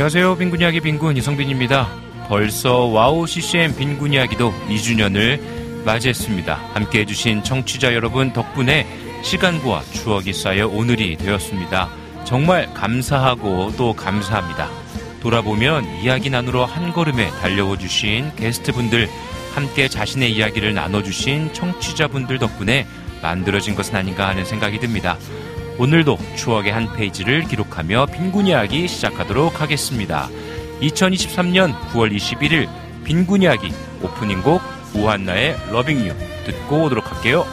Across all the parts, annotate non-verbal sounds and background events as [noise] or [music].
안녕하세요. 빈군 이야기 빈군 이성빈입니다. 벌써 와우 CCM 빈군 이야기도 2주년을 맞이했습니다. 함께 해주신 청취자 여러분 덕분에 시간과 추억이 쌓여 오늘이 되었습니다. 정말 감사하고 또 감사합니다. 돌아보면 이야기 나누러 한 걸음에 달려오 주신 게스트분들, 함께 자신의 이야기를 나눠주신 청취자분들 덕분에 만들어진 것은 아닌가 하는 생각이 듭니다. 오늘도 추억의 한 페이지를 기록하며 빈군 이야기 시작하도록 하겠습니다. 2023년 9월 21일 빈군 이야기 오프닝 곡 우한나의 러빙 유 듣고 오도록 할게요.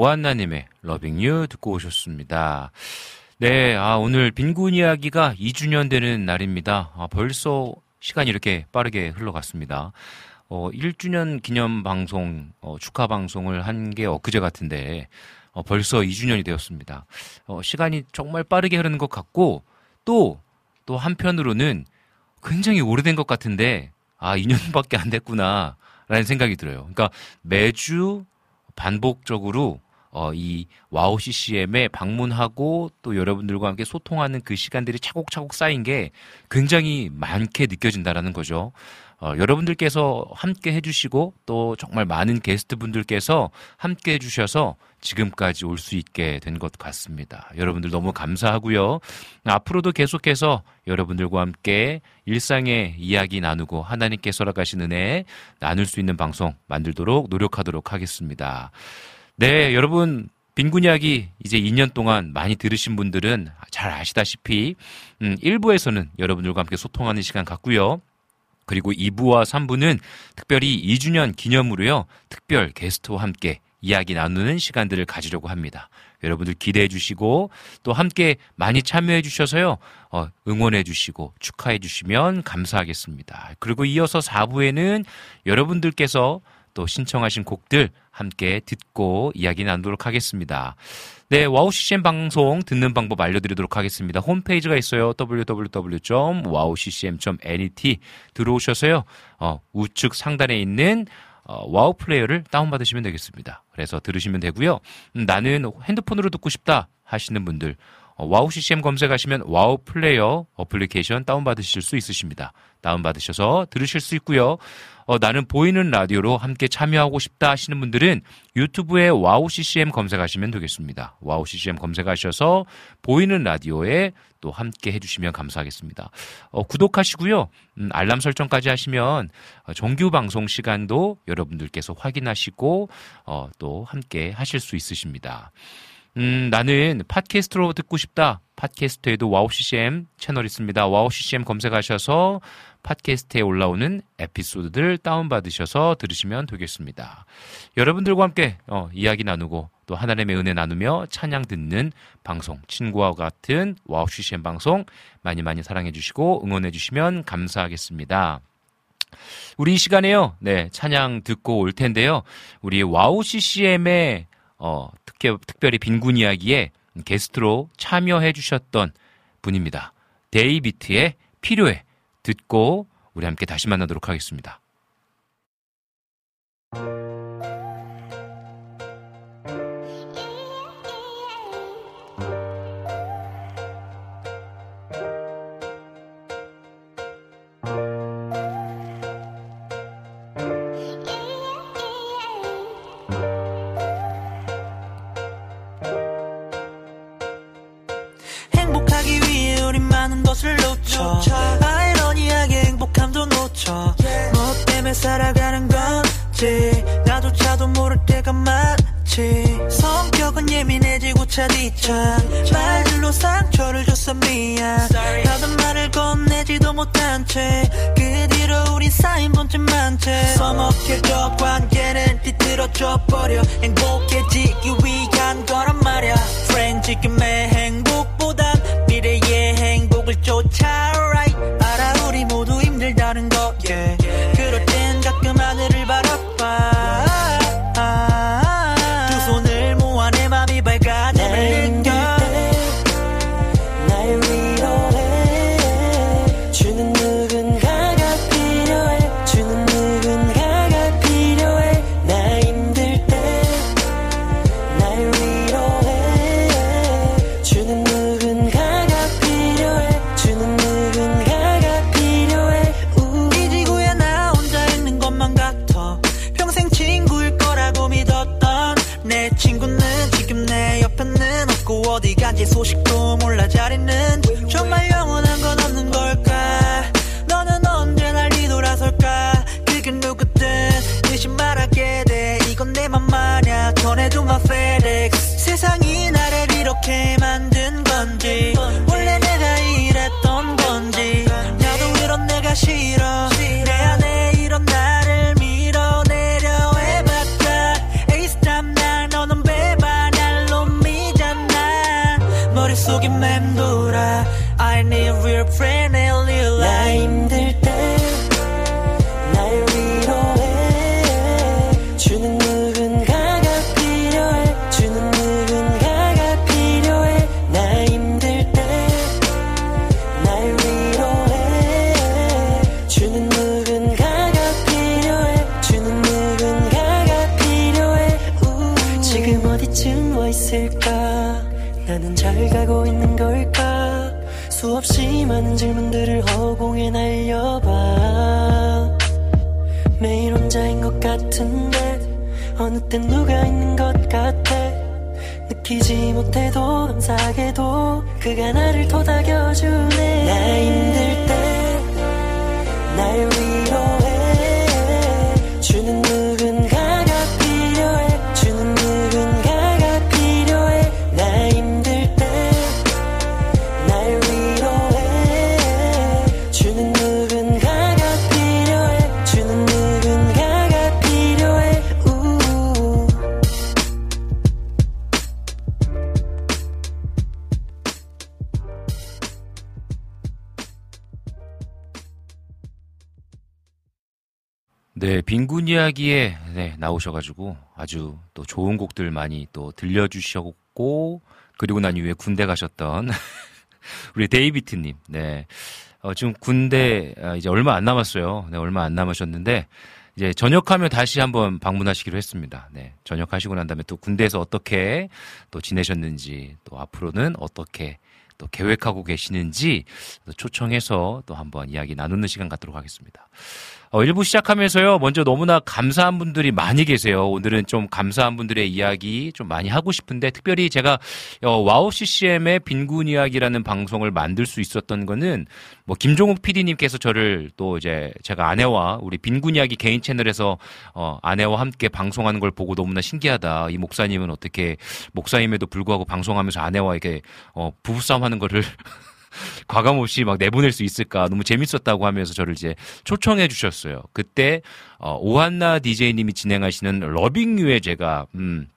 오한나님의 러빙 유 듣고 오셨습니다. 네, 아, 오늘 빈곤 이야기가 2주년 되는 날입니다. 아, 벌써 시간이 이렇게 빠르게 흘러갔습니다. 어, 1주년 기념 방송, 어, 축하 방송을 한 게 엊그제 같은데, 어, 벌써 2주년이 되었습니다. 어, 시간이 정말 빠르게 흐르는 것 같고, 또, 또 한편으로는 굉장히 오래된 것 같은데, 아, 2년밖에 안 됐구나, 라는 생각이 들어요. 그러니까 매주 반복적으로 어, 이 와우 CCM에 방문하고 또 여러분들과 함께 소통하는 그 시간들이 차곡차곡 쌓인 게 굉장히 많게 느껴진다라는 거죠. 어, 여러분들께서 함께 해주시고 또 정말 많은 게스트 분들께서 함께 해주셔서 지금까지 올 수 있게 된 것 같습니다. 여러분들 너무 감사하고요. 앞으로도 계속해서 여러분들과 함께 일상의 이야기 나누고 하나님께서 허락하신 은혜 나눌 수 있는 방송 만들도록 노력하도록 하겠습니다. 네, 여러분 빈곤 이야기 이제 2년 동안 많이 들으신 분들은 잘 아시다시피 음, 1부에서는 여러분들과 함께 소통하는 시간 갖고요. 그리고 2부와 3부는 특별히 2주년 기념으로요. 특별 게스트와 함께 이야기 나누는 시간들을 가지려고 합니다. 여러분들 기대해 주시고 또 함께 많이 참여해 주셔서요. 어, 응원해 주시고 축하해 주시면 감사하겠습니다. 그리고 이어서 4부에는 여러분들께서 또 신청하신 곡들 함께 듣고 이야기 나누도록 하겠습니다. 네, 와우 CCM 방송 듣는 방법 알려드리도록 하겠습니다. 홈페이지가 있어요. www.wowccm.net 들어오셔서요. 어, 우측 상단에 있는 어, 와우 플레이어를 다운받으시면 되겠습니다. 그래서 들으시면 되고요. 음, 나는 핸드폰으로 듣고 싶다 하시는 분들 어, 와우 CCM 검색하시면 와우 플레이어 어플리케이션 다운받으실 수 있으십니다. 다운받으셔서 들으실 수 있고요. 어, 나는 보이는 라디오로 함께 참여하고 싶다 하시는 분들은 유튜브에 와우 CCM 검색하시면 되겠습니다. 와우 CCM 검색하셔서 보이는 라디오에 또 함께 해주시면 감사하겠습니다. 어, 구독하시고요. 음, 알람 설정까지 하시면 어, 정규 방송 시간도 여러분들께서 확인하시고 어, 또 함께 하실 수 있으십니다. 음, 나는 팟캐스트로 듣고 싶다. 팟캐스트에도 와우 CCM 채널 있습니다. 와우 CCM 검색하셔서 팟캐스트에 올라오는 에피소드들 다운받으셔서 들으시면 되겠습니다. 여러분들과 함께 어, 이야기 나누고 또 하나님의 은혜 나누며 찬양 듣는 방송, 친구와 같은 와우 CCM 방송 많이 많이 사랑해 주시고 응원해 주시면 감사하겠습니다. 우리 이 시간에요. 네, 찬양 듣고 올 텐데요. 우리 와우 CCM의 어, 특히, 특별히 빈군 이야기에 게스트로 참여해 주셨던 분입니다. 데이비트의 필요해 듣고 우리 함께 다시 만나도록 하겠습니다. 많지. 성격은 예민해지고 차디차 말들로 상처를 줬어 미안. 하던 말을 건네지도 못한 채. 그 뒤로 우린 쌓인 본쯤만 채 서먹해져 관계는 뒤틀어져 버려. 행복해지기 위한 거란 말야. 프렌 지금의 행복보단 미래의 행복을 쫓아. Right 알아 우리 모두 힘들다는 거 yeah. 그가 나를 토닥여주네 이야기에 네, 나오셔가지고 아주 또 좋은 곡들 많이 또 들려주셨고 그리고 난 이후에 군대 가셨던 [laughs] 우리 데이비트님, 네, 어, 지금 군대 아, 이제 얼마 안 남았어요. 네, 얼마 안 남으셨는데 이제 전역하면 다시 한번 방문하시기로 했습니다. 네, 전역하시고 난 다음에 또 군대에서 어떻게 또 지내셨는지 또 앞으로는 어떻게 또 계획하고 계시는지 또 초청해서 또 한번 이야기 나누는 시간 갖도록 하겠습니다. 어, 1부 시작하면서요, 먼저 너무나 감사한 분들이 많이 계세요. 오늘은 좀 감사한 분들의 이야기 좀 많이 하고 싶은데, 특별히 제가, 어, 와우 CCM의 빈군 이야기라는 방송을 만들 수 있었던 거는, 뭐, 김종욱 PD님께서 저를 또 이제 제가 아내와 우리 빈군 이야기 개인 채널에서, 어, 아내와 함께 방송하는 걸 보고 너무나 신기하다. 이 목사님은 어떻게, 목사임에도 불구하고 방송하면서 아내와 이렇게, 어, 부부싸움 하는 거를 [laughs] 과감 없이 막 내보낼 수 있을까 너무 재밌었다고 하면서 저를 이제 초청해 주셨어요. 그때 어, 오한나 DJ님이 진행하시는 러빙유에 제가 음,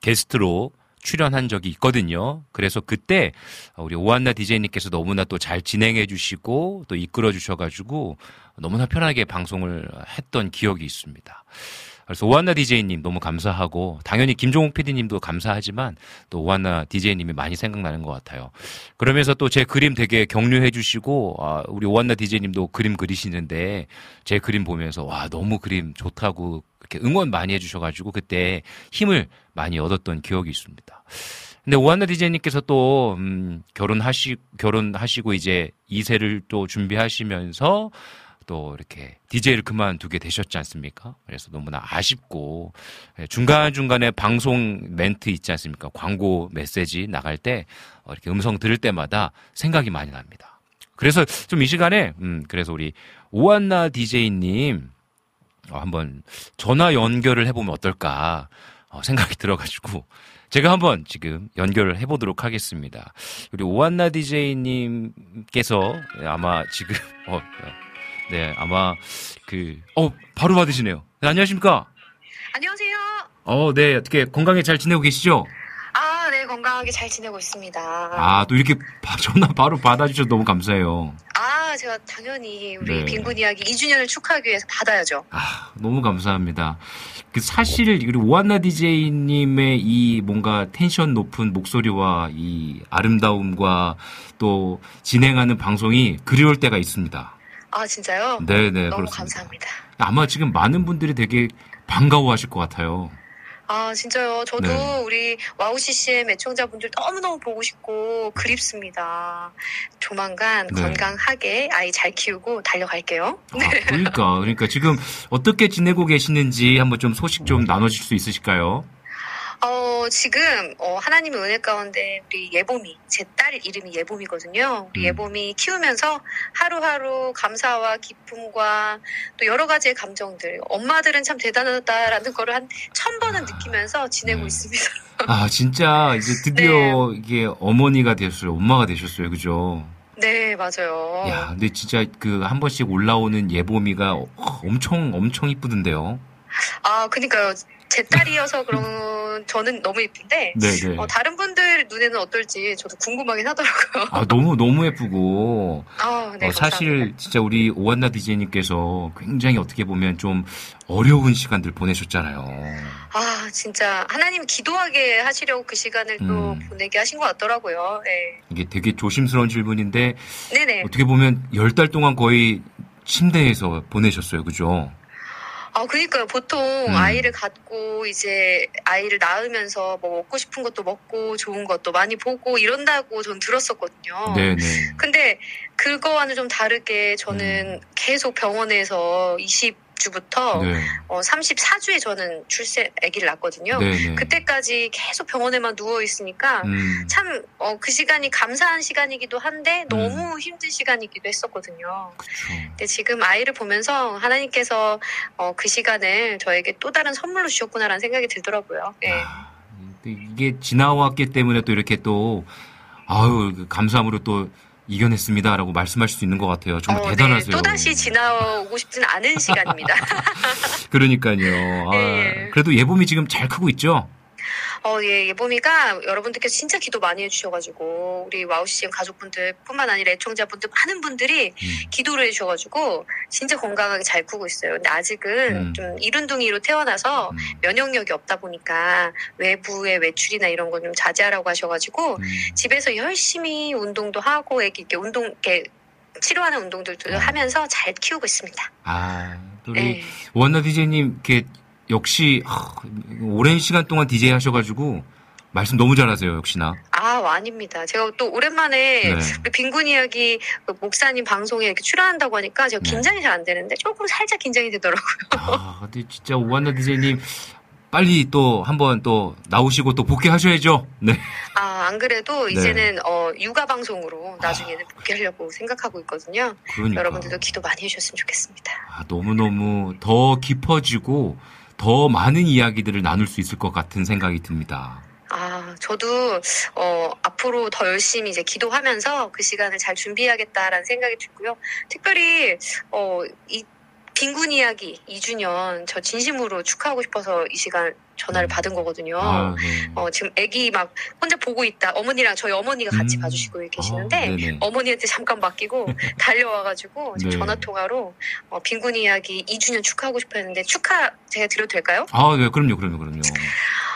게스트로 출연한 적이 있거든요. 그래서 그때 우리 오한나 DJ님께서 너무나 또 잘 진행해 주시고 또 이끌어 주셔가지고 너무나 편하게 방송을 했던 기억이 있습니다. 그래서 오한나 DJ님 너무 감사하고 당연히 김종욱 PD님도 감사하지만 또 오한나 DJ님이 많이 생각나는 것 같아요. 그러면서 또 제 그림 되게 격려해 주시고 아, 우리 오한나 DJ님도 그림 그리시는데 제 그림 보면서 와 너무 그림 좋다고 이렇게 응원 많이 해주셔가지고 그때 힘을 많이 얻었던 기억이 있습니다. 근데 오한나 디제이님께서 또 음, 결혼하시 결혼하시고 이제 2세를 또 준비하시면서 또 이렇게 DJ를 그만두게 되셨지 않습니까? 그래서 너무나 아쉽고 예, 중간중간에 방송 멘트 있지 않습니까? 광고 메시지 나갈 때 어, 이렇게 음성 들을 때마다 생각이 많이 납니다. 그래서 좀 이 시간에 음 그래서 우리 오한나 DJ님 어, 한번 전화 연결을 해보면 어떨까 어, 생각이 들어가지고 제가 한번 지금 연결을 해보도록 하겠습니다. 우리 오한나 DJ님께서 아마 지금 어, 어, 네 아마 그 어 바로 받으시네요. 네, 안녕하십니까? 안녕하세요. 어, 네 어떻게 건강에 잘 지내고 계시죠? 아, 네, 건강하게 잘 지내고 있습니다. 아 또 이렇게 바- 전화 바로 받아주셔서 너무 감사해요. 아, 제가 당연히 우리 네. 빈군 이야기 2주년을 축하하기 위해서 받아야죠. 아, 너무 감사합니다. 그 사실 우리 오한나 DJ님의 이 뭔가 텐션 높은 목소리와 이 아름다움과 또 진행하는 방송이 그리울 때가 있습니다. 아, 진짜요? 네네 너무 그렇습니다. 감사합니다. 아마 지금 많은 분들이 되게 반가워하실 것 같아요. 아, 진짜요. 저도 네. 우리 와우 CCM 애청자분들 너무 너무 보고 싶고 그립습니다. 조만간 네. 건강하게 아이 잘 키우고 달려갈게요. 아, 그러니까 그러니까 지금 어떻게 지내고 계시는지 한번 좀 소식 좀 나눠줄 수 있으실까요? 어, 지금, 어, 하나님의 은혜 가운데 우리 예봄이, 제 딸 이름이 예봄이거든요. 우리 음. 예봄이 키우면서 하루하루 감사와 기쁨과 또 여러 가지의 감정들, 엄마들은 참 대단하다라는 거를 한 천 번은 느끼면서 지내고 네. 있습니다. 아 진짜 이제 드디어 [laughs] 이게 어머니가 되셨어요, 엄마가 되셨어요, 그죠? 네, 맞아요. 야, 근데 진짜 그 한 번씩 올라오는 어, 엄청 엄청 이쁘던데요. 아, 그니까요. 제 딸이어서 그런 저는 너무 예쁜데 네네. 어, 다른 분들 눈에는 어떨지 저도 궁금하긴 하더라고요. 아, 너무, 너무 예쁘고. 아, 네, 어, 사실. 진짜 우리 오한나 디제이님께서 굉장히 어떻게 보면 좀 어려운 시간들 보내셨잖아요. 아 진짜 하나님 기도하게 하시려고 그 시간을 또 음. 보내게 하신 것 같더라고요. 네. 이게 되게 조심스러운 질문인데 네네. 어떻게 보면 열 달 동안 거의 침대에서 보내셨어요. 그죠? 아, 그니까요. 보통 음. 아이를 갖고 이제 아이를 낳으면서 뭐 먹고 싶은 것도 먹고 좋은 것도 많이 보고 이런다고 전 들었었거든요. 네네. 근데 그거와는 좀 다르게 저는 계속 병원에서 20 주부터 네. 어, 34주에 저는 출세 아기를 낳았거든요. 네네. 그때까지 계속 병원에만 누워 있으니까 음. 참그 시간이 감사한 시간이기도 한데 너무 힘든 시간이기도 했었거든요. 그쵸. 근데 지금 아이를 보면서 하나님께서 어, 그 시간을 저에게 또 다른 선물로 주셨구나라는 생각이 들더라고요. 네. 아, 근데 이게 지나왔기 때문에 또 이렇게 또 아유 그 감사함으로 또 이겨냈습니다라고 말씀하실 수 있는 것 같아요. 정말 어, 대단하세요. 네, 또 다시 지나오고 싶지는 않은 시간입니다. [laughs] 그러니까요. [laughs] 아, 네. 그래도 예봄이 지금 잘 크고 있죠? 어, 예, 예봄이가 여러분들께서 진짜 기도 많이 해주셔가지고, 우리 와우 CCM 가족분들 뿐만 아니라 애청자분들 많은 분들이 음. 기도를 해주셔가지고, 진짜 건강하게 잘 크고 있어요. 근데 아직은 음. 좀 이른둥이로 태어나서 음. 면역력이 없다 보니까 외부의 외출이나 이런 거 좀 자제하라고 하셔가지고, 음. 집에서 열심히 운동도 하고, 애기 이렇게 운동, 이렇게 치료하는 운동들도 아. 하면서 잘 키우고 있습니다. 아, 또 우리 네. 원나 디제이님 이렇게 역시 하, 오랜 시간 동안 디제이 하셔가지고 말씀 너무 잘하세요. 역시나. 아, 아닙니다. 제가 또 오랜만에 네. 빈군 이야기 그 목사님 방송에 이렇게 출연한다고 하니까 제가 네. 긴장이 잘안 되는데 조금 살짝 긴장이 되더라고요. 아, 근데 진짜 오한나 디제이님 빨리 또 한번 또 나오시고 또 복귀하셔야죠. 네. 아, 안 그래도 네. 이제는 어, 육아 방송으로 나중에는 복귀하려고 생각하고 있거든요. 그러니까. 여러분들도 기도 많이 해주셨으면 좋겠습니다. 아, 너무너무 더 깊어지고 더 많은 이야기들을 나눌 수 있을 것 같은 생각이 듭니다. 아, 저도 어, 앞으로 더 열심히 이제 기도하면서 그 시간을 잘 준비해야겠다라는 생각이 들고요. 특별히 어, 이 빈군 이야기 2주년 저 진심으로 축하하고 싶어서 이 시간 전화를 받은 거거든요. 아, 네. 어, 지금 아기 막 혼자 보고 있다. 어머니랑 저희 어머니가 같이 음. 봐주시고 아, 계시는데 네네. 어머니한테 잠깐 맡기고 [laughs] 달려와가지고 지금 네. 전화 통화로 어, 빈군 이야기 2주년 축하하고 싶었는데 축하 제가 드려도 될까요? 아, 네, 그럼요, 그럼요, 그럼요.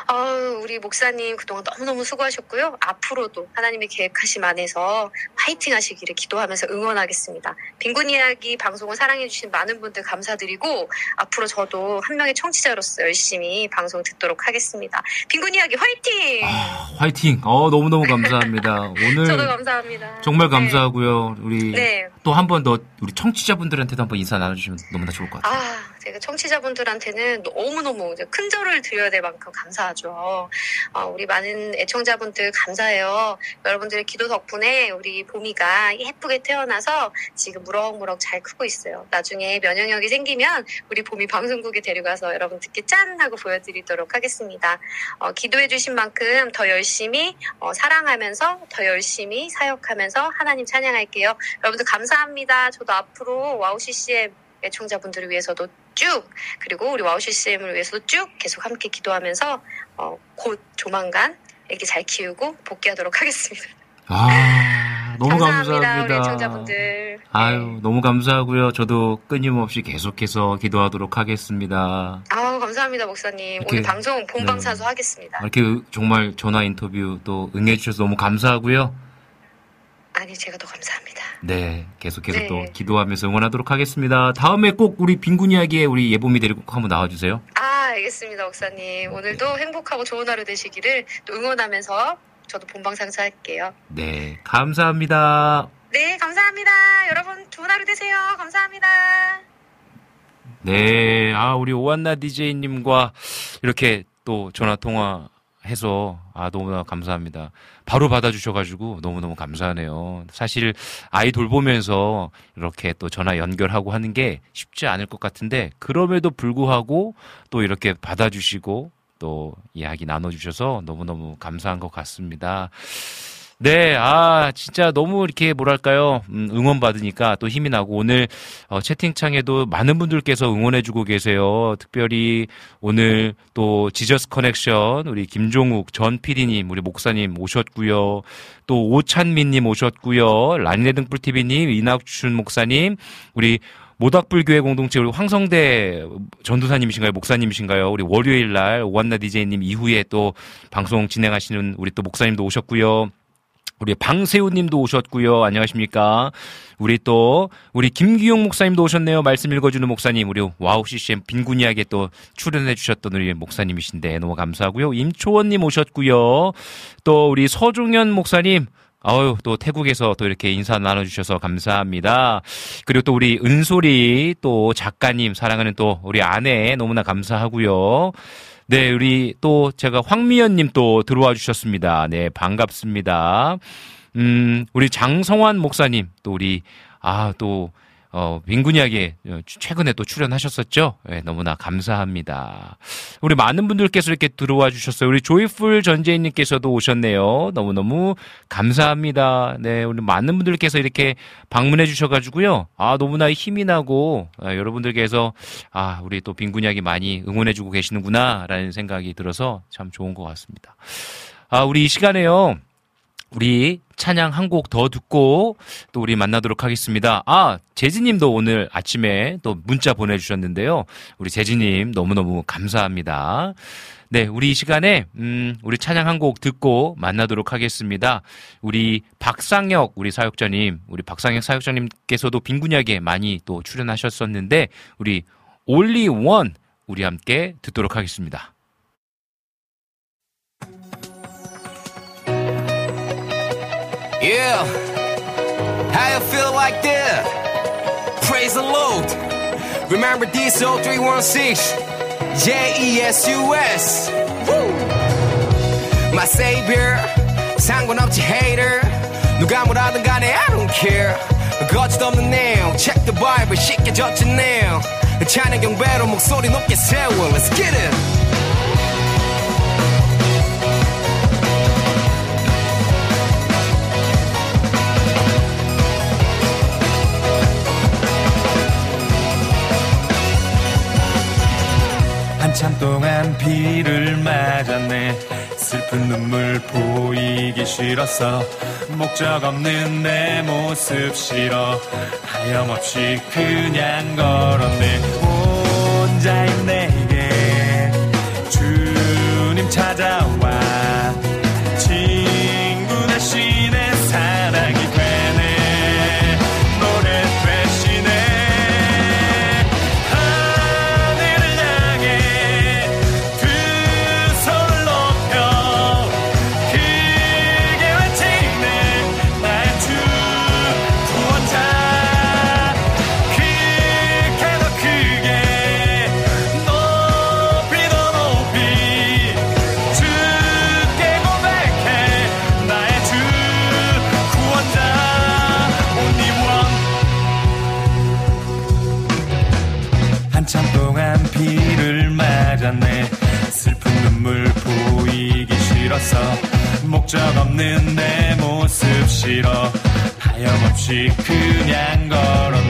아우, 우리 목사님 그동안 너무너무 수고하셨고요. 앞으로도 하나님의 계획하심 안에서 화이팅 하시기를 기도하면서 응원하겠습니다. 빈군 이야기 방송을 사랑해주신 많은 분들 감사드리고 앞으로 저도 한 명의 청취자로서 열심히 방송 듣도록 하겠습니다. 빈군 이야기 화이팅! 아, 화이팅! 어, 너무너무 감사합니다. [laughs] 오늘 저도 감사합니다. 정말 네. 감사하고요. 우리 네. 또한 번 더 우리 청취자분들한테도 한번 인사 나눠주시면 너무나 좋을 것 같아요. 아, 제가 청취자분들한테는 너무너무 이제 큰 절을 드려야 될 만큼 감사하죠. 아, 우리 많은 애청자분들 감사해요. 여러분들의 기도 덕분에 우리 보미가 예쁘게 태어나서 지금 무럭무럭 잘 크고 있어요. 나중에 면역력이 생기면 우리 보미 방송국에 데려가서 여러분들께 짠! 하고 보여드리도록 하겠습니다. 어, 기도해주신 만큼 더 열심히 어, 사랑하면서 더 열심히 사역하면서 하나님 찬양할게요. 여러분들 감사합니다. 저도 앞으로 와우 CCM 애청자분들을 위해서도 쭉 그리고 우리 와우 CCM을 위해서도 쭉 계속 함께 기도하면서 어, 곧 조만간 애기 잘 키우고 복귀하도록 [laughs] 하겠습니다. 아, 너무 감사합니다, 감사합니다. 우리 애청자분들. 아유, 네. 너무 감사하고요. 저도 끊임없이 계속해서 기도하도록 하겠습니다. 아우 감사합니다 목사님. 이렇게, 오늘 방송 본방사수 네. 하겠습니다. 이렇게 정말 전화 인터뷰 또 응해주셔서 너무 감사하고요. 아니 제가 더 감사합니다. 네, 계속해서 네. 또 기도하면서 응원하도록 하겠습니다. 다음에 꼭 우리 빈군 이야기에 우리 예봄이 데리고 꼭 한번 나와주세요. 아 알겠습니다 목사님. 오늘도 행복하고 좋은 하루 되시기를 또 응원하면서 저도 본방사수 할게요. 네, 감사합니다. 네 감사합니다. 여러분 좋은 하루 되세요. 감사합니다. 네, 아, 우리 오한나 DJ님과 이렇게 또 전화 통화 해서 아, 너무나 감사합니다. 바로 받아주셔가지고 너무너무 감사하네요. 사실 아이 돌보면서 이렇게 또 전화 연결하고 하는 게 쉽지 않을 것 같은데 그럼에도 불구하고 또 이렇게 받아주시고 또 이야기 나눠주셔서 너무너무 감사한 것 같습니다. 네, 아, 진짜 너무 이렇게 뭐랄까요, 음, 응원받으니까 또 힘이 나고 오늘 어, 채팅창에도 많은 분들께서 응원해주고 계세요. 특별히 오늘 또 지저스 커넥션, 우리 김종욱 전 PD님, 우리 목사님 오셨고요. 또 오찬민님 오셨고요. 라니네 등불TV님, 이낙춘 목사님, 우리 모닥불교회 공동체 우리 황성대 전도사님이신가요? 목사님이신가요? 우리 월요일 날 오한나 디제이님 이후에 또 방송 진행하시는 우리 또 목사님도 오셨고요. 우리 방세우님도 오셨고요. 안녕하십니까? 우리 또 우리 김기용 목사님도 오셨네요. 말씀 읽어주는 목사님, 우리 와우 CCM 빈군 이야기에 또 출연해 주셨던 우리 목사님이신데 너무 감사하고요. 임초원님 오셨고요. 또 우리 서종현 목사님. 아유, 또 태국에서 또 이렇게 인사 나눠주셔서 감사합니다. 그리고 또 우리 은솔이 또 작가님, 사랑하는 또 우리 아내 너무나 감사하고요. 네, 우리 또 제가 황미연님 또 들어와 주셨습니다. 네, 반갑습니다. 음, 우리 장성환 목사님, 또 우리, 아, 또, 어, 민군이야기에 최근에 또 출연하셨었죠? 네, 너무나 감사합니다. 우리 많은 분들께서 이렇게 들어와 주셨어요. 우리 조이풀 전재인님께서도 오셨네요. 너무너무 감사합니다. 네, 우리 많은 분들께서 이렇게 방문해 주셔가지고요. 아, 너무나 힘이 나고, 아, 여러분들께서, 아, 우리 또 빈군이야기 많이 응원해 주고 계시는구나, 라는 생각이 들어서 참 좋은 것 같습니다. 아, 우리 이 시간에요. 우리 찬양 한 곡 더 듣고 또 우리 만나도록 하겠습니다. 아, 재진님도 오늘 아침에 또 문자 보내주셨는데요. 우리 재진님 너무너무 감사합니다. 네, 우리 이 시간에, 음, 우리 찬양 한 곡 듣고 만나도록 하겠습니다. 우리 박상혁, 우리 사역자님, 우리 박상혁 사역자님께서도 빈군약에 많이 또 출연하셨었는데, 우리 올리 원, 우리 함께 듣도록 하겠습니다. Yeah. How you feel like that? Praise the Lord. Remember this 0316 J-E-S-U-S. Woo. My savior. 상관없지 hater. 누가 뭐라든 간에 I don't care. 거짓 없는 내용. Check the Bible. 쉽게 젖혀내요. 찬양 경배로 목소리 높게 세워. Let's get it. 동안 비를 맞았네. 슬픈 눈물 보이기 싫었어 목적 없는 내 모습 싫어. 하염없이 그냥 걸었네. 혼자인 내 적 없는 내 모습 싫어. 하염없이 그냥 걸었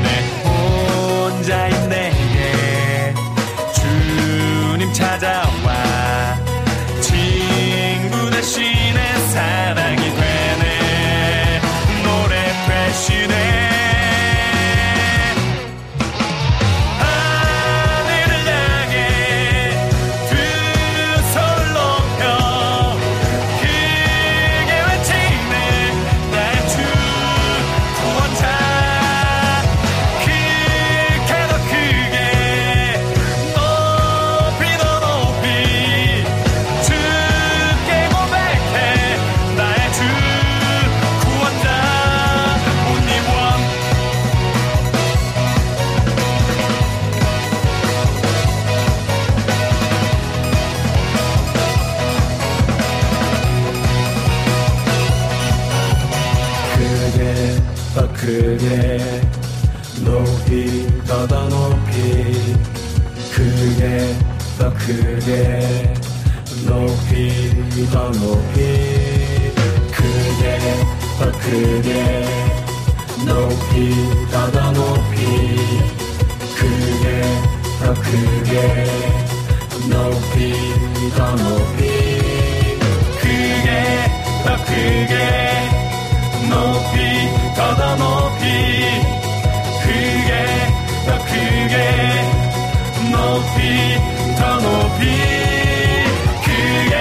더 크게 높이 더 높이. 크게 더 크게 높이 더 더 높이. 크게 더 크게 높이 더 높이. 크게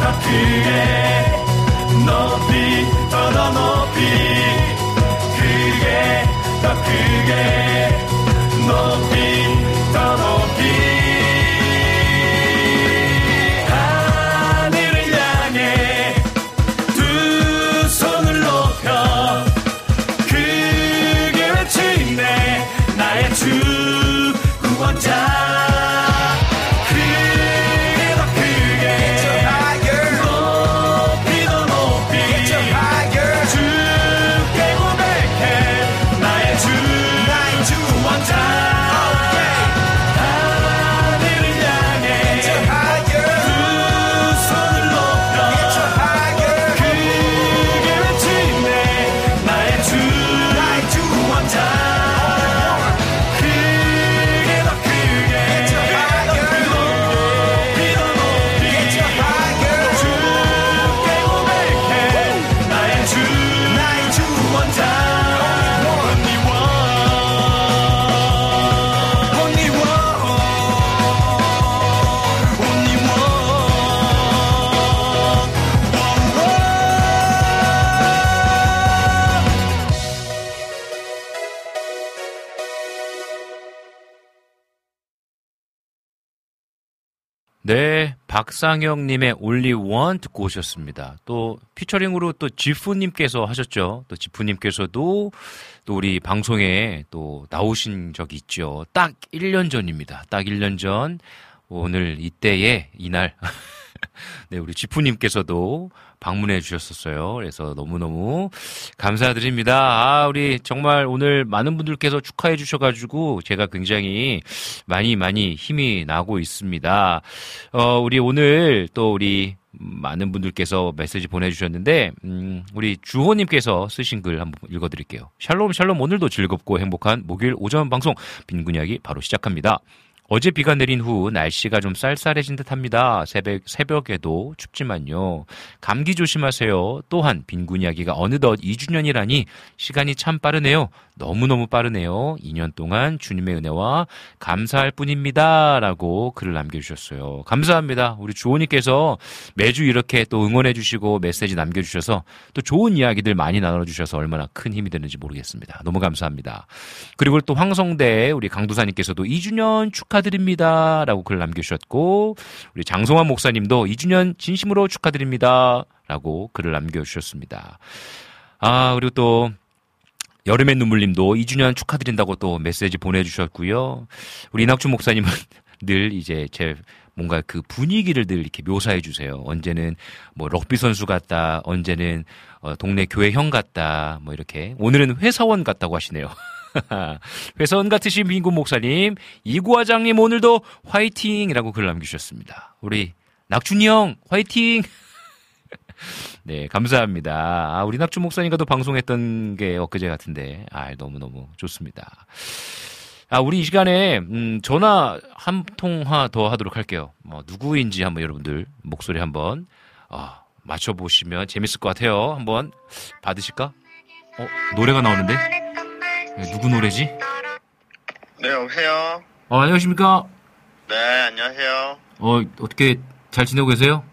더 크게 높이 더 더 높이. 크게 더 크게 박상영님의 Only One 듣고 오셨습니다. 또 피처링으로 또 지푸님께서 하셨죠. 또 지푸님께서도 또 우리 방송에 또 나오신 적이 있죠. 딱 1년 전입니다. 딱 1년 전 오늘 이때에 이날 [laughs] 네, 우리 지푸님께서도 방문해 주셨었어요. 그래서 너무너무 감사드립니다. 아, 우리 정말 오늘 많은 분들께서 축하해 주셔가지고 제가 굉장히 많이 많이 힘이 나고 있습니다. 어, 우리 오늘 또 우리 많은 분들께서 메시지 보내주셨는데, 음, 우리 주호님께서 쓰신 글 한번 읽어드릴게요. 샬롬, 샬롬, 오늘도 즐겁고 행복한 목요일 오전 방송 빈군 이야기 바로 시작합니다. 어제 비가 내린 후 날씨가 좀 쌀쌀해진 듯 합니다. 새벽, 새벽에도 춥지만요. 감기 조심하세요. 또한 빈군 이야기가 어느덧 2주년이라니 시간이 참 빠르네요. 너무너무 빠르네요. 2년 동안 주님의 은혜와 감사할 뿐입니다. 라고 글을 남겨주셨어요. 감사합니다. 우리 주호님께서 매주 이렇게 또 응원해주시고 메시지 남겨주셔서 또 좋은 이야기들 많이 나눠주셔서 얼마나 큰 힘이 되는지 모르겠습니다. 너무 감사합니다. 그리고 또 황성대 우리 강두사님께서도 2주년 축하드립니다. 라고 글 남겨주셨고, 우리 장성환 목사님도 2주년 진심으로 축하드립니다. 라고 글을 남겨주셨습니다. 아, 그리고 또, 여름의 눈물님도 2주년 축하드린다고 또 메시지 보내주셨고요. 우리 이낙준 목사님은 [laughs] 늘 이제 제 뭔가 그 분위기를 늘 이렇게 묘사해 주세요. 언제는 뭐 럭비 선수 같다, 언제는 어, 동네 교회 형 같다, 뭐 이렇게. 오늘은 회사원 같다고 하시네요. [laughs] 회사원 같으신 민구 목사님, 이구화장님 오늘도 화이팅이라고 글 남겨주셨습니다. 우리 낙준이 형 화이팅! 네, 감사합니다. 아, 우리 낙준 목사님과도 방송했던 게 엊그제 같은데, 아, 너무너무 좋습니다. 아, 우리 이 시간에, 음, 전화 한 통화 더 하도록 할게요. 뭐, 누구인지 한번 여러분들 목소리 한번, 어, 맞춰보시면 재밌을 것 같아요. 한번 받으실까? 어, 노래가 나오는데? 네, 누구 노래지? 네, 여보세요? 어, 안녕하십니까? 네, 안녕하세요. 어, 어떻게 잘 지내고 계세요?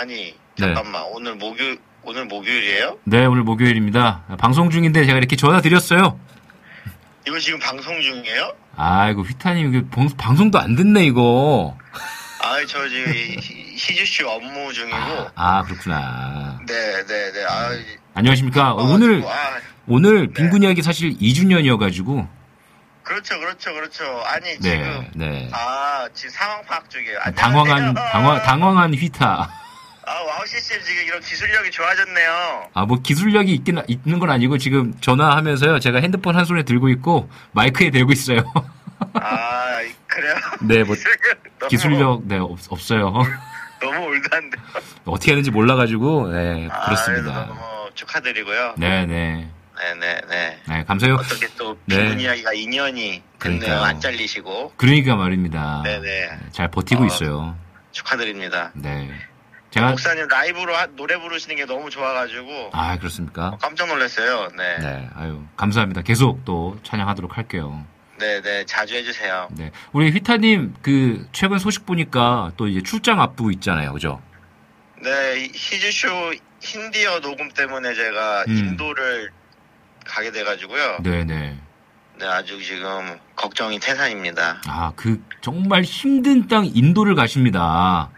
아니, 잠깐만. 오늘 목요일, 오늘 목요일이에요? 네, 오늘 목요일입니다. 방송 중인데 제가 이렇게 전화 드렸어요. 이거 지금 방송 중이에요? 아이고, 휘타님, 이거 방, 방송 도 안 듣네, 이거. 아, 저 지금 희- 희주씨 업무 중이고. 아, 그렇구나. 네, 네, 네. 아, 안녕하십니까. 어, 오늘, 아, 오늘 빈군 이야기 사실 2주년이어가지고. 그렇죠, 그렇죠, 그렇죠. 아니, 네, 지금. 네. 아, 지금 상황 파악 중이에요. 당황한, 안녕하세요. 당황, 당황한 휘타. 아, 와우 시스템 지금 이런 기술력이 좋아졌네요. 아, 뭐 기술력이 있긴, 있는 건 아니고 지금 전화하면서요. 제가 핸드폰 한 손에 들고 있고 마이크에 대고 있어요. [laughs] 아, 그래요? 네, 뭐 [laughs] 기술력 네, 없, 없어요. 너무 old한데. [laughs] 어떻게 하는지 몰라가지고 네, 아, 그렇습니다. 너무 축하드리고요. 네네. 네 네네. 네, 감사해요. 어떻게 또 네. 빈곤 이야기가 인연이. 그러니까요. 안 잘리시고 그러니까 말입니다. 네네. 잘 버티고 어. 있어요. 축하드립니다. 네. 제가 목사님 라이브로 하- 노래 부르시는 게 너무 좋아가지고 아 그렇습니까? 깜짝 놀랐어요. 네. 네, 아유 감사합니다. 계속 또 찬양하도록 할게요. 네네. 자주 해주세요. 네, 우리 휘타님 그 최근 소식 보니까 또 이제 출장 앞두고 있잖아요, 그죠? 네. 이 히즈쇼 힌디어 녹음 때문에 제가 음. 인도를 가게 돼가지고요. 네, 네. 네. 아주 지금 걱정이 태산입니다. 아, 그 정말 힘든 땅 인도를 가십니다.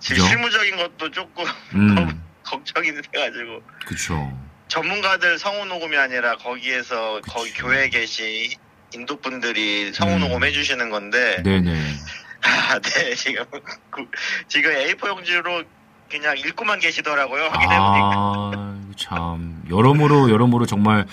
지금? 실무적인 것도 조금 [laughs] 음, 걱정이 돼가지고 그쵸. 전문가들 성우 녹음이 아니라 거기에서 거기. 교회에 계신 인도 분들이 성우 음. 녹음 해 주시는 건데 네, 네. [laughs] 아, 네 지금 그- 지금 A4 용지로 그냥 읽고만 계시더라고요 확인해보니까 아, 참 여러모로 여러모로 정말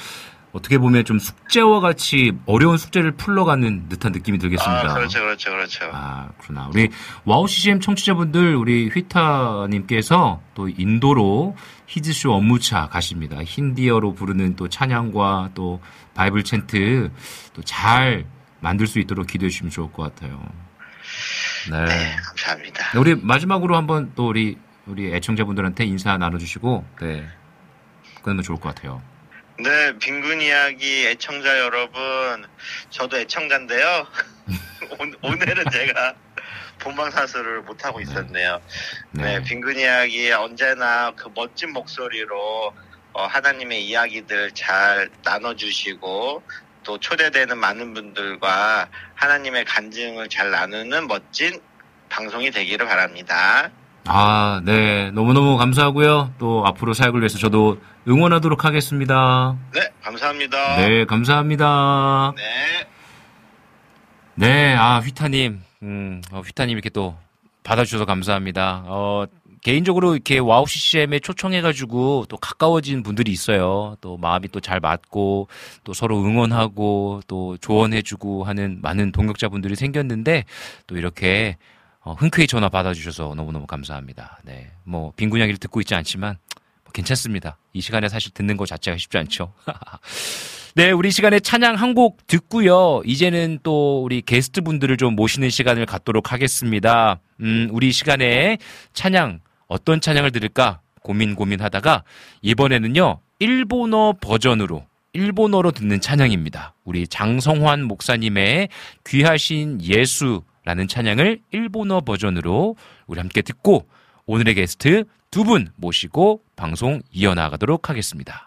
어떻게 보면 좀 숙제와 같이 어려운 숙제를 풀러가는 듯한 느낌이 들겠습니다. 아 그렇죠 그렇죠 그렇죠 아, 그러나. 우리 와우 CCM 청취자분들, 우리 휘타님께서 또 인도로 히즈쇼 업무차 가십니다. 힌디어로 부르는 또 찬양과 또 바이블 챈트 또 잘 만들 수 있도록 기도해 주시면 좋을 것 같아요. 네. 네 감사합니다 우리 마지막으로 한번 또 우리, 우리 애청자분들한테 인사 나눠주시고, 네. 그러면 좋을 것 같아요. 네 빈군 이야기 애청자 여러분. 저도 애청자인데요. [laughs] 오- 오늘은 제가 본방사수를 못하고 있었네요. 네, 빈근 이야기 언제나 그 멋진 목소리로 어, 하나님의 이야기들 잘 나눠주시고 또 초대되는 많은 분들과 하나님의 간증을 잘 나누는 멋진 방송이 되기를 바랍니다. 아, 네. 너무너무 감사하고요. 또 앞으로 사역을 위해서 저도 응원하도록 하겠습니다. 네, 감사합니다. 네, 감사합니다. 네. 네, 아, 휘타님. 음, 어, 휘타님 이렇게 또 받아주셔서 감사합니다. 어, 개인적으로 이렇게 와우 CCM에 초청해가지고 또 가까워진 분들이 있어요. 또 마음이 또 잘 맞고 또 서로 응원하고 또 조언해주고 하는 많은 동역자분들이 생겼는데 또 이렇게 어, 흔쾌히 전화 받아주셔서 너무너무 감사합니다. 네. 뭐, 빈군 이야기를 듣고 있지 않지만 뭐 괜찮습니다. 이 시간에 사실 듣는 것 자체가 쉽지 않죠. [laughs] 네, 우리 시간에 찬양 한 곡 듣고요. 이제는 또 우리 게스트 분들을 좀 모시는 시간을 갖도록 하겠습니다. 음, 우리 시간에 찬양 어떤 찬양을 들을까 고민 고민하다가 이번에는요 일본어 버전으로 일본어로 듣는 찬양입니다. 우리 장성환 목사님의 귀하신 예수 라는 찬양을 일본어 버전으로 우리 함께 듣고 오늘의 게스트 두 분 모시고 방송 이어나가도록 하겠습니다.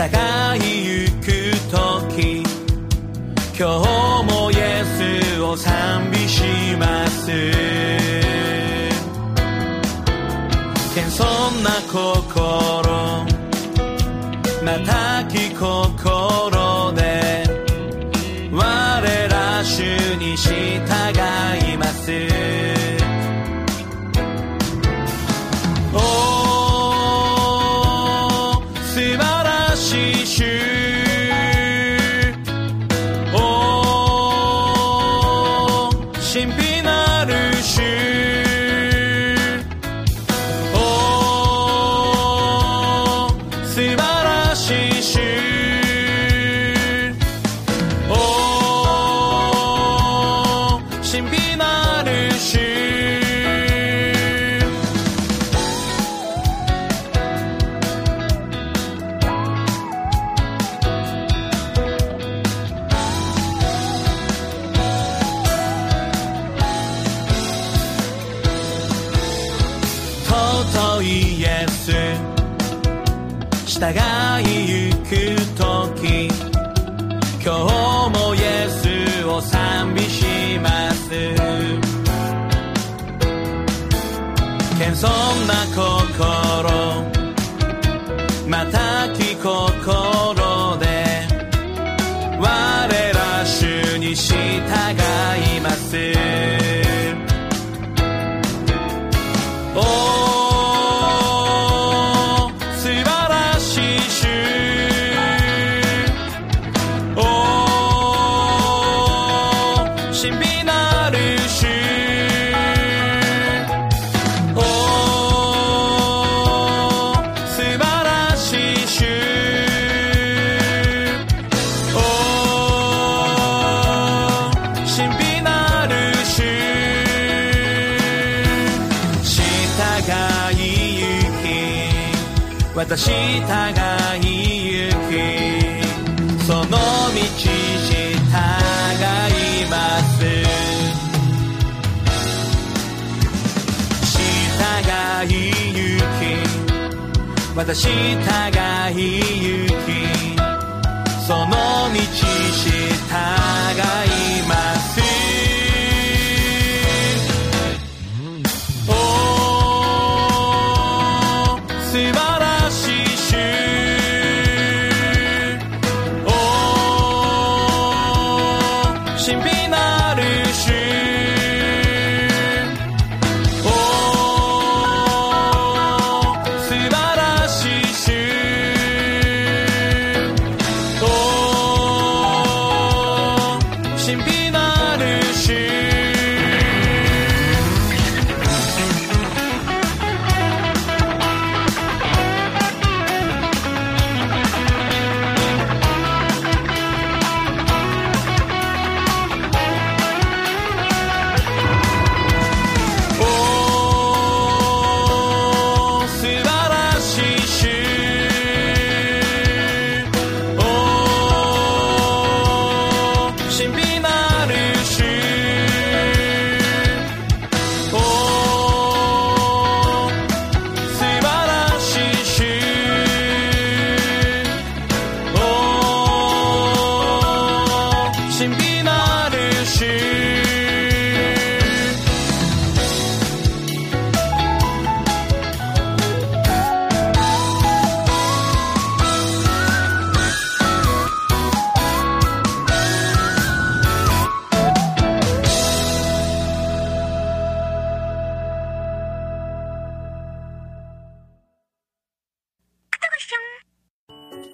従いゆく時今日もイエスを賛美します。謙遜な心。また聞こうき私従いゆきその道従います。従いゆき私従いゆきその道従い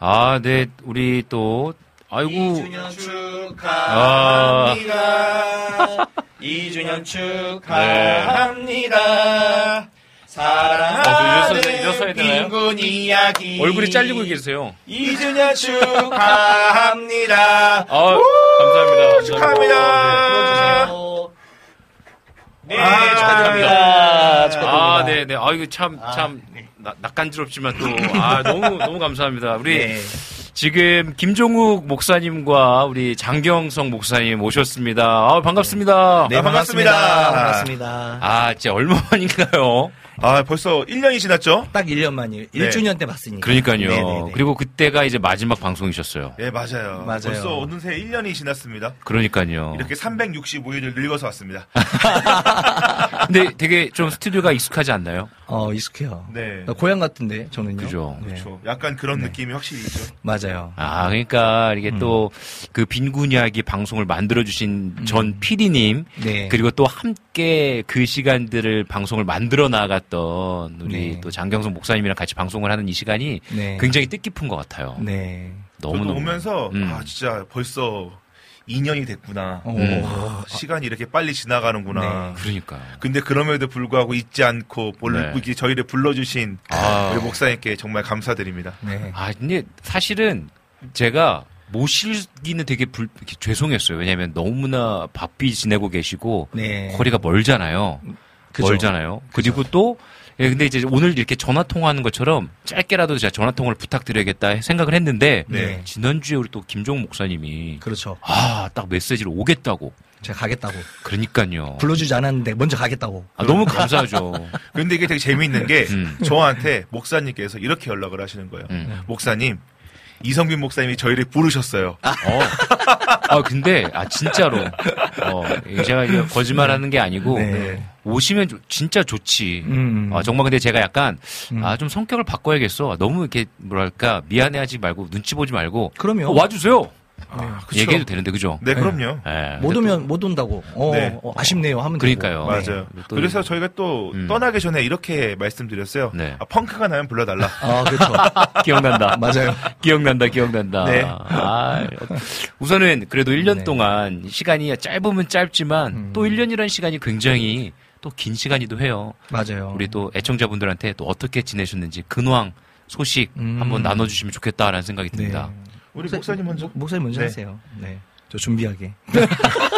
아, 네, 우리 또, 아이고. 2주년 축하합니다. 2주년 축하합니다. 사랑하는 어? 빈군 이야기. 얼굴이 잘리고 계세요. 2주년 축하합니다. 아, 감사합니다. 축하합니다. 네, 아, 축하드립니다. 아, 네, 네. 아, 이거 참, 참, 네. 나- 낯간지럽지만 또, 아, 너무, 너무 감사합니다. 우리, 네. 지금, 김종욱 목사님과 우리 장경성 목사님 오셨습니다. 아, 반갑습니다. 네, 반갑습니다. 반갑습니다. 아, 진짜 얼마 만인가요? 아, 벌써 1년이 지났죠? 딱 1년 만이에요. 네. 1주년 때 봤으니까. 그러니까요. 네네네. 그리고 그때가 이제 마지막 방송이셨어요. 네, 맞아요. 맞아요. 벌써 어느새 1년이 지났습니다. 그러니까요. 이렇게 365일을 늙어서 왔습니다. [laughs] 근데 되게 좀 스튜디오가 익숙하지 않나요? 어, 익숙해요. 네. 나 고향 같은데, 저는요. 그죠. 네. 그렇죠. 약간 그런 네. 느낌이 확실히 있죠. 맞아요. 아, 그러니까 이게 음. 또그 빈곤 이야기 방송을 만들어주신 전 PD님, 네. 그리고 또 함께 그 시간들을 방송을 만들어 나갔던 우리 네. 또 장경성 목사님이랑 같이 방송을 하는 이 시간이 네. 굉장히 뜻깊은 것 같아요. 네. 너무 저도 너무 오면서 음. 아 진짜 벌써 2년이 됐구나. 어. 음. 와, 시간이 이렇게 빨리 지나가는구나. 네. 그러니까. 근데 그럼에도 불구하고 잊지 않고 볼, 네. 저희를 불러주신 아. 우리 목사님께 정말 감사드립니다. 네. 아, 근데 사실은 제가 모시기는 되게 불, 이렇게 죄송했어요. 왜냐면 너무나 바삐 지내고 계시고 네. 거리가 멀잖아요. 그죠. 멀잖아요. 그리고 또 예, 근데 이제 오늘 이렇게 전화 통화하는 것처럼 짧게라도 제가 전화 통화를 부탁드려야겠다 생각을 했는데 네. 지난주에 우리 또 김종욱 목사님이 그렇죠. 아, 딱 메시지를 오겠다고. 제가 가겠다고. 그러니까요. 불러주지 않았는데 먼저 가겠다고. 아, 너무 감사하죠. [laughs] 근데 이게 되게 재미있는 게 음. 저한테 목사님께서 이렇게 연락을 하시는 거예요. 음. 목사님, 이성빈 목사님이 저희를 부르셨어요. 어. 아, 근데, 아, 진짜로. 어, 제가 이제 거짓말 하는 게 아니고, 네. 오시면 조- 진짜 좋지. 음. 아, 정말 근데 제가 약간, 음. 아, 좀 성격을 바꿔야겠어. 너무 이렇게, 뭐랄까, 미안해하지 말고, 눈치 보지 말고. 그럼요. 어, 와주세요! 아, 그쵸. 얘기해도 되는데, 그죠? 네, 그럼요. 예. 못 오면 못 온다고. 어, 네. 어, 아쉽네요. 하면 그러니까요. 되고. 맞아요. 또 그래서 저희가 또 음. 떠나기 전에 이렇게 말씀드렸어요. 네. 아, 펑크가 나면 불러달라. 아, 그렇죠. [laughs] 기억난다. 맞아요. 기억난다, 기억난다. 네. 아, 우선은 그래도 1년 네. 동안 시간이 짧으면 짧지만 음. 또 1년이라는 시간이 굉장히 또 긴 시간이기도 해요. 맞아요. 우리 또 애청자분들한테 또 어떻게 지내셨는지 근황 소식 음. 한번 나눠주시면 좋겠다라는 생각이 네. 듭니다. 우리 목사님 먼저. 목- 목사님 먼저 네. 하세요. 네. 저 준비하게. [laughs]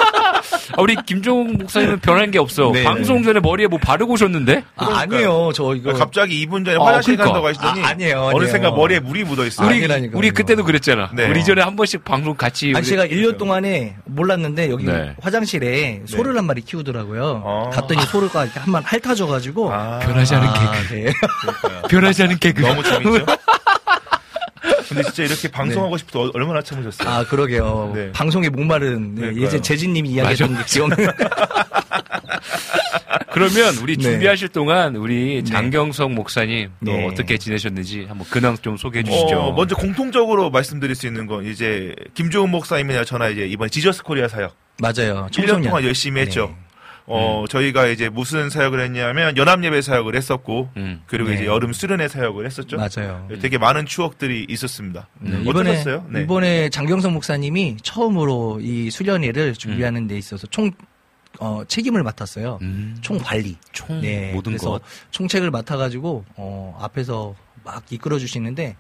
아, 우리 김종욱 목사님은 변한 게 없어. 네, 방송 전에 머리에 뭐 바르고 오셨는데? 아, 아니에요. 저 이거. 갑자기 2분 전에 아, 화장실 그러니까. 간다고 하시더니 아, 아니에요, 아니에요. 어느샌가 머리에 물이 묻어 있어요. 우리 아니라니까요. 우리 그때도 그랬잖아. 네. 우리 전에 한 번씩 방송 같이 아니, 제가 1년 동안에 몰랐는데 여기 네. 화장실에 소를 한 마리 키우더라고요. 어. 갔더니 소가 이렇게 한 마리 핥아줘가지고. 아, 변하지 않은 아, 개그. 네. 변하지 않은 개그. 너무 재밌죠? [laughs] 근데 진짜 이렇게 방송하고 싶어 도 얼마나 참으셨어요? 아, 그러게요. 네. 방송에 목마른 네, 그러니까요. 예전 재진님이 이야기했던 게 기억나. [laughs] 그러면 우리 네. 준비하실 동안 우리 장경석 목사님 또 네. 어떻게 지내셨는지 한번 근황 좀 소개해 주시죠. 어, 먼저 공통적으로 말씀드릴 수 있는 건 이제 김종훈 목사님이나 저나 이제 이번 지저스 코리아 사역 맞아요. 1년 청소년. 동안 열심히 했죠. 네. 어, 저희가 이제 무슨 사역을 했냐면 연합예배 사역을 했었고 음. 그리고 네. 이제 여름 수련회 사역을 했었죠. 맞아요. 되게 많은 추억들이 있었습니다. 네, 이번에 어떠셨어요? 네. 이번에 장경석 목사님이 처음으로 이 수련회를 준비하는 데 있어서 총 어, 책임을 맡았어요. 음. 총 관리. 총 네, 모든 그래서 것. 총책을 맡아가지고 어, 앞에서 막 이끌어 주시는데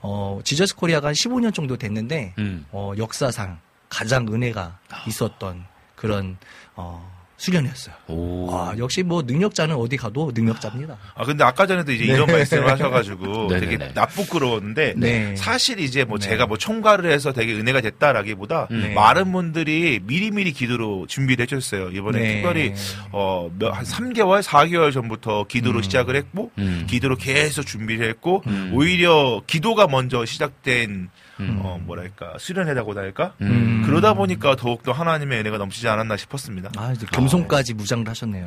어, 지저스 코리아가 한 15년 정도 됐는데 음. 어, 역사상 가장 은혜가 있었던 그런 어, 수련회였어요. 오. 아, 역시 뭐 능력자는 어디 가도 능력자입니다. 아 근데 아까 전에도 이제 이런 말씀을 하셔가지고. [laughs] 되게 나쁘끄러웠는데 네. 사실 이제 뭐 네. 제가 뭐 총괄을 해서 되게 은혜가 됐다라기보다 음. 많은 분들이 미리미리 기도로 준비를 해주셨어요. 이번에 네. 특별히 어, 몇- 한 3개월, 4개월 전부터 기도로 시작을 했고 음. 기도로 계속 준비를 했고 음. 오히려 기도가 먼저 시작된 음. 어, 뭐랄까 수련회라고나 할까 음. 그러다 보니까 더욱더 하나님의 은혜가 넘치지 않았나 싶었습니다. 아, 이제 겸손까지 무장을 하셨네요.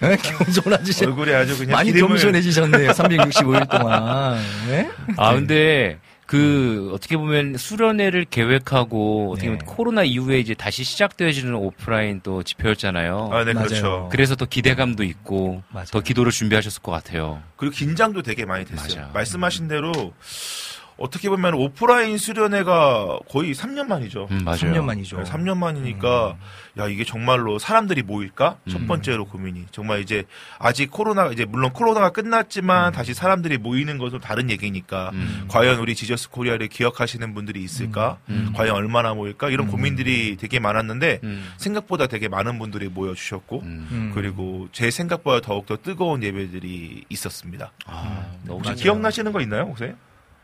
네? [laughs] 겸손하지. 얼굴에 아주 그냥 많이 기름을- 겸손해지셨네요. 365일 동안. 네? 아 근데 그 어떻게 보면 수련회를 계획하고 어떻게 보면 네. 코로나 이후에 이제 다시 시작되어지는 오프라인 또 집회였잖아요. 아, 네, 맞아요. 그렇죠. 그래서 더 기대감도 있고 맞아요. 더 기도를 준비하셨을 것 같아요. 그리고 긴장도 되게 많이 됐어요. 맞아. 말씀하신 대로 어떻게 보면 오프라인 수련회가 거의 3년 만이죠. 음, 맞아요. 3년 만이죠. 3년 만이니까 야 이게 정말로 사람들이 모일까? 첫 음. 번째로 고민이 정말 이제 아직 코로나 이제 물론 코로나가 끝났지만 다시 사람들이 모이는 것은 다른 얘기니까 음. 과연 우리 지저스 코리아를 기억하시는 분들이 있을까? 음. 과연 얼마나 모일까? 이런 고민들이 되게 많았는데 음. 생각보다 되게 많은 분들이 모여 주셨고 음. 음. 그리고 제 생각보다 더욱 더 뜨거운 예배들이 있었습니다. 아, 너무 혹시 맞아요. 기억나시는 거 있나요, 혹시?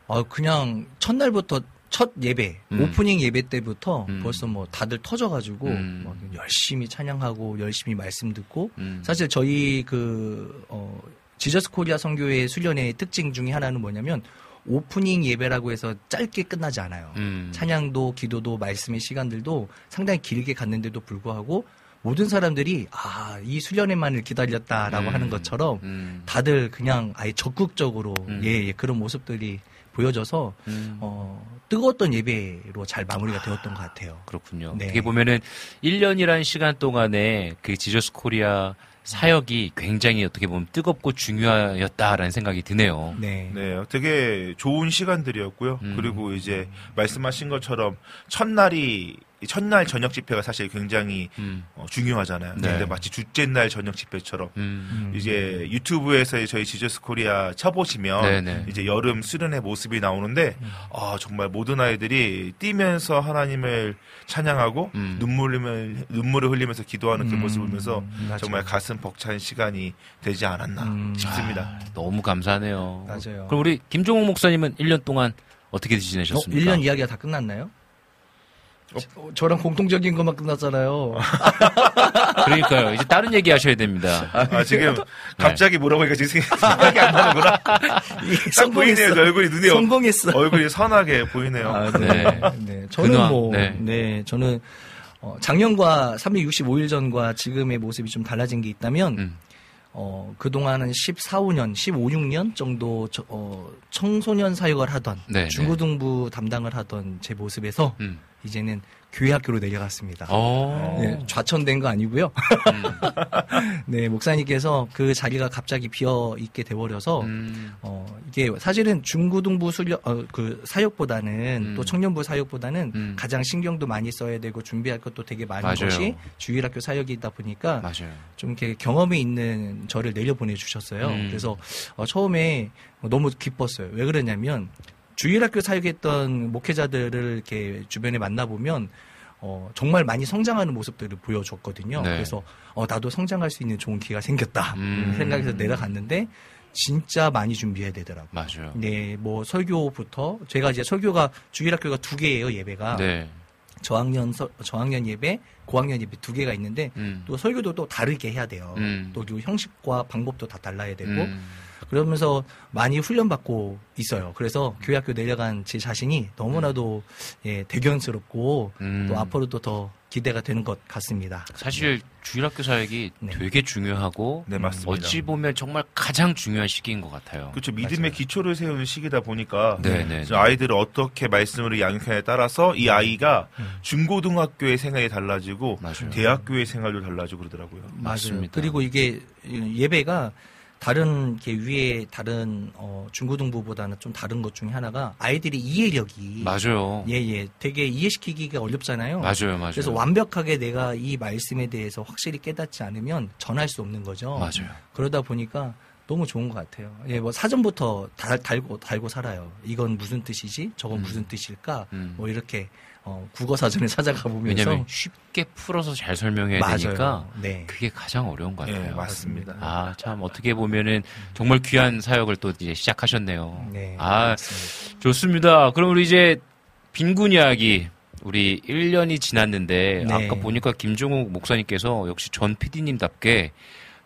아, 그냥 첫날부터 첫 예배, 음. 오프닝 예배 때부터 음. 벌써 뭐 다들 터져가지고 음. 막 열심히 찬양하고 열심히 말씀 듣고 음. 사실 저희 그, 어, 지저스 코리아 선교회 수련회의 특징 중에 하나는 뭐냐면 오프닝 예배라고 해서 짧게 끝나지 않아요. 음. 찬양도 기도도 말씀의 시간들도 상당히 길게 갔는데도 불구하고 모든 사람들이 아, 이 수련회만을 기다렸다라고 음. 하는 것처럼 음. 다들 그냥 아예 적극적으로 음. 예, 예, 그런 모습들이 보여져서 음. 어, 뜨거웠던 예배로 잘 마무리가 되었던 것 같아요. 그렇군요. 네. 어떻게 보면은 1년이라는 시간 동안에 그 지저스 코리아 사역이 굉장히 어떻게 보면 뜨겁고 중요하였다라는 생각이 드네요. 네. 네, 되게 좋은 시간들이었고요. 음. 그리고 이제 말씀하신 것처럼 첫날이 이 첫날 저녁 집회가 사실 굉장히 음. 어, 중요하잖아요. 네. 근데 마치 둘째 날 저녁 집회처럼 음. 이제 유튜브에서 저희 지저스 코리아 쳐보시면 네네. 이제 여름 수련회 모습이 나오는데 아 정말 모든 아이들이 뛰면서 하나님을 찬양하고 음. 눈물을 눈물을 흘리면서 기도하는 그 음, 모습을 보면서. 정말 가슴 벅찬 시간이 되지 않았나 음. 싶습니다. 너무 감사하네요. 맞아요. 그럼 우리 김종욱 목사님은 1년 동안 어떻게 어, 지내셨습니까? 1년 이야기가 다 끝났나요? 어, 저랑 공통적인 것만 끝났잖아요. [laughs] 그러니까요. 이제 다른 얘기 하셔야 됩니다. 아 지금 네. 갑자기 뭐라고 하니까 지금 생각이 안 나는구나. [laughs] 딱 보이네요. 얼굴이 눈에 성공했어. 얼굴이 선하게 보이네요. 아, 네. 네. 네. 저는 근황, 뭐, 네. 네. 저는, 어, 작년과 365일 전과 지금의 모습이 좀 달라진 게 있다면, 음. 어, 그동안은 14, 5년, 15, 6년 정도, 저- 어, 청소년 사역을 하던, 네, 중고등부 담당을 하던 제 모습에서, 음. 이제는 교회 학교로 내려갔습니다. 어. 네, 좌천된 거 아니고요. 음. [laughs] 네, 목사님께서 그 자리가 갑자기 비어 있게 돼버려서 음. 어, 이게 사실은 중고등부 수련 어, 그 사역보다는 음. 또 청년부 사역보다는 음. 가장 신경도 많이 써야 되고 준비할 것도 되게 많은 맞아요. 것이 주일학교 사역이다 보니까 맞아요. 좀 이렇게 경험이 있는 저를 내려 보내 주셨어요. 음. 그래서 어, 처음에 너무 기뻤어요. 왜 그러냐면 주일학교 사역했던 목회자들을 이렇게 주변에 만나보면 어, 정말 많이 성장하는 모습들을 보여줬거든요. 네. 그래서 어, 나도 성장할 수 있는 좋은 기회가 생겼다 음. 생각해서 내려갔는데 진짜 많이 준비해야 되더라고요. 맞아요. 네, 뭐 설교부터 제가 이제 설교가 주일학교가 두 개예요 예배가 네. 저학년 서- 저학년 예배, 고학년 예배 두 개가 있는데 음. 또 설교도 또 다르게 해야 돼요. 음. 또 형식과 방법도 다 달라야 되고 음. 그러면서 많이 훈련받고 있어요. 그래서 교회 학교 내려간 제 자신이 너무나도 예, 대견스럽고 음. 또 앞으로도 더 기대가 되는 것 같습니다. 사실 주일학교 사역이 네. 되게 중요하고 네, 맞습니다. 어찌 보면 정말 가장 중요한 시기인 것 같아요. 그렇죠. 믿음의 기초를 세우는 시기다 보니까 네, 네, 네. 아이들을 어떻게 말씀으로 양육하냐에 따라서 이 아이가 음. 중고등학교의 생활이 달라지고 맞아요. 대학교의 생활도 달라지고 그러더라고요. 맞습니다. 그리고 이게 예배가 다른 이렇게 위에 다른 어, 중고등부보다는 좀 다른 것 중에 하나가 아이들이 이해력이 맞아요. 예예 되게 이해시키기가 어렵잖아요. 맞아요, 맞아요. 그래서 완벽하게 내가 이 말씀에 대해서 확실히 깨닫지 않으면 전할 수 없는 거죠. 맞아요. 그러다 보니까 너무 좋은 것 같아요. 예, 뭐 사전부터 달, 달고 달고 살아요. 이건 무슨 뜻이지? 저건 음. 무슨 뜻일까? 음. 뭐 이렇게 어, 국어 사전을 찾아가 보면서 왜냐면 쉽게 풀어서 잘 설명해야 맞아요. 되니까 네. 그게 가장 어려운 것 같아요. 네, 맞습니다. 아, 참 어떻게 보면은 정말 귀한 사역을 또 이제 시작하셨네요. 네. 아, 맞습니다. 좋습니다. 그럼 우리 이제 빈군 이야기 우리 1년이 지났는데 네. 아까 보니까 김종욱 목사님께서 역시 전 PD님답게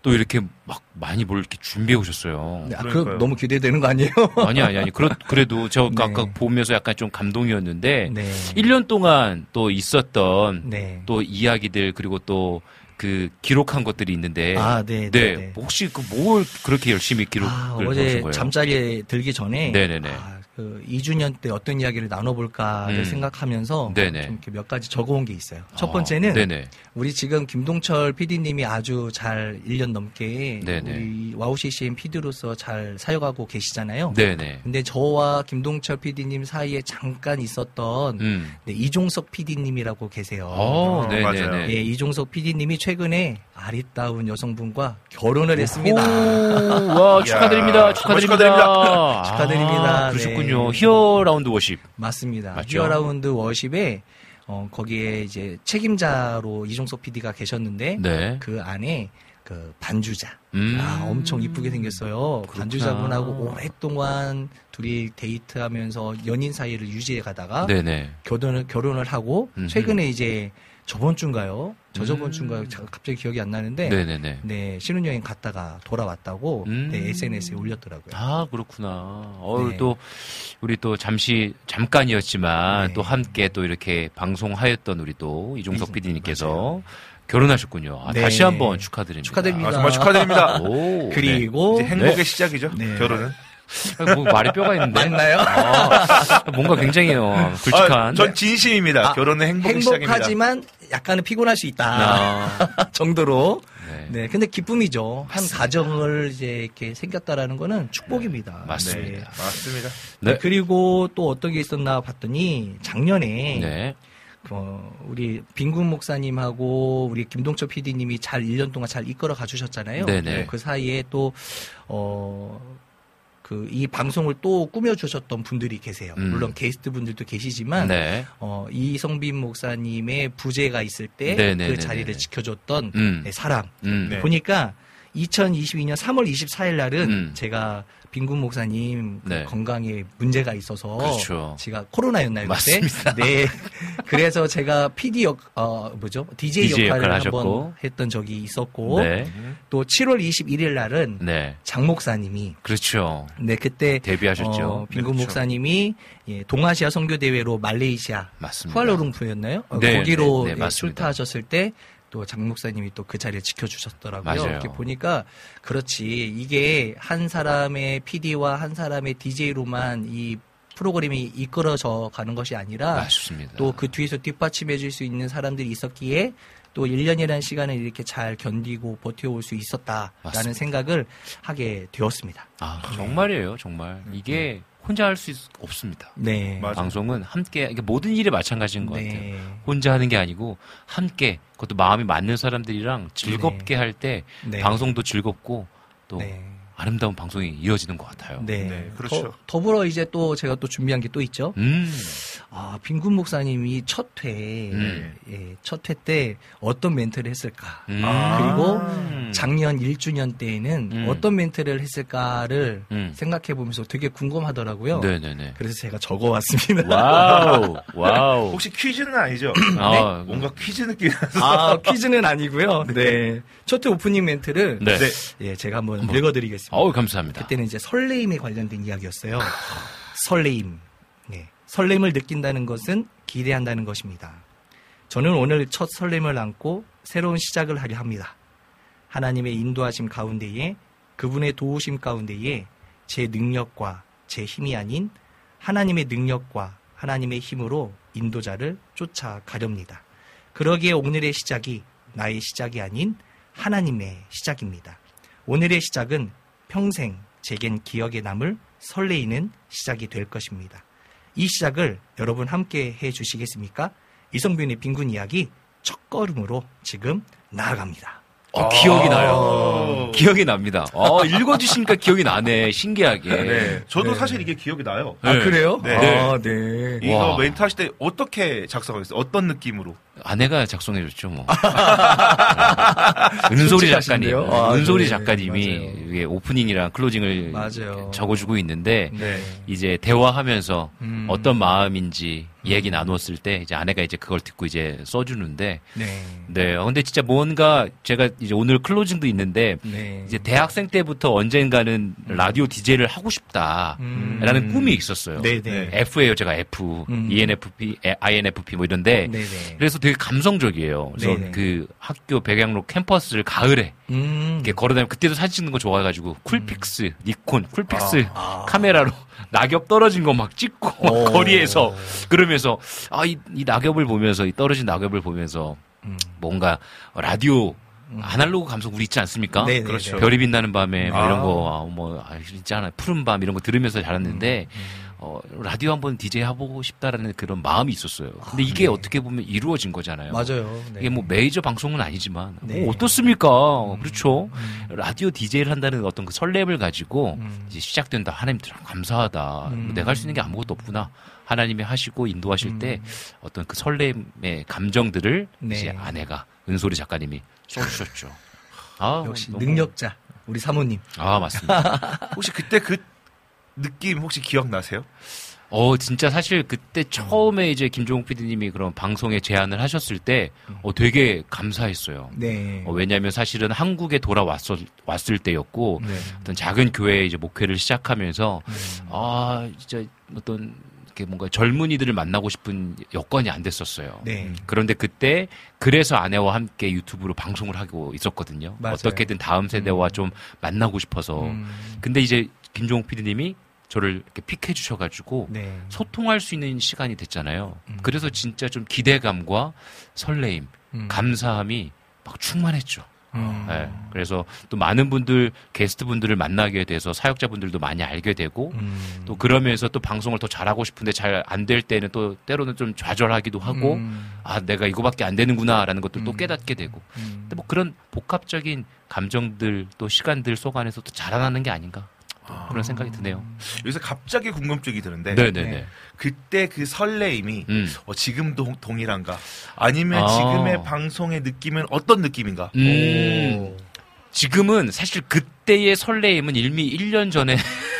또 이렇게 막 많이 뭘 이렇게 준비해 오셨어요. 네, 아, 그. 너무 기대되는 거 아니에요? [laughs] 아니 아니 아니. 그렇 그래도 저 네. 아까 보면서 약간 좀 감동이었는데 네. 1년 동안 또 있었던 네. 또 이야기들 그리고 또 그 기록한 것들이 있는데 아, 네, 네, 네, 네. 혹시 그 뭘 그렇게 열심히 기록을 아, 하신 어제 거예요? 잠자리에 들기 전에 네네네. 아, 그 2주년 때 어떤 이야기를 나눠볼까를 음. 생각하면서 네네. 좀 이렇게 몇 가지 적어온 게 있어요. 첫 어, 번째는 네네. 우리 지금 김동철 PD님이 아주 잘 1년 넘게 네네. 우리 와우 CCM PD로서 잘 사역하고 계시잖아요. 네네. 근데 저와 김동철 PD님 사이에 잠깐 있었던 음. 네, 이종석 PD님이라고 계세요. 어, 어. 맞아요. 예, 이종석 PD님이 최근에 아리따운 여성분과 결혼을 했습니다. 오, [laughs] 와, 축하드립니다. 정말 축하드립니다. 축하드립니다. 아, 그러셨군요. 네. 히어 라운드 워십. 맞습니다. 맞죠? 히어 라운드 워십에 어, 거기에 이제 책임자로 이종석 PD가 계셨는데 네. 그 안에 그 반주자. 음. 아, 엄청 이쁘게 생겼어요. 그렇구나. 반주자분하고 오랫동안 둘이 데이트하면서 연인 사이를 유지해 가다가 네네. 결혼을 결혼을 하고. 최근에 이제 저번 주인가요? 저저번 음. 주인가요? 자- 갑자기 기억이 안 나는데 네네네. 네, 신혼여행 갔다가 돌아왔다고 음. 네, SNS에 올렸더라고요. 아, 그렇구나. 어, 네. 또, 우리 또 잠시, 잠깐이었지만 네. 또 함께 또 이렇게 방송하였던 우리 또 이종석 이- PD님께서 결혼하셨군요. 아, 네. 다시 한번 축하드립니다. 축하드립니다. 아, 정말 축하드립니다. [laughs] 오, 그리고 이제 행복의 네. 시작이죠. 네. 결혼은. 네. 뭐 말에 뼈가 있는데. 맞나요? 아, 뭔가 굉장히 어, 굵직한. 아, 전 진심입니다. 아, 결혼은 행복의 시작입니다. 행복하지만 약간은 피곤할 수 있다 아, [laughs] 정도로. 네. 네, 근데 기쁨이죠. 한 맞습니다. 가정을 이제 이렇게 생겼다라는 거는 축복입니다. 맞습니다. 네. 맞습니다. 네. 그리고 또 어떤 게 있었나 봤더니 작년에 네. 어, 우리 빈군 목사님하고 우리 김동철 PD님이 잘 1년 동안 잘 이끌어 가주셨잖아요. 네네. 그 사이에 또, 어, 그, 이 방송을 또 꾸며주셨던 분들이 계세요. 음. 물론 게스트 분들도 계시지만, 네. 어, 이성빈 목사님의 부재가 있을 때그 네네네네네. 자리를 지켜줬던 음. 네, 사람. 음. 네. 보니까 2022년 3월 24일 날은 음. 제가 빈군 목사님 그 네. 건강에 문제가 있어서 그렇죠. 제가 코로나였나요 맞습니다. 그때? 네. [laughs] 그래서 제가 PD 역, 어, 뭐죠? DJ, DJ 역할을 역할 한번. 했던 적이 있었고 네. 또 7월 21일 날은 네. 장 목사님이 그렇죠. 네 그때 데뷔하셨죠. 어, 빈군 그렇죠. 목사님이 예, 동아시아 선교 대회로 말레이시아 맞습니다. 쿠알라룸푸였나요? 어, 네, 거기로 네, 네, 예, 맞습니다. 출타하셨을 때 또 장 목사님이 또 그 자리를 지켜주셨더라고요. 맞아요. 이렇게 보니까 그렇지 이게 한 사람의 PD와 한 사람의 DJ로만 이 프로그램이 이끌어져 가는 것이 아니라. 또 그 뒤에서 뒷받침해 줄 수 있는 사람들이 있었기에 또 1년이라는 시간을 이렇게 잘 견디고 버텨올 수 있었다라는 맞습니다. 생각을 하게 되었습니다. 아, 정말이에요, 정말. 이게 혼자 할 수 없습니다. 네. 방송은 함께, 이게 모든 일에 마찬가지인 것 같아요. 네. 혼자 하는 게 아니고 함께, 그것도 마음이 맞는 사람들이랑 즐겁게 할때 네. 방송도 즐겁고 또 네. 아름다운 방송이 이어지는 것 같아요. 네. 네, 그렇죠. 더, 더불어 이제 또 제가 또 준비한 게 또 있죠. 음, 아, 빈군 목사님이 첫 회, 음. 예, 첫회 때 어떤 멘트를 했을까? 음. 그리고 음. 작년 1주년 때에는 음. 어떤 멘트를 했을까를 음. 생각해 보면서 되게 궁금하더라고요. 네네네. 그래서 제가 적어 왔습니다. 와우, [laughs] 와우. 혹시 퀴즈는 아니죠? 아, 뭔가 퀴즈 느낌이 나서. 아, 퀴즈는 아니고요. 네. 첫 회 오프닝 멘트를 네. 네. 예, 제가 한번 읽어드리겠습니다. 어우, 감사합니다. 그때는 이제 설레임에 관련된 이야기였어요. 설레임. 네. 설렘을 느낀다는 것은 기대한다는 것입니다. 저는 오늘 첫 설렘을 안고 새로운 시작을 하려 합니다. 하나님의 인도하심 가운데에 그분의 도우심 가운데에 제 능력과 제 힘이 아닌 하나님의 능력과 하나님의 힘으로 인도자를 쫓아가렵니다. 그러기에 오늘의 시작이 나의 시작이 아닌 하나님의 시작입니다. 오늘의 시작은 평생 제겐 기억에 남을 설레이는 시작이 될 것입니다. 이 시작을 여러분 함께 해 주시겠습니까? 이성빈의 빈군 이야기 첫 걸음으로 지금 나아갑니다. 어, 기억이 나요. 기억이 납니다. 어, 읽어주시니까 기억이 나네. 신기하게. 네. 저도 네. 사실 이게 기억이 나요. 네. 아, 그래요? 네. 아, 네. 이거 와. 멘트 하실 때 어떻게 작성하셨어요? 어떤 느낌으로? 아내가 작성해줬죠, 뭐. [laughs] 은솔이 작가님. 아, 은솔이 네, 작가님이 맞아요. 이게 오프닝이랑 클로징을 맞아요. 적어주고 있는데, 네. 이제 대화하면서 음. 어떤 마음인지 얘기 나누었을 때, 이제 아내가 이제 그걸 듣고 이제 써주는데, 네. 네. 어, 근데 진짜 뭔가 제가 이제 오늘 클로징도 있는데, 네. 이제 대학생 때부터 언젠가는 라디오 DJ를 하고 싶다. 음. 라는 꿈이 있었어요. 네네. F예요, 제가 F, 음. ENFP, INFP 뭐 이런데, 네네. 그래서 되게 감성적이에요. 그래서 네네. 그 학교 백양로 캠퍼스를 가을에 음. 이렇게 걸어다니면 그때도 사진 찍는 거 좋아해가지고 Coolpix, 니콘, Coolpix 아. 카메라로 낙엽 떨어진 거 막 찍고 막 오. [laughs] 거리에서 그러면 서 아 이 이 낙엽을 보면서 이 떨어진 낙엽을 보면서 음. 뭔가 라디오 아날로그 감성 우리 있지 않습니까? 네네네. 그렇죠. 별이 빛나는 밤에 뭐 아. 이런 거, 아, 뭐, 아, 있잖아. 푸른 밤 이런 거 들으면서 자랐는데, 음, 어, 라디오 한번 디제이 해보고 싶다라는 그런 마음이 있었어요. 근데 이게 네. 어떻게 보면 이루어진 거잖아요. 맞아요. 네. 이게 뭐 메이저 방송은 아니지만, 네. 어, 어떻습니까? 그렇죠. 음. 라디오 디제이를 한다는 어떤 그 설렘을 가지고 음. 이제 시작된다. 하나님 참 감사하다. 음. 뭐 내가 할 수 있는 게 아무것도 없구나. 하나님이 하시고 인도하실 때 어떤 그 설렘의 감정들을 네. 이제 아내가 은솔이 작가님이 써주셨죠. [laughs] 아, 역시 너무- 능력자 우리 사모님. 아, 맞습니다. [laughs] 혹시 그때 그 느낌 혹시 기억나세요? 어, 진짜 사실 그때 처음에 이제 김종욱 PD님이 그런 방송에 제안을 하셨을 때, 어, 되게 감사했어요. 네. 어, 왜냐하면 사실은 한국에 돌아왔을 왔을 때였고, 네. 어떤 작은 교회에 이제 목회를 시작하면서, 음. 아, 진짜 어떤, 이렇게 뭔가 젊은이들을 만나고 싶은 여건이 안 됐었어요. 네. 그런데 그때 그래서 아내와 함께 유튜브로 방송을 하고 있었거든요. 맞아요. 어떻게든 다음 세대와 좀 만나고 싶어서. 음. 근데 이제 김종욱 PD님이 저를 이렇게 픽해 주셔가지고 네. 소통할 수 있는 시간이 됐잖아요. 음. 그래서 진짜 좀 기대감과 설레임, 음. 감사함이 막 충만했죠. 음. 예, 그래서 또 많은 분들 게스트 분들을 만나게 돼서 사역자 분들도 많이 알게 되고 음. 또 그러면서 또 방송을 더 잘하고 싶은데 잘 안 될 때는 또 때로는 좀 좌절하기도 하고 음. 아 내가 이거밖에 안 되는구나라는 것도 또 음. 깨닫게 되고 음. 근데 뭐 그런 복합적인 감정들 또 시간들 속 안에서 또 자라나는 게 아닌가 그런 생각이 드네요. 여기서 갑자기 궁금증이 드는데 네네네. 네. 그때 그 설레임이 음. 어, 지금도 동일한가? 아니면 아. 지금의 방송의 느낌은 어떤 느낌인가? 음, 지금은 사실 그때의 설레임은 이미 1년 전에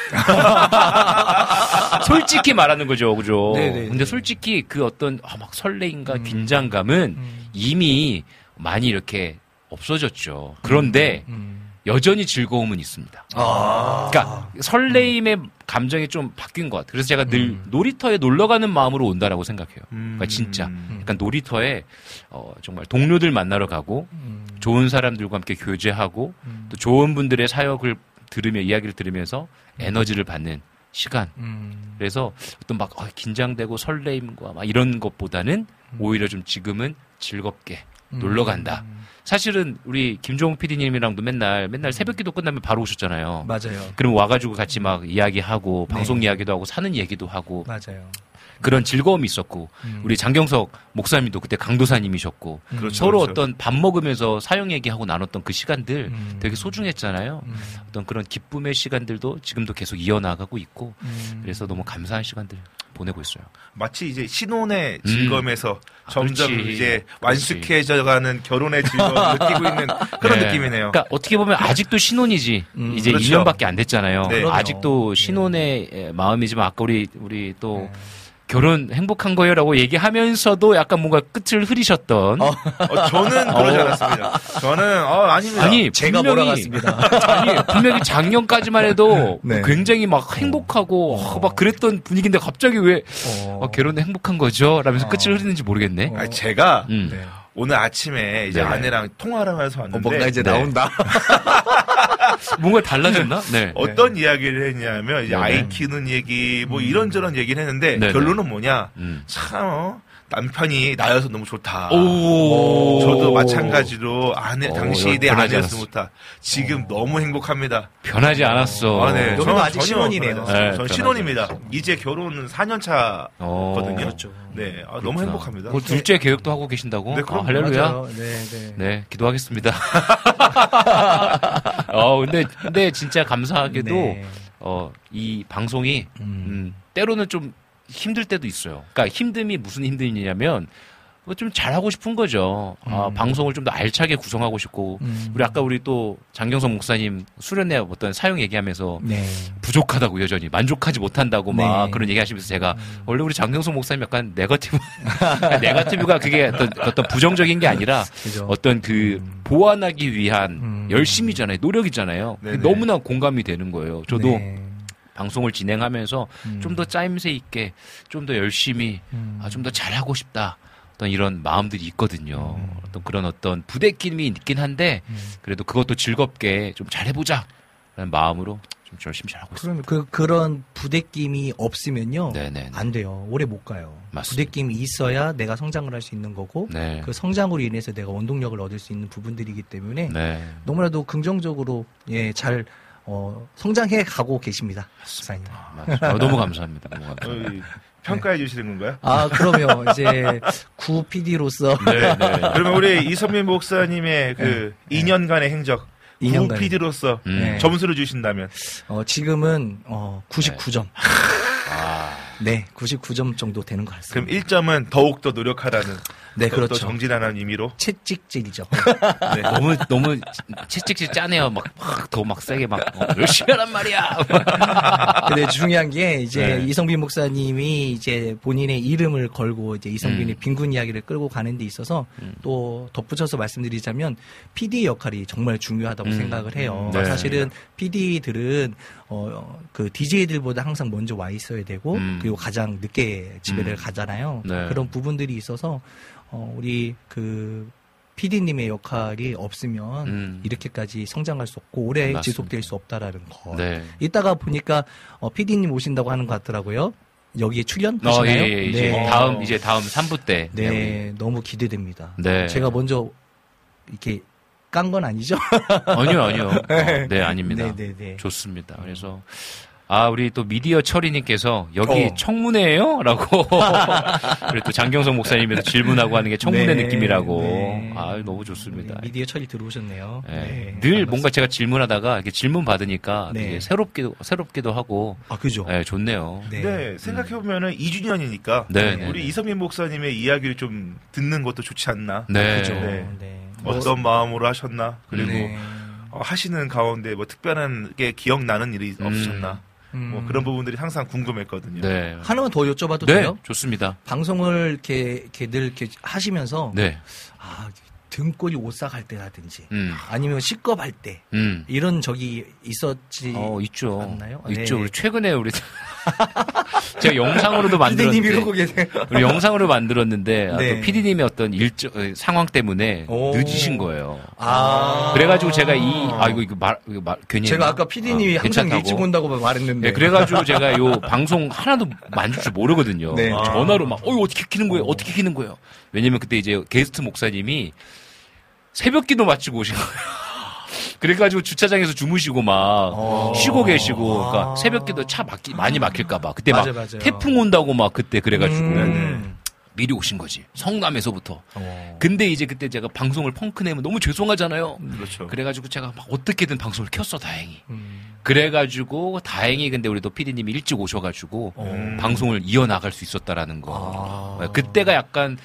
[laughs] 솔직히 말하는 거죠, 그죠? 네네. 근데 솔직히 그 어떤 아, 막 설레임과 음. 긴장감은 음. 이미 많이 이렇게 없어졌죠. 그런데 음. 여전히 즐거움은 있습니다. 아. 그러니까 설레임의 감정이 좀 바뀐 것 같아요. 그래서 제가 늘 놀이터에 놀러 가는 마음으로 온다라고 생각해요. 그러니까 진짜. 약간 놀이터에 어, 정말 동료들 만나러 가고 음. 좋은 사람들과 함께 교제하고 음. 또 좋은 분들의 사역을 들으며 이야기를 들으면서 에너지를 받는 시간. 음. 그래서 어떤 막 아, 긴장되고 설레임과 막 이런 것보다는 오히려 좀 지금은 즐겁게 놀러 간다. 사실은 우리 김종욱 PD님이랑도 맨날 맨날 새벽기도 끝나면 바로 오셨잖아요. 맞아요. 그럼 와가지고 같이 막 이야기하고 네. 방송 이야기도 하고 사는 얘기도 하고 맞아요. 그런 즐거움이 있었고 음. 우리 장경석 목사님도 그때 강도사님이셨고 그렇죠, 서로 그렇죠. 어떤 밥 먹으면서 사용 얘기하고 나눴던 그 시간들 음. 되게 소중했잖아요. 음. 어떤 그런 기쁨의 시간들도 지금도 계속 이어나가고 있고 음. 그래서 너무 감사한 시간들 보내고 있어요. 마치 이제 신혼의 즐거움에서 아, 점점 그렇지. 이제. 완숙해져가는 결혼의 즐거움을 [laughs] 느끼고 있는 그런 네. 느낌이네요. 그러니까 어떻게 보면 아직도 신혼이지 음. 이제 그렇죠. 2년밖에 안 됐잖아요. 네. 그럼요. 아직도 신혼의 에, 마음이지만 아까 우리 우리 또 결혼 행복한 거예요라고 얘기하면서도 약간 뭔가 끝을 흐리셨던 어. 어, 저는 그러지 않았습니다. 저는 어, 아닙니다. 아니 제가 분명히 몰아갔습니다. 아니 분명히 작년까지만 해도 네. 굉장히 막 행복하고 어, 막 그랬던 분위기인데 갑자기 왜 어. 어, 결혼은 행복한 거죠? 라면서 어. 끝을 흐리는지 모르겠네. 제가 음. 네. 오늘 아침에 이제 네네. 아내랑 통화를 하면서 어, 왔는데 뭔가 이제 네. 나온다. [laughs] 뭔가 달라졌나? 네. [laughs] 어떤 이야기를 했냐면 이제 네네. 아이 키우는 얘기 뭐 이런저런 얘기를 했는데 네네. 결론은 뭐냐 음. 참 어, 남편이 나여서 너무 좋다. 오. 저도 마찬가지로 아내 오, 당시 내 아내였으면 좋다. 지금 너무 행복합니다. 변하지 않았어. 아, 네. 저는 아직 신혼이네요. 네, 전 신혼입니다. 이제 결혼은 4년 차거든요. 어. 그렇죠. 네, 아, 너무 행복합니다. 뭐 둘째 계획도 하고 계신다고? 네, 그럼 아, 할렐루야. 네, 네. 네, 기도하겠습니다. [laughs] 어, 근데, 근데 진짜 감사하게도, 네. 어, 이 방송이, 음. 음, 때로는 좀 힘들 때도 있어요. 그러니까 힘듦이 무슨 힘듦이냐면, 뭐좀 잘하고 싶은 거죠. 아, 음. 방송을 좀 더 알차게 구성하고 싶고, 음. 우리 아까 우리 또 장경석 목사님 수련회 어떤 사용 얘기하면서 네. 부족하다고 여전히 만족하지 못한다고 막 네. 그런 얘기하시면서 제가 원래 우리 장경석 목사님 약간 네거티브 [laughs] 네거티브가 그게 어떤 어떤 부정적인 게 아니라 그죠. 어떤 그 보완하기 위한 음. 열심이잖아요 노력이잖아요 네네. 너무나 공감이 되는 거예요 저도 네. 방송을 진행하면서 음. 좀더 짜임새 있게 좀 더 열심히 음. 아, 좀 더 잘하고 싶다 어떤 이런 마음들이 있거든요 음. 어떤 그런 어떤 부대낌이 있긴 한데 음. 그래도 그것도 즐겁게 좀 잘해보자 라는 마음으로 좀 열심히 잘하고 있습니다. 그 그런 부대낌이 없으면요 네네. 안 돼요. 오래 못 가요. 맞습니다. 부대낌이 있어야 내가 성장을 할 수 있는 거고 네. 그 성장으로 인해서 내가 원동력을 얻을 수 있는 부분들이기 때문에 네. 너무나도 긍정적으로 예잘 어, 성장해 가고 계십니다. 맞아요. 아, 너무 감사합니다. 너무 감사합니다. 평가해 주시는 건가요? 아 그럼요. 이제 구 PD로서 네, 네. 그러면 우리 이선민 목사님의 그 2년간의 행적, 구 2년간. PD로서 음. 네. 점수를 주신다면 어, 지금은 어, 99점. 아, 네, 99점 정도 되는 것 그럼 같습니다. 1점은 더욱 더 노력하라는 [laughs] 네, 또- 그렇죠. 또 정진하는 의미로 채찍질이죠. [laughs] 네. 너무 너무 채찍질 짜네요. 막더막 세게 막 어, 열심히 하란 말이야. [laughs] 근데 중요한 게 이제 네. 이성빈 목사님이 이제 본인의 이름을 걸고 이제 이성빈의 음. 빈군 이야기를 끌고 가는 데 있어서 또 덧붙여서 말씀드리자면 PD 역할이 정말 중요하다고 음. 생각을 해요. 네. 사실은 PD들은 어, 그 DJ들보다 항상 먼저 와 있어야 되고 음. 그리고 가장 늦게 집에를 음. 가잖아요. 네. 그런 부분들이 있어서 어, 우리 그 PD님의 역할이 없으면 음. 이렇게까지 성장할 수 없고 오래 맞습니다. 지속될 수 없다라는 거. 네. 이따가 보니까 어, PD님 오신다고 하는 것 같더라고요. 여기에 어, 출연하시나요? 예, 예, 이제 네. 다음 이제 다음 3부 때. 네, 너무 기대됩니다. 네. 제가 먼저 이렇게 깐 건 아니죠? 아니요, 아니요. [laughs] 어, 네. 네, 아닙니다. 네, 네, 네. 좋습니다. 그래서 아 우리 또 미디어 철이님께서 여기 어. 청문회예요?라고 [laughs] [laughs] 그리고 또 장경석 목사님에서 질문하고 하는 게 청문회 네, 느낌이라고 네. 아 너무 좋습니다. 네, 미디어 처리 들어오셨네요. 예. 네, 늘 반갑습니다. 뭔가 제가 질문하다가 이렇게 질문 받으니까 네. 되게 새롭기도 새롭기도 하고 아 그죠? 예, 좋네요. 네. 근데 생각해보면은 2주년이니까 네, 네, 우리 네. 이성민 목사님의 이야기를 좀 듣는 것도 좋지 않나. 네. 그죠. 네. 네. 어떤 마음으로 하셨나. 그리고 네. 어, 하시는 가운데 뭐 특별한 게 기억나는 일이 없으셨나. 음. 뭐 그런 부분들이 항상 궁금했거든요. 네. 하나만 더 여쭤봐도 네, 돼요? 좋습니다. 방송을 이렇게, 이렇게 늘 이렇게 하시면서 네. 아, 등골이 오싹할 때라든지 음. 아니면 식겁할 때 음. 이런 적이 있었지 어, 있죠. 않나요? 있죠. 네. 우리 최근에 우리 [laughs] 제가 영상으로도 [laughs] 만들었는데. [laughs] 우리 영상으로 만들었는데 아, 네. 또 PD님의 어떤 일정 어, 상황 때문에 오. 늦으신 거예요. 아. 그래가지고 제가 이 아 이거 이거 말 이거 말 괜히 제가 했나? 아까 피디님이 아, 항상 괜찮다고. 일찍 온다고 말했는데. 네, 그래가지고 제가 요 방송 하나도 만질 줄 모르거든요. 네. 전화로 막, 어이, 어떻게 키는 거예요? 어떻게 키는 거예요? 왜냐면 그때 이제 게스트 목사님이 새벽 기도 마치고 오신 거예요. [laughs] 그래가지고 주차장에서 주무시고 막 어. 쉬고 계시고, 아. 그러니까 새벽 기도 차 막히, 많이 막힐까봐. 그때 맞아요, 막 맞아요. 태풍 온다고 막 그때 그래가지고 음. 미리 오신 거지. 성남에서부터. 어. 근데 이제 그때 제가 방송을 펑크 내면 너무 죄송하잖아요. 그렇죠. 그래가지고 제가 막 어떻게든 방송을 켰어, 다행히. 음. 그래가지고 다행히 근데 우리 또 PD님이 일찍 오셔가지고 어. 방송을 이어나갈 수 있었다라는 거. 아. 그때가 약간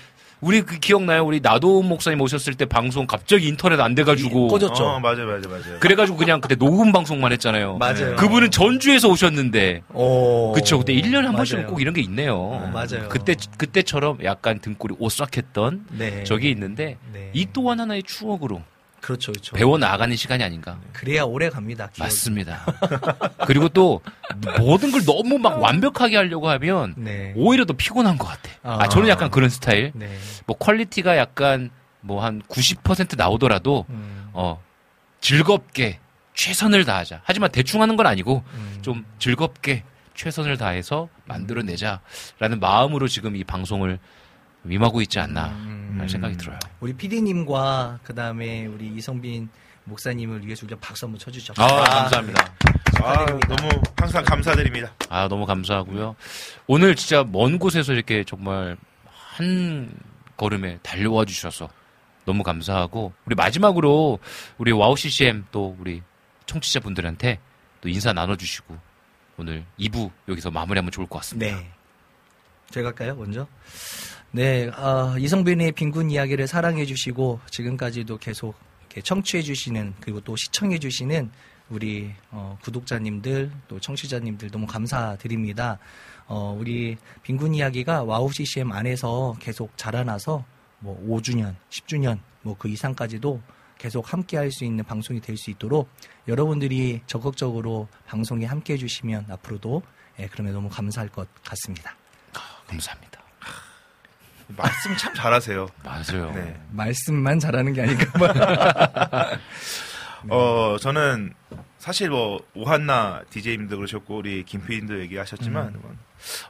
우리 그 기억나요? 우리 나도훈 목사님 오셨을 때 방송 갑자기 인터넷 안 돼가지고 꺼졌죠. 어, 맞아요, 맞아요, 맞아요. 그래가지고 그냥 그때 녹음 방송만 했잖아요. 맞아요. 그분은 전주에서 오셨는데 어. 그쵸. 그때 1년에 한 번씩은. 꼭 이런 게 있네요. 맞아요. 그때 그때처럼 약간 등골이 오싹했던 네. 적이 있는데 네. 이 또한 하나의 추억으로 그렇죠, 그렇죠. 배워 나가는 시간이 아닌가. 그래야 오래 갑니다. 기억이. 맞습니다. [laughs] 그리고 또 모든 걸 너무 막 완벽하게 하려고 하면 네. 오히려 더 피곤한 것 같아. 아, 아. 저는 약간 그런 스타일. 네. 뭐 퀄리티가 약간 뭐 한 90% 나오더라도 음. 어 즐겁게 최선을 다하자. 하지만 대충 하는 건 아니고 음. 좀 즐겁게 최선을 다해서 만들어내자라는 마음으로 지금 이 방송을 임하고 있지 않나 라는 생각이 들어요. 우리 PD님과 그 다음에 우리 이성빈 목사님을 위해서 우리가 박수 한번 쳐주죠. 아, 감사합니다. 아, 너무 항상 감사드립니다. 아, 너무 감사하고요. 오늘 진짜 먼 곳에서 이렇게 정말 한 걸음에 달려와 주셔서 너무 감사하고 우리 마지막으로 우리 와우 CCM 또 우리 청취자 분들한테 또 인사 나눠주시고 오늘 2부 여기서 마무리하면 좋을 것 같습니다. 네. 제가 할까요, 먼저? 네, 아, 이성빈의 빈군 이야기를 사랑해 주시고, 지금까지도 계속 이렇게 청취해 주시는, 그리고 또 시청해 주시는 우리, 어, 구독자님들, 또 청취자님들 너무 감사드립니다. 어, 우리 빈군 이야기가 와우 CCM 안에서 계속 자라나서, 뭐, 5주년, 10주년, 뭐 그 이상까지도 계속 함께 할 수 있는 방송이 될 수 있도록 여러분들이 적극적으로 방송에 함께 해주시면 앞으로도 예, 그러면 너무 감사할 것 같습니다. 감사합니다. 말씀 참 잘하세요. 맞아요. 네. 말씀만 잘하는 게 아닐까 봐. [laughs] 어, 저는 사실 뭐 오한나 DJ님도 그러셨고 우리 김PD님도 얘기하셨지만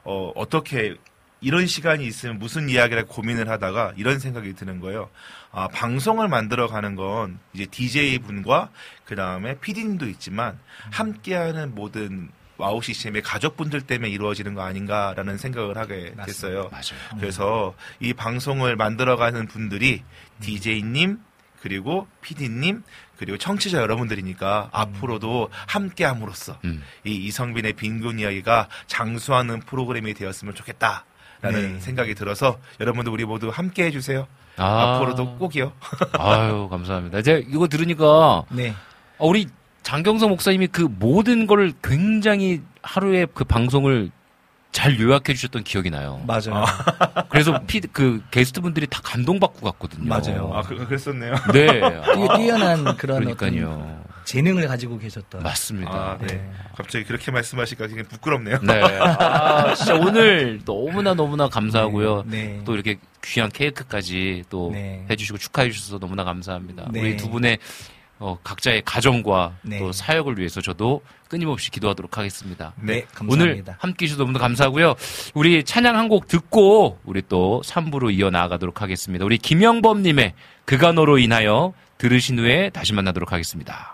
어, 어떻게 이런 시간이 있으면 무슨 이야기를 고민을 하다가 이런 생각이 드는 거예요. 아, 방송을 만들어 가는 건 이제 DJ 분과 그 다음에 PD님도 있지만 함께하는 모든 와우 CCM의 가족분들 때문에 이루어지는 거 아닌가라는 생각을 하게 됐어요. 맞아요. 그래서 이 방송을 만들어가는 분들이 DJ님 그리고 PD님 그리고 청취자 여러분들이니까 앞으로도 함께함으로써 음. 이 이성빈의 빈곤 이야기가 장수하는 프로그램이 되었으면 좋겠다 라는 네. 생각이 들어서 여러분들 우리 모두 함께 해주세요. 아. 앞으로도 꼭이요. 아유, 감사합니다. 제가 이거 들으니까 네. 어, 우리 장경석 목사님이 그 모든 걸 굉장히 하루에 그 방송을 잘 요약해 주셨던 기억이 나요. 맞아요. [laughs] 그래서 피, 그 게스트 분들이 다 감동받고 갔거든요. 맞아요. 아, 그, 그랬었네요. [laughs] 네. 뛰, 아, 뛰어난 그런 그러니까요. 어떤 재능을 가지고 계셨던. 맞습니다. 아, 네. 네. 갑자기 그렇게 말씀하시니까 되게 부끄럽네요. 네. 아, 진짜 오늘 너무나 너무나 감사하고요. 네. 또 이렇게 귀한 케이크까지 또 네. 해주시고 축하해 주셔서 너무나 감사합니다. 네. 우리 두 분의 어, 각자의 가정과 네. 또 사역을 위해서 저도 끊임없이 기도하도록 하겠습니다. 네, 오늘 감사합니다. 함께 해주셔서 너무나 감사하고요. 우리 찬양 한 곡 듣고 우리 또 3부로 이어 나가도록 하겠습니다. 우리 김영범님의 그가 너로 인하여 들으신 후에 다시 만나도록 하겠습니다.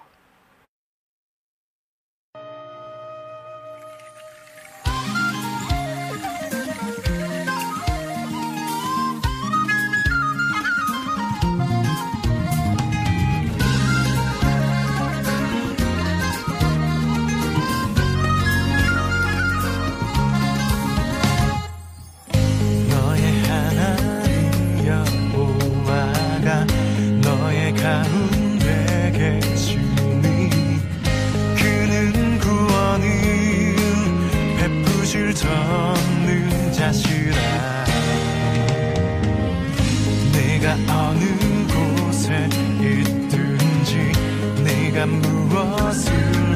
내가 무엇을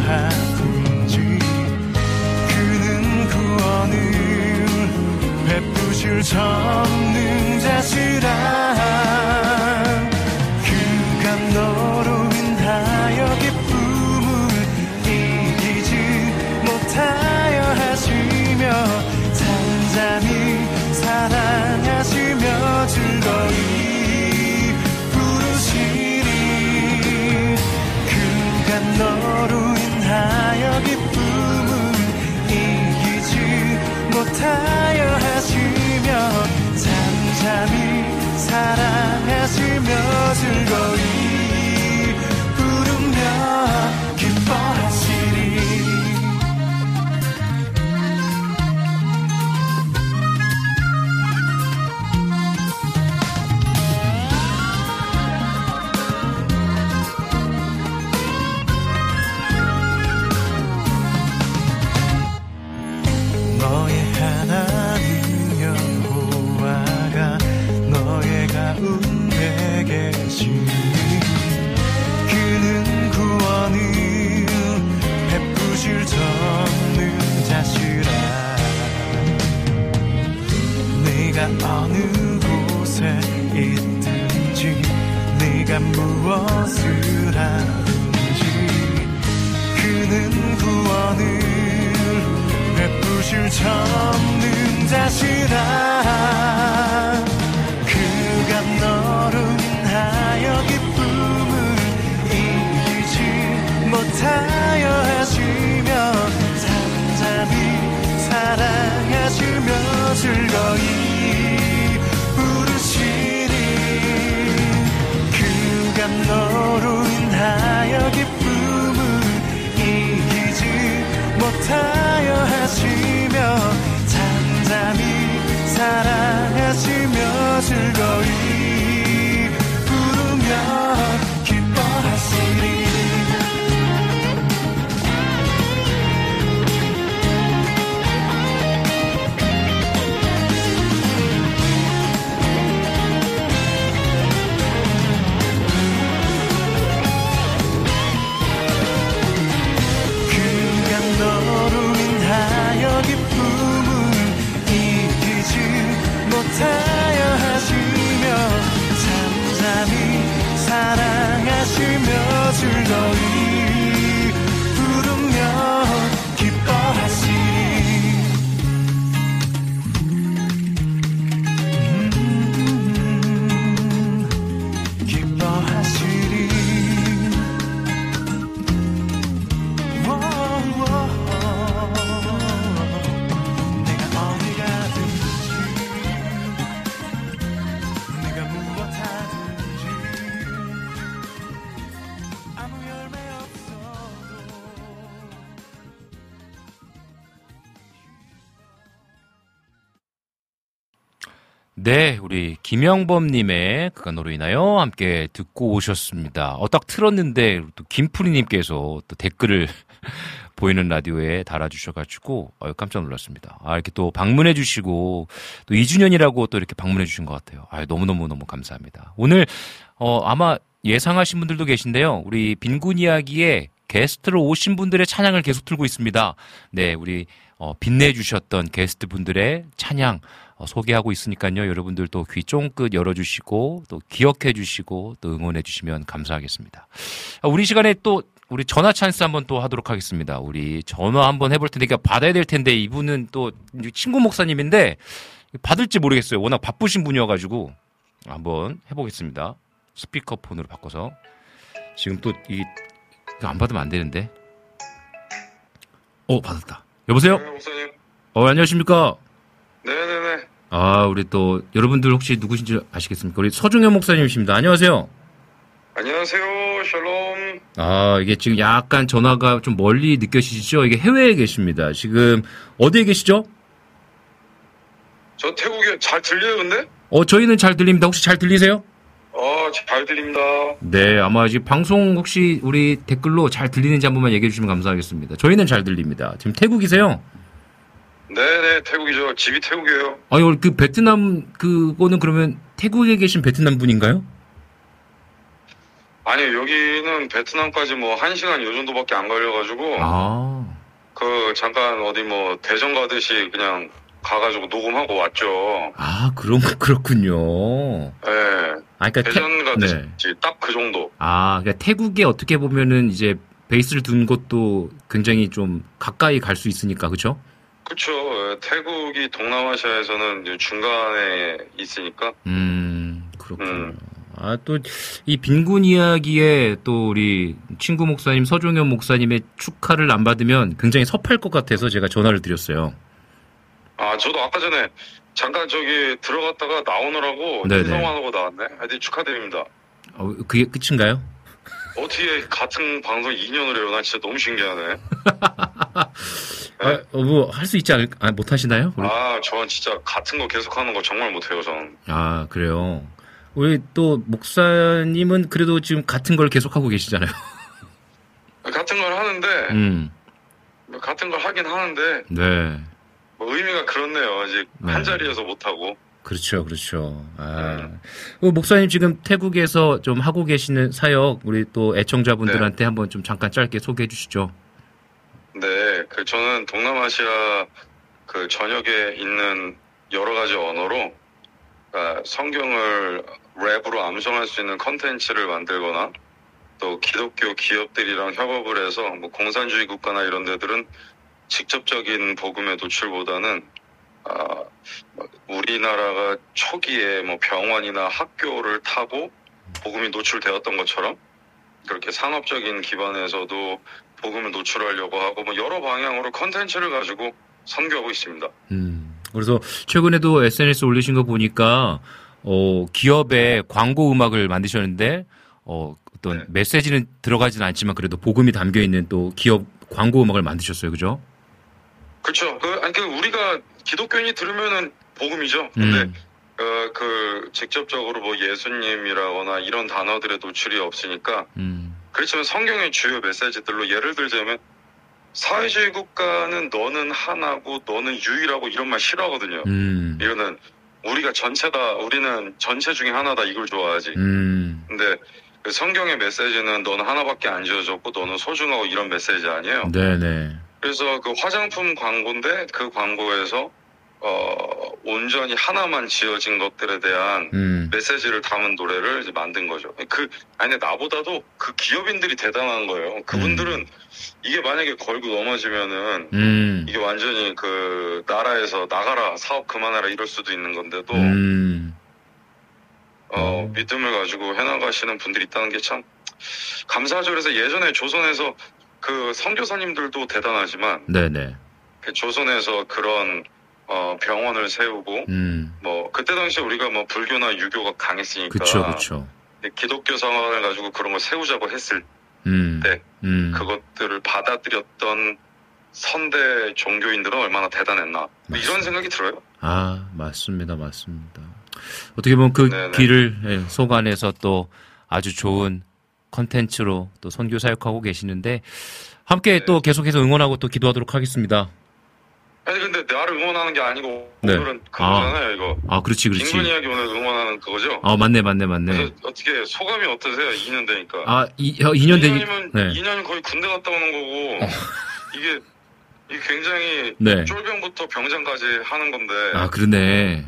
하든지 그는 구원을 베푸실 전능 자시라 하여 기쁨을 이기지 못하여 하시며 잠잠히 사랑하시며 즐거이 어느 곳에 있든지 내가 무엇을 하든지 그는 구원을 베푸실 전능자시라 그가 너로 인하여 기쁨을 이기지 못하여 하시며 잠잠히 사랑하시며 즐거이 너로 인하여 기쁨을 이기지 못하여 하시며 잠잠히 사랑하시며 즐거이 네, 우리 김영범님의 그간으로 인하여 함께 듣고 오셨습니다. 어, 딱 틀었는데 또 김프리님께서 또 댓글을 [laughs] 보이는 라디오에 달아주셔가지고 어, 깜짝 놀랐습니다. 아, 이렇게 또 방문해주시고 또 2주년이라고 또 이렇게 방문해주신 것 같아요. 아, 너무너무너무 감사합니다. 오늘 어, 아마 예상하신 분들도 계신데요. 우리 빈군 이야기에 게스트로 오신 분들의 찬양을 계속 틀고 있습니다. 네, 우리 어, 빛내주셨던 게스트 분들의 찬양 어, 소개하고 있으니까요. 여러분들 또귀 쫑긋 열어주시고 또 기억해 주시고 또 응원해 주시면 감사하겠습니다. 아, 우리 시간에 또 우리 전화 찬스 한번 또 하도록 하겠습니다. 우리 전화 한번 해볼 텐데, 그러니까 받아야 될 텐데 이분은 또 친구 목사님인데 받을지 모르겠어요. 워낙 바쁘신 분이어가지고 한번 해보겠습니다. 스피커폰으로 바꿔서 지금 또 이 안 받으면 안 되는데. 어 받았다. 여보세요? 목사님. 어 안녕하십니까? 네네네. 아 우리 또 여러분들 혹시 누구신지 아시겠습니까? 우리 서중현 목사님이십니다. 안녕하세요. 안녕하세요. 샬롬. 아 이게 지금 약간 전화가 좀 멀리 느껴지시죠? 이게 해외에 계십니다. 지금 어디에 계시죠? 저 태국에 잘 들려요, 근데? 어 저희는 잘 들립니다. 혹시 잘 들리세요? 어, 잘 들립니다. 네, 아마 지금 방송 혹시 우리 댓글로 잘 들리는지 한 번만 얘기해 주시면 감사하겠습니다. 저희는 잘 들립니다. 지금 태국이세요? 네네, 태국이죠. 집이 태국이에요. 아니, 그 베트남 그거는 그러면 태국에 계신 베트남 분인가요? 아니요, 여기는 베트남까지 뭐, 한 시간 요 정도밖에 안 걸려가지고, 아, 그, 잠깐 어디 뭐, 대전 가듯이 그냥 가가지고 녹음하고 왔죠. 아, 그런 [laughs] 그렇군요. 예. 아, 그러니까 대전 가듯이 네. 딱그 정도. 아, 그러니까 태국에 어떻게 보면은 이제 베이스를 둔 것도 굉장히 좀 가까이 갈 수 있으니까, 그렇죠? 예, 태국이 동남아시아에서는 중간에 있으니까. 음, 그렇군요. 아, 또, 이 빈곤 이야기에 또 우리 친구 목사님, 서종현 목사님의 축하를 안 받으면 굉장히 섭할 것 같아서 제가 전화를 드렸어요. 아, 저도 아까 전에 잠깐 저기 들어갔다가 나오느라고. 인사만 하고 나왔네. 하여튼 축하드립니다. 어, 그게 끝인가요? 어떻게 같은 방송 2년을 해요? 나 진짜 너무 신기하네. [laughs] 아, 어, 뭐, 할 수 있지 않을, 아, 못 하시나요? 우리? 아, 저는 진짜 같은 거 계속 하는 거 정말 못 해요, 저는. 아, 그래요. 우리 또 목사님은 그래도 지금 같은 걸 계속하고 계시잖아요. 같은 걸 하는데, [laughs] 음, 같은 걸 하긴 하는데, 네. 뭐 의미가 그렇네요. 아직 네. 한 자리에서 못 하고. 그렇죠, 그렇죠. 아, 그 목사님 지금 태국에서 좀 하고 계시는 사역 우리 또 애청자분들한테 한번 좀 잠깐 짧게 소개해 주시죠. 네, 그 저는 동남아시아 그 전역에 있는 여러 가지 언어로 아, 성경을 랩으로 암송할 수 있는 컨텐츠를 만들거나 또 기독교 기업들이랑 협업을 해서 뭐 공산주의 국가나 이런 데들은 직접적인 복음의 노출보다는 아, 뭐 우리나라가 초기에 뭐 병원이나 학교를 타고 복음이 노출되었던 것처럼 그렇게 산업적인 기반에서도 복음을 노출하려고 하고 뭐 여러 방향으로 컨텐츠를 가지고 선교하고 있습니다. 음, 그래서 최근에도 SNS 올리신 거 보니까 어, 기업의 광고 음악을 만드셨는데 어, 어떤 메시지는 들어가진 않지만 그래도 복음이 담겨 있는 또 기업 광고 음악을 만드셨어요, 그죠? 그렇죠. 그 아니 그 우리가 기독교인이 들으면은 복음이죠. 근데 음, 어, 그 직접적으로 뭐 예수님이라거나 이런 단어들의 노출이 없으니까 음, 그렇지만 성경의 주요 메시지들로 예를 들자면 사회주의 국가는 너는 하나고 너는 유일하고 이런 말 싫어하거든요. 음, 이거는 우리가 전체다 우리는 전체 중에 하나다 이걸 좋아하지. 음, 근데 그 성경의 메시지는 너는 하나밖에 안 지어졌고 너는 소중하고 이런 메시지 아니에요. 네네. 그래서 그 화장품 광고인데 그 광고에서 어 온전히 하나만 지어진 것들에 대한 음, 메시지를 담은 노래를 이제 만든 거죠. 그 아니 나보다도 그 기업인들이 대단한 거예요. 그분들은 이게 만약에 걸고 넘어지면은 음, 이게 완전히 그 나라에서 나가라 사업 그만해라 이럴 수도 있는 건데도 음, 어, 믿음을 가지고 해나가시는 분들이 있다는 게 참 감사하죠. 그래서 예전에 조선에서 그 선교사님들도 대단하지만 네네. 그 조선에서 그런 어, 병원을 세우고 음, 뭐 그때 당시에 우리가 뭐 불교나 유교가 강했으니까 그쵸, 그쵸. 기독교 상황을 가지고 그런 걸 세우자고 했을 음, 때 음, 그것들을 받아들였던 선대 종교인들은 얼마나 대단했나 뭐 이런 생각이 들어요. 아, 맞습니다, 맞습니다. 어떻게 보면 그 네네. 길을 예, 속안에서 또 아주 좋은 컨텐츠로 또 선교 사역하고 계시는데 함께 네. 또 계속해서 응원하고 또 기도하도록 하겠습니다. 아니 근데 나를 응원하는 게 아니고 네. 오늘은 그거잖아요 이거. 아, 그렇지, 그렇지. 이야기 오늘 응원하는 그거죠. 아, 맞네, 맞네, 맞네. 어떻게 소감이 어떠세요? 2년 되니까. 아, 이, 2년 되니, 2년이면 네. 2년이 거의 군대 갔다 오는 거고 이게 이게 굉장히 네. 쫄병부터 병장까지 하는 건데 아, 그러네.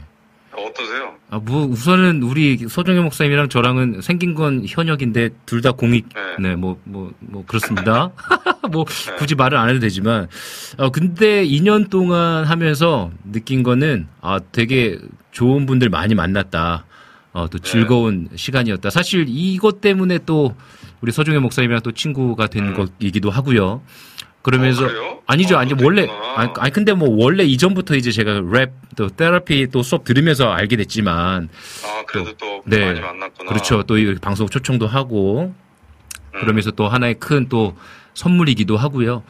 어떠세요? 아, 뭐, 우선은 우리 서정현 목사님이랑 저랑은 생긴 건 현역인데 둘 다 공익, 네, 뭐, 뭐, 뭐, 그렇습니다. [laughs] [laughs] 뭐, 굳이 말을 안 해도 되지만, 어, 근데 2년 동안 하면서 느낀 거는, 아, 되게 좋은 분들 많이 만났다. 어, 또 즐거운 시간이었다. 사실 이것 때문에 또 우리 서종현 목사님이랑 또 친구가 된 음. 것이기도 하고요. 그러면서 어? 아니죠, 어, 아니 원래. 아니, 아니, 근데 뭐 원래 이전부터 이제 제가 랩또 테라피 또 수업 들으면서 알게 됐지만 아, 그래도 또 네. 많이 만났구나. 그렇죠. 또 이 방송 초청도 하고 음. 그러면서 또 하나의 큰 또 선물이기도 하고요.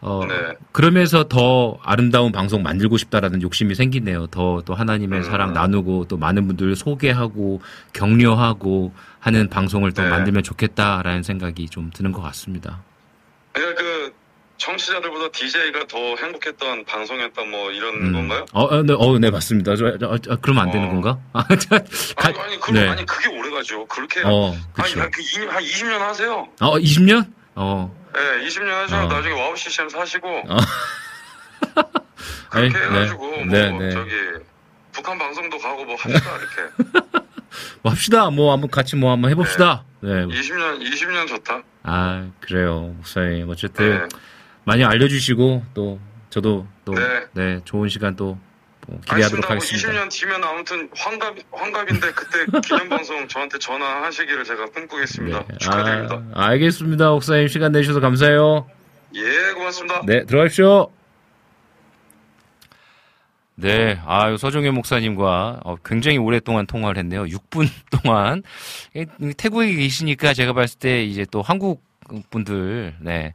어, 네. 그러면서 더 아름다운 방송 만들고 싶다라는 욕심이 생기네요. 더 또 하나님의 음. 사랑 나누고 또 많은 분들 소개하고 격려하고 하는 방송을 또 네. 만들면 좋겠다라는 생각이 좀 드는 것 같습니다. 그 청취자들보다 DJ가 더 행복했던 방송이었던 뭐 이런 음. 건가요? 어, 어, 네, 어, 네, 맞습니다. 저, 저, 저, 그러면 안 되는 어. 건가? [laughs] 아, 저, 가- 아니, 아니, 그, 네. 아니 그게 오래가죠. 그렇게 어, 아니 그쵸. 한, 그 이- 한 20년 하세요. 어, 20년? 어, 네, 20년 하시고 어. 나중에 와우 CCM 사시고 어. 그렇게 [laughs] 아니, 해가지고 네, 뭐 네, 네. 저기 북한 방송도 가고 뭐 합시다 이렇게. [laughs] 뭐 합시다. 뭐 한번 같이 뭐 한번 해봅시다. 네. 20년 20년 좋다. 아, 그래요. 목사님. 어쨌든 네. 많이 알려주시고 또 저도 또 네, 네. 좋은 시간 또 뭐 기대하도록 알겠습니다. 뭐 하겠습니다. 20년 뒤면 아무튼 환갑 환갑인데 그때 기념 방송 저한테 전화하시기를 제가 꿈꾸겠습니다. 축하드립니다. 아, 알겠습니다. 목사님 시간 내주셔서 감사해요. 예, 고맙습니다. 네, 들어가십시오. 네, 아유, 서종현 목사님과 어, 굉장히 오랫동안 통화를 했네요. 6분 [laughs] 동안. 이, 태국에 계시니까 제가 봤을 때 이제 또 한국 분들, 네,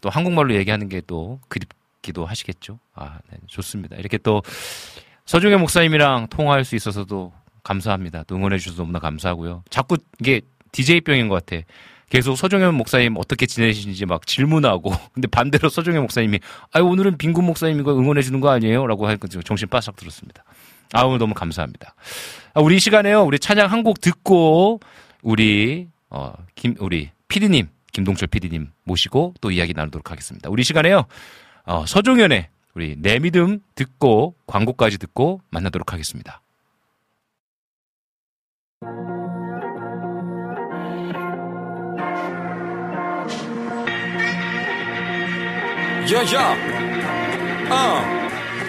또 한국말로 얘기하는 게 또 그립기도 하시겠죠. 아, 네, 좋습니다. 이렇게 또 서종현 목사님이랑 통화할 수 있어서도 감사합니다. 또 응원해 주셔서 너무나 감사하고요. 자꾸 이게 DJ병인 것 같아. 계속 서종현 목사님 어떻게 지내시는지 막 질문하고 [laughs] 근데 반대로 서종현 목사님이 아 오늘은 빈군 목사님 이거 응원해 주는 거 아니에요? 라고 하니까 지금 정신 바싹 들었습니다. 아 오늘 너무 감사합니다. 아, 우리 이 시간에요. 우리 찬양 한 곡 듣고 우리 어김 우리 피디님 김동철 피디님 모시고 또 이야기 나누도록 하겠습니다. 우리 이 시간에요. 어, 서종현의 우리 내 믿음 듣고 광고까지 듣고 만나도록 하겠습니다. 야야 어.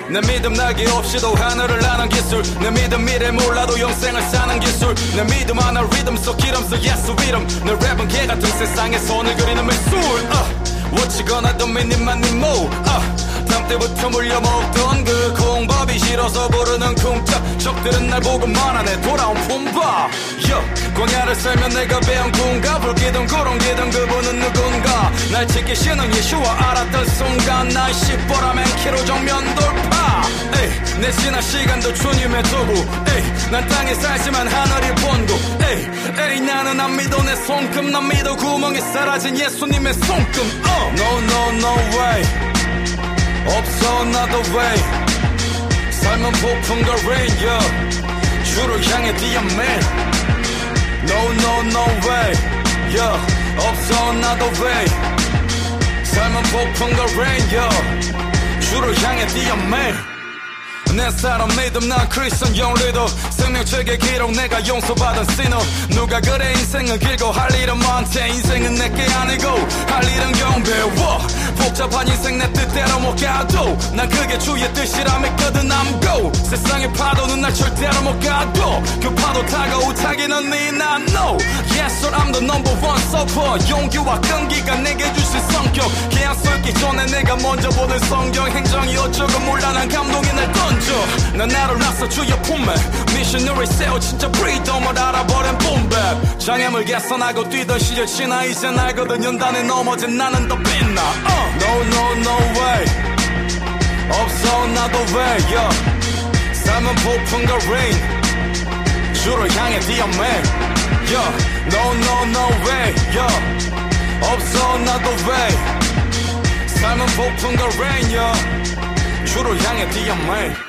내 믿음 날개 없이도 하늘을 나는 기술. 내 믿음 미래 몰라도 영생을 사는 기술. 내 믿음 하나 리듬 속 기름 속 예수 이름 내 랩은 개 같은 세상에 손을 그리는 미술. 어. 워치거나 도미님만 님모 어. 탐 때부터 물려먹던 그 공법이 싫어서 부르는 쿵짝. 적들은 날 보고 말하네. 돌아온 품바 여 광야를 살면 내가 배운 군가 불기둥 구렁기둥 그분은 누군가. 날 지키시는 예수와 알았던 순간 난 시뻘라맨 키로 정면 돌파 내 지난 시간도 주님의 도구. 에이 난 땅에 살지만 하늘이 본고 에이 에이 나는 안 믿어. 내 손금 난 믿어. 구멍에 사라진 예수님의 손금. 어. No no no way. 없어 나도 way. 삶은 폭풍과 rain yeah. 주를 향해 뛰어 man No no no way. Yeah. 없어 나도 way. 삶은 폭풍과 rain yeah. 주를 향해 뛰어 man 내 사람 믿음 난 크리스천 영리도. 생명책의 기록 내가 용서받은 신호 누가 그래 인생은 길고 할 일은 많대 인생은 내게 아니고 할 일은 경배워. 복잡한 인생 내 뜻대로 못 가도. 난 그게 주의 뜻이라 믿거든 I'm go. 세상의 파도는 날 절대로 못 가도. 그 파도 타고 타기는 네난 no. Yes sir I'm the number one supper 용기와 끈기가 내게 주신 성격. 계약 썰기 전에 내가 먼저 보는 성경 행정이 어쩌고 몰라 난 감동이 날 던져 난 나를 놨어 주의 품에 미셔너리 세워 진짜 프리덤을 알아버린 붐백 장애물 개선하고 뛰던 시절 지나 이젠 알거든 연단에 넘어진 나는 더 빛나 uh. No no no way 없어 나도 way yeah. 삶은 폭풍과 rain 주를 향해 뛰어 man yeah. No no no way yeah. 없어 나도 way 삶은 폭풍과 rain yeah. 주를 향해 뛰어 man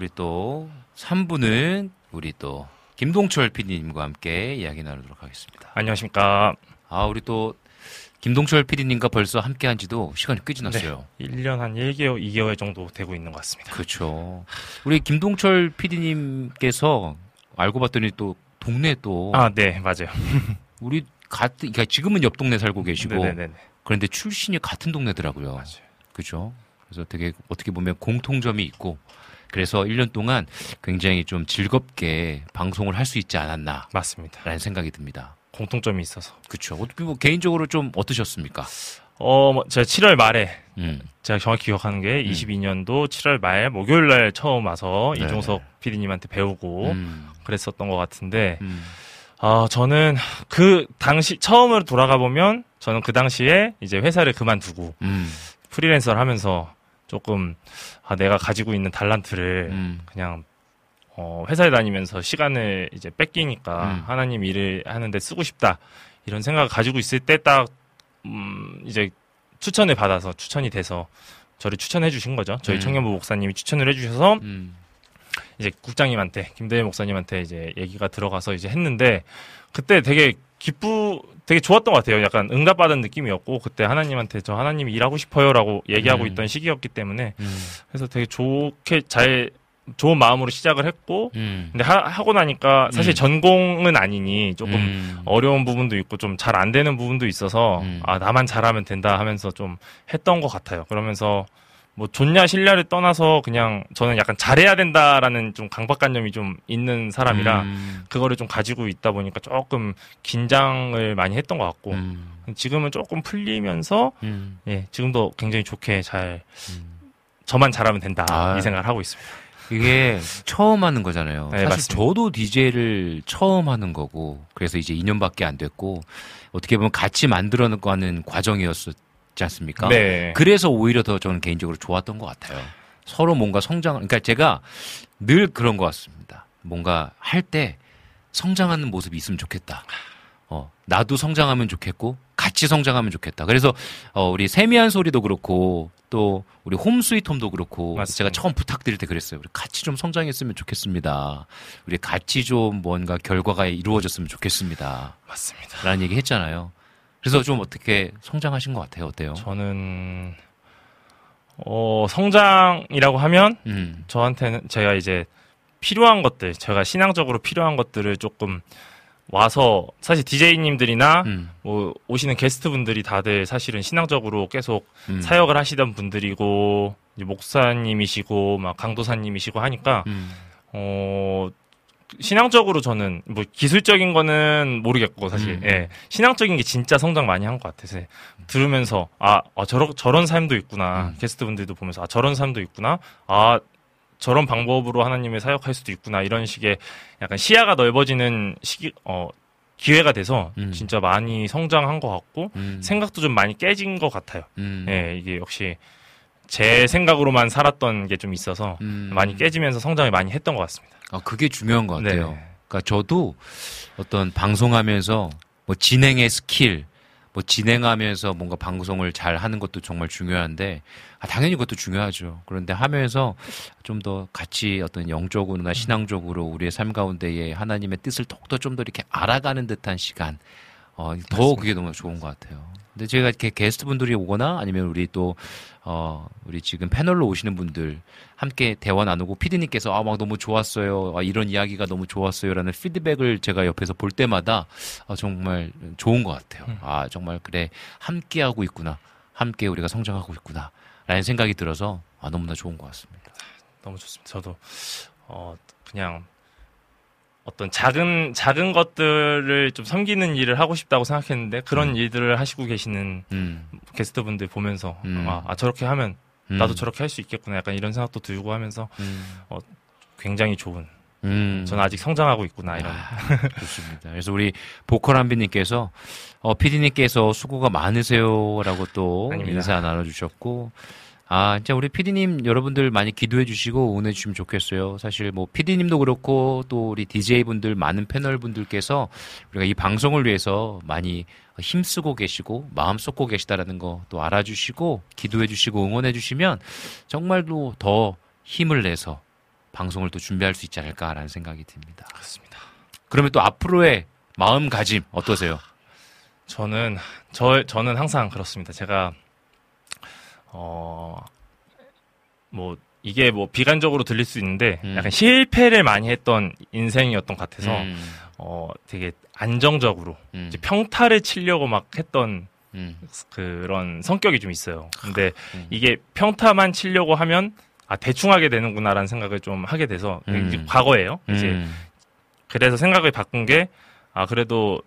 우리 또 3부는 우리 또 김동철 PD님과 함께 이야기 나누도록 하겠습니다. 안녕하십니까. 아, 우리 또 김동철 PD님과 벌써 함께 한 지도 시간이 꽤 지났어요. 네, 1년 한 1개월, 2개월 정도 되고 있는 것 같습니다. 그렇죠. 우리 김동철 PD님께서 알고 봤더니 또 동네 또 아, 네, 맞아요. [laughs] 우리 같은 그러니까 지금은 옆 동네 살고 계시고 네네네네. 그런데 출신이 같은 동네더라고요. 맞아요. 그죠? 그래서 되게 어떻게 보면 공통점이 있고 그래서 1년 동안 굉장히 좀 즐겁게 방송을 할 수 있지 않았나. 맞습니다. 라는 생각이 듭니다. 공통점이 있어서. 그렇죠. 뭐 개인적으로 좀 어떠셨습니까? 어, 뭐 제가 7월 말에 음. 제가 정확히 기억하는 게 22년도 7월 말 목요일 날 처음 와서 네. 이종석 PD님한테 배우고 음. 그랬었던 것 같은데 아, 저는 그 당시 처음으로 돌아가 보면 저는 그 당시에 이제 회사를 그만두고 음. 프리랜서를 하면서 조금 아, 내가 가지고 있는 달란트를 음. 그냥 어, 회사에 다니면서 시간을 이제 뺏기니까 음. 하나님 일을 하는데 쓰고 싶다 이런 생각을 가지고 있을 때 딱 음, 이제 추천을 받아서 추천이 돼서 저를 추천해 주신 거죠. 저희 음. 청년부 목사님이 추천을 해 주셔서 음. 이제 국장님한테 김대일 목사님한테 이제 얘기가 들어가서 이제 했는데 그때 되게 기쁘 되게 좋았던 것 같아요. 약간 응답받은 느낌이었고 그때 하나님한테 저 하나님이 일하고 싶어요라고 얘기하고 음. 있던 시기였기 때문에 음. 그래서 되게 좋게 잘 좋은 마음으로 시작을 했고 음. 근데 하, 고 나니까 사실 음. 전공은 아니니 조금 음. 어려운 부분도 있고 좀 잘 안 되는 부분도 있어서 음. 아 나만 잘하면 된다 하면서 좀 했던 것 같아요. 그러면서 뭐 좋냐 싫냐를 떠나서 그냥 저는 약간 잘해야 된다라는 좀 강박관념이 좀 있는 사람이라 음. 그거를 좀 가지고 있다 보니까 조금 긴장을 많이 했던 것 같고 지금은 조금 풀리면서 음. 예 지금도 굉장히 좋게 잘 저만 잘하면 된다 아. 이 생각을 하고 있습니다. 이게 처음 하는 거잖아요. 네, 사실 맞습니다. 저도 DJ를 처음 하는 거고, 그래서 이제 2년밖에 안 됐고, 어떻게 보면 같이 만들어가는 과정이었 지 않습니까? 네. 그래서 오히려 더 저는 개인적으로 좋았던 것 같아요. 서로 뭔가 성장, 그러니까 제가 늘 그런 것 같습니다. 뭔가 할 때 성장하는 모습이 있으면 좋겠다. 어, 나도 성장하면 좋겠고, 같이 성장하면 좋겠다. 그래서, 어, 우리 세미한 소리도 그렇고, 또 우리 홈 스위트 홈도 그렇고 제가 처음 부탁드릴 때 그랬어요. 우리 같이 좀 성장했으면 좋겠습니다. 우리 같이 좀 뭔가 결과가 이루어졌으면 좋겠습니다. 맞습니다. 라는 얘기 했잖아요. 그래서 좀 어떻게 성장하신 것 같아요. 어때요? 저는 어, 성장이라고 하면 음. 저한테는 제가 이제 필요한 것들, 제가 신앙적으로 필요한 것들을 조금 와서 사실 DJ님들이나 음. 뭐 오시는 게스트분들이 다들 사실은 신앙적으로 계속 음. 사역을 하시던 분들이고 목사님이시고 막 강도사님이시고 하니까 음. 어 신앙적으로 저는 뭐 기술적인 거는 모르겠고 사실 음. 예 신앙적인 게 진짜 성장 많이 한 것 같아서 들으면서 아, 아 저런 저런 삶도 있구나 음. 게스트분들도 보면서 아 저런 삶도 있구나 아 저런 방법으로 하나님을 사역할 수도 있구나 이런 식의 약간 시야가 넓어지는 시기 어 기회가 돼서 음. 진짜 많이 성장한 것 같고 생각도 좀 많이 깨진 것 같아요. 음. 예 이게 역시 제 생각으로만 살았던 게 좀 있어서 음. 많이 깨지면서 성장을 많이 했던 것 같습니다. 아, 그게 중요한 것 같아요. 네. 그러니까 저도 어떤 방송하면서 뭐 진행의 스킬, 뭐 진행하면서 뭔가 방송을 잘 하는 것도 정말 중요한데, 아, 당연히 그것도 중요하죠. 그런데 하면서 좀 더 같이 어떤 영적으로나 신앙적으로 우리의 삶 가운데에 하나님의 뜻을 더욱더 좀 더 이렇게 알아가는 듯한 시간, 어, 더 그게 너무 좋은 것 같아요. 근데 제가 이렇게 게스트 분들이 오거나 아니면 우리 또, 어, 우리 지금 패널로 오시는 분들 함께 대화 나누고 피디님께서 아, 막 너무 좋았어요. 아, 이런 이야기가 너무 좋았어요. 라는 피드백을 제가 옆에서 볼 때마다 아, 정말 좋은 것 같아요. 아, 정말 그래. 함께하고 있구나. 함께 우리가 성장하고 있구나. 라는 생각이 들어서 아, 너무나 좋은 것 같습니다. 너무 좋습니다. 저도 어 그냥 어떤 작은 작은 것들을 좀 섬기는 일을 하고 싶다고 생각했는데 그런 일들을 하시고 계시는 음. 게스트분들 보면서 음. 아, 아, 저렇게 하면 음. 나도 저렇게 할 수 있겠구나 약간 이런 생각도 들고 하면서 어, 굉장히 좋은 음. 저는 아직 성장하고 있구나 이런 좋습니다. 그래서 우리 보컬 한비님께서 어, 피디님께서 수고가 많으세요라고 또 아닙니다. 인사 나눠주셨고 아 진짜 우리 피디님 여러분들 많이 기도해 주시고 응원해 주시면 좋겠어요. 사실 뭐 피디님도 그렇고 또 우리 DJ 분들 많은 패널 분들께서 우리가 이 방송을 위해서 많이 힘쓰고 계시고 마음 쏟고 계시다라는 거 또 알아주시고 기도해 주시고 응원해 주시면 정말로 더 힘을 내서 방송을 또 준비할 수 있지 않을까라는 생각이 듭니다. 그렇습니다. 그러면 또 앞으로의 마음가짐 어떠세요? 저는 저 저는 항상 그렇습니다. 제가 어 뭐 이게 뭐 비관적으로 들릴 수 있는데 음. 약간 실패를 많이 했던 인생이었던 것 같아서 음. 어 되게 안정적으로 이제 평타를 치려고 막 했던 음. 그런 성격이 좀 있어요. 근데 이게 평타만 치려고 하면 아 대충 하게 되는구나라는 생각을 좀 하게 돼서 음. 이게 과거예요. 이제 음. 그래서 생각을 바꾼 게, 아, 그래도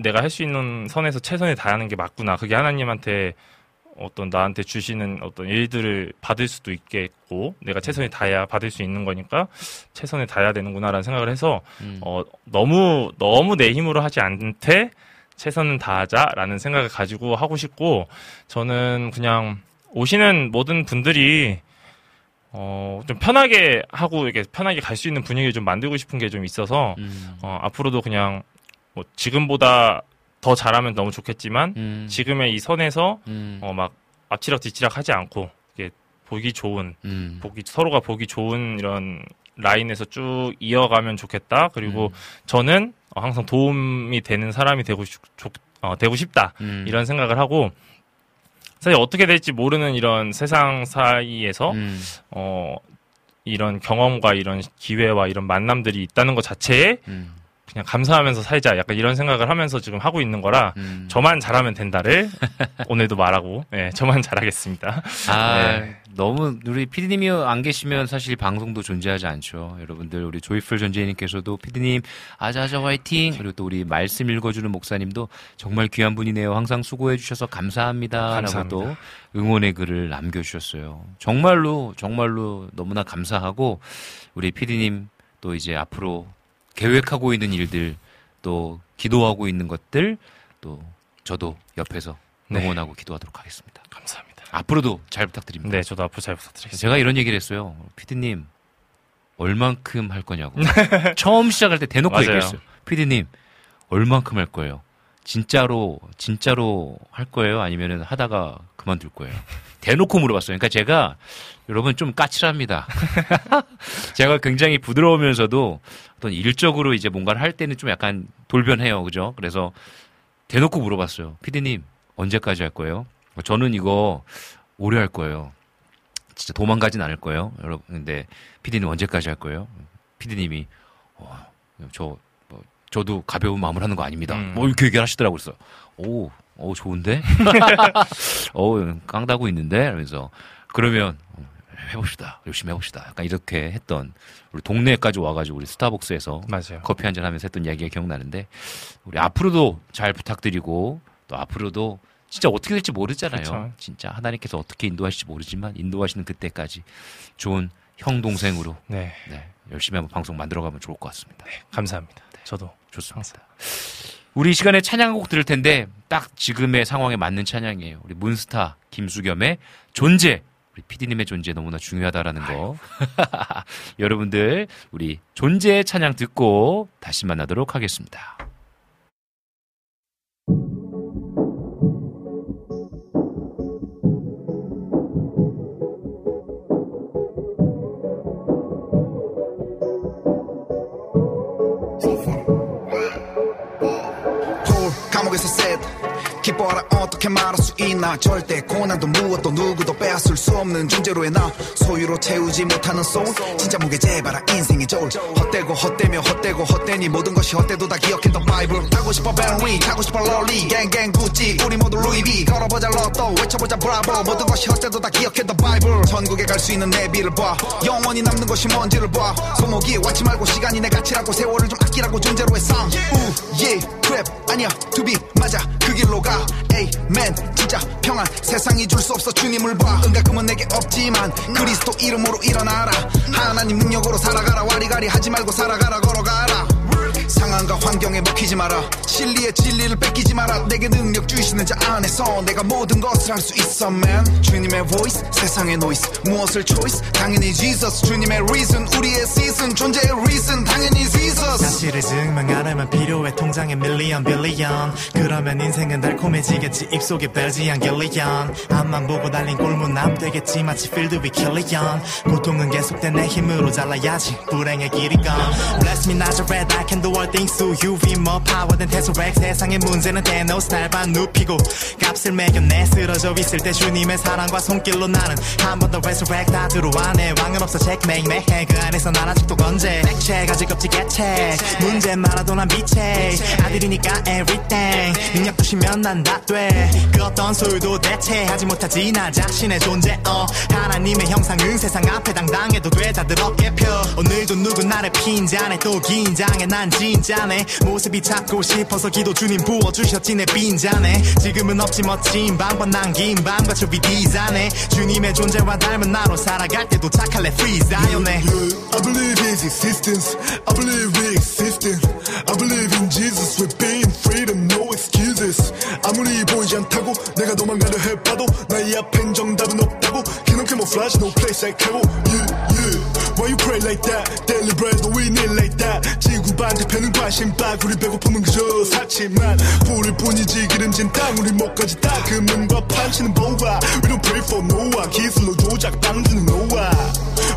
내가 할 수 있는 선에서 최선을 다하는 게 맞구나. 그게 하나님한테 어떤 나한테 주시는 어떤 일들을 받을 수도 있겠고, 내가 최선을 다해야 받을 수 있는 거니까 최선을 다해야 되는구나라는 생각을 해서, 음. 어, 너무, 너무 내 힘으로 하지 않되 최선은 다하자라는 생각을 가지고 하고 싶고, 저는 그냥 오시는 모든 분들이 어, 좀 편하게 하고, 이렇게 편하게 갈 수 있는 분위기를 좀 만들고 싶은 게 좀 있어서, 음. 어, 앞으로도 그냥, 뭐, 지금보다 더 잘하면 너무 좋겠지만, 지금의 이 선에서, 음. 어, 막, 앞치락 뒤치락 하지 않고, 이게, 보기 좋은, 음. 보기, 서로가 보기 좋은 이런 라인에서 쭉 이어가면 좋겠다. 그리고 음. 저는 어, 항상 도움이 되는 사람이 되고 싶, 좋- 어, 되고 싶다. 음. 이런 생각을 하고, 사실 어떻게 될지 모르는 이런 세상 사이에서 음. 어 이런 경험과 이런 기회와 이런 만남들이 있다는 것 자체에 음. 그냥 감사하면서 살자 약간 이런 생각을 하면서 지금 하고 있는 거라 음. 저만 잘하면 된다를 오늘도 말하고 네, 저만 잘하겠습니다. 아, [laughs] 네. 너무 우리 피디님이 안 계시면 사실 방송도 존재하지 않죠. 여러분들 우리 조이풀 전재희님께서도 피디님 아자아자 화이팅 그리고 또 우리 말씀 읽어주는 목사님도 정말 귀한 분이네요. 항상 수고해 주셔서 감사합니다라고 감사합니다. 또 응원의 글을 남겨주셨어요. 정말로 정말로 너무나 감사하고 우리 피디님 또 이제 앞으로 계획하고 있는 일들 또 기도하고 있는 것들 또 저도 옆에서 네. 응원하고 기도하도록 하겠습니다. 감사합니다. 앞으로도 잘 부탁드립니다. 네, 저도 앞으로 잘 부탁드리겠습니다. 제가 이런 얘기를 했어요. 피디님, 얼만큼 할 거냐고. 처음 시작할 때 대놓고 맞아요. 얘기했어요. 피디님, 얼만큼 할 거예요? 진짜로 진짜로 할 거예요? 아니면은 하다가 그만둘 거예요? 대놓고 물어봤어요. 그러니까 제가 여러분 좀 까칠합니다. [laughs] 제가 굉장히 부드러우면서도 어떤 일적으로 이제 뭔가를 할 때는 좀 약간 돌변해요. 그죠? 그래서 대놓고 물어봤어요. 피디님, 언제까지 할 거예요? 저는 이거 오래 할 거예요. 진짜 도망가진 않을 거예요. 여러분, 근데 피디님 언제까지 할 거예요? 피디님이, 어, 저, 뭐, 저도 가벼운 마음을 하는 거 아닙니다. 음. 뭐 이렇게 얘기를 하시더라고요. 그래서, 오, 오, 좋은데? [laughs] 어, 깡다고 있는데? 그래서, 그러면, 어, 해봅시다. 열심히 해봅시다. 약간 이렇게 했던, 우리 동네까지 와가지고 우리 스타벅스에서 맞아요. 커피 한잔 하면서 했던 이야기가 기억나는데, 우리 앞으로도 잘 부탁드리고, 또 앞으로도 진짜 어떻게 될지 모르잖아요. 그쵸. 진짜 하나님께서 어떻게 인도하실지 모르지만, 인도하시는 그때까지 좋은 형, 동생으로, 네. 열심히 한번 방송 만들어가면 좋을 것 같습니다. 감사합니다. 저도 좋습니다. 우리 이 시간에 찬양곡 들을 텐데 딱 지금의 상황에 맞는 찬양이에요. 우리 문스타 김수겸의 존재. 우리 피디님의 존재 너무나 중요하다라는 거. [laughs] 여러분들 우리 존재의 찬양 듣고 다시 만나도록 하겠습니다. 기뻐하라. 어떻게 말할 수 있나? 절대 고난도 무엇도 누구도 빼앗을 수 없는 존재로의 나. 소유로 채우지 못하는 소울 진짜 무게 재봐라 인생의 저울 헛되고 헛되며 헛되고 헛되니 모든 것이 헛되도 다 기억했던 바이블. 타고 싶어 베리 타고 싶어 롤리 갱갱 구찌. 우리 모두 루이비 걸어보자 로또 외쳐보자 브라보 모든 것이 헛되도 다 기억했던 바이블. 천국에 갈 수 있는 내비를 봐. 영원히 남는 것이 뭔지를 봐. 손목이 왔지 말고 시간이 내 가치라고 세월을 좀 아끼라고 존재로의 쌍우 have 아니야. to be 맞아. 그 길로 가. 에이맨 진짜 평안. 세상이 줄 수 없어. 주님을 봐. 은과 금은 내게 없지만 그리스도 이름으로 일어나라. 하나님 능력으로 살아가라. 와리가리 하지 말고 살아가라. 걸어가라 상황과 환경에 먹히지 마라. 진리의 진리를 뺏기지 마라. 내게 능력 주시는 자 안에서 내가 모든 것을 할 수 있어 man. 주님의 voice 세상의 noise. 무엇을 choice? 당연히 Jesus. 주님의 reason 우리의 season. 존재의 reason 당연히 Jesus. 사실을 증명하려면 필요해. 통장에 밀리언 빌리언 그러면 인생은 달콤해지겠지. 입속에 벨지안 길리언. 앞만 보고 달린 꼴문 남 되겠지. 마치 필드 위 킬리언 고통은 계속된 내 힘으로 잘라야지. 불행의 길이 건 Bless me Nazareth. I can do all you be more power than Tesseract 세상의 문제는 대노스 날반 눕히고 값을 매겨내 쓰러져 있을 때 주님의 사랑과 손길로 나는 한 번 더 resurrect. 다 들어와 내 왕은 없어. Checkmate 매해 그 안에서 난 아직도 건재. 액체 가지 껍질 개체 문제 많아도 난 빛에 아들이니까 everything. 능력 주시면 난 다 돼. 그 어떤 소유도 대체하지 못하지. 나 자신의 존재 어. 하나님의 형상은 세상 앞에 당당해도 돼 다들 어깨 펴. 오늘도 누군 나를 핀잔해 또 긴장해. 난진 짜네 모습이 찾고 싶어서 기도 주님 부어주셨지 내 빈잔에 지금은 없지 멋진 방법 남긴 밤과 저 비디자네 주님의 존재와 닮은 나로 살아갈 때도 착할래 프리자연네 I believe his existence. I believe we existing. I believe in Jesus. We've been freedom, no excuses. 아무리 보이지 않다고 내가 도망가려 해봐도 나의 앞엔 정답은 없다고. Kingdom camouflage, no place like 하고. Yeah, yeah. Why you pray like that? Daily bread, no we need like that. 지구 반대편은 관심박, 우리 배고픔은 그저 사치만. 불일 뿐이지 기름진 땅, 우리 목까지 닦음과 판치는 보아. We don't pray for no one. 기술로 조작, 방주는 노아.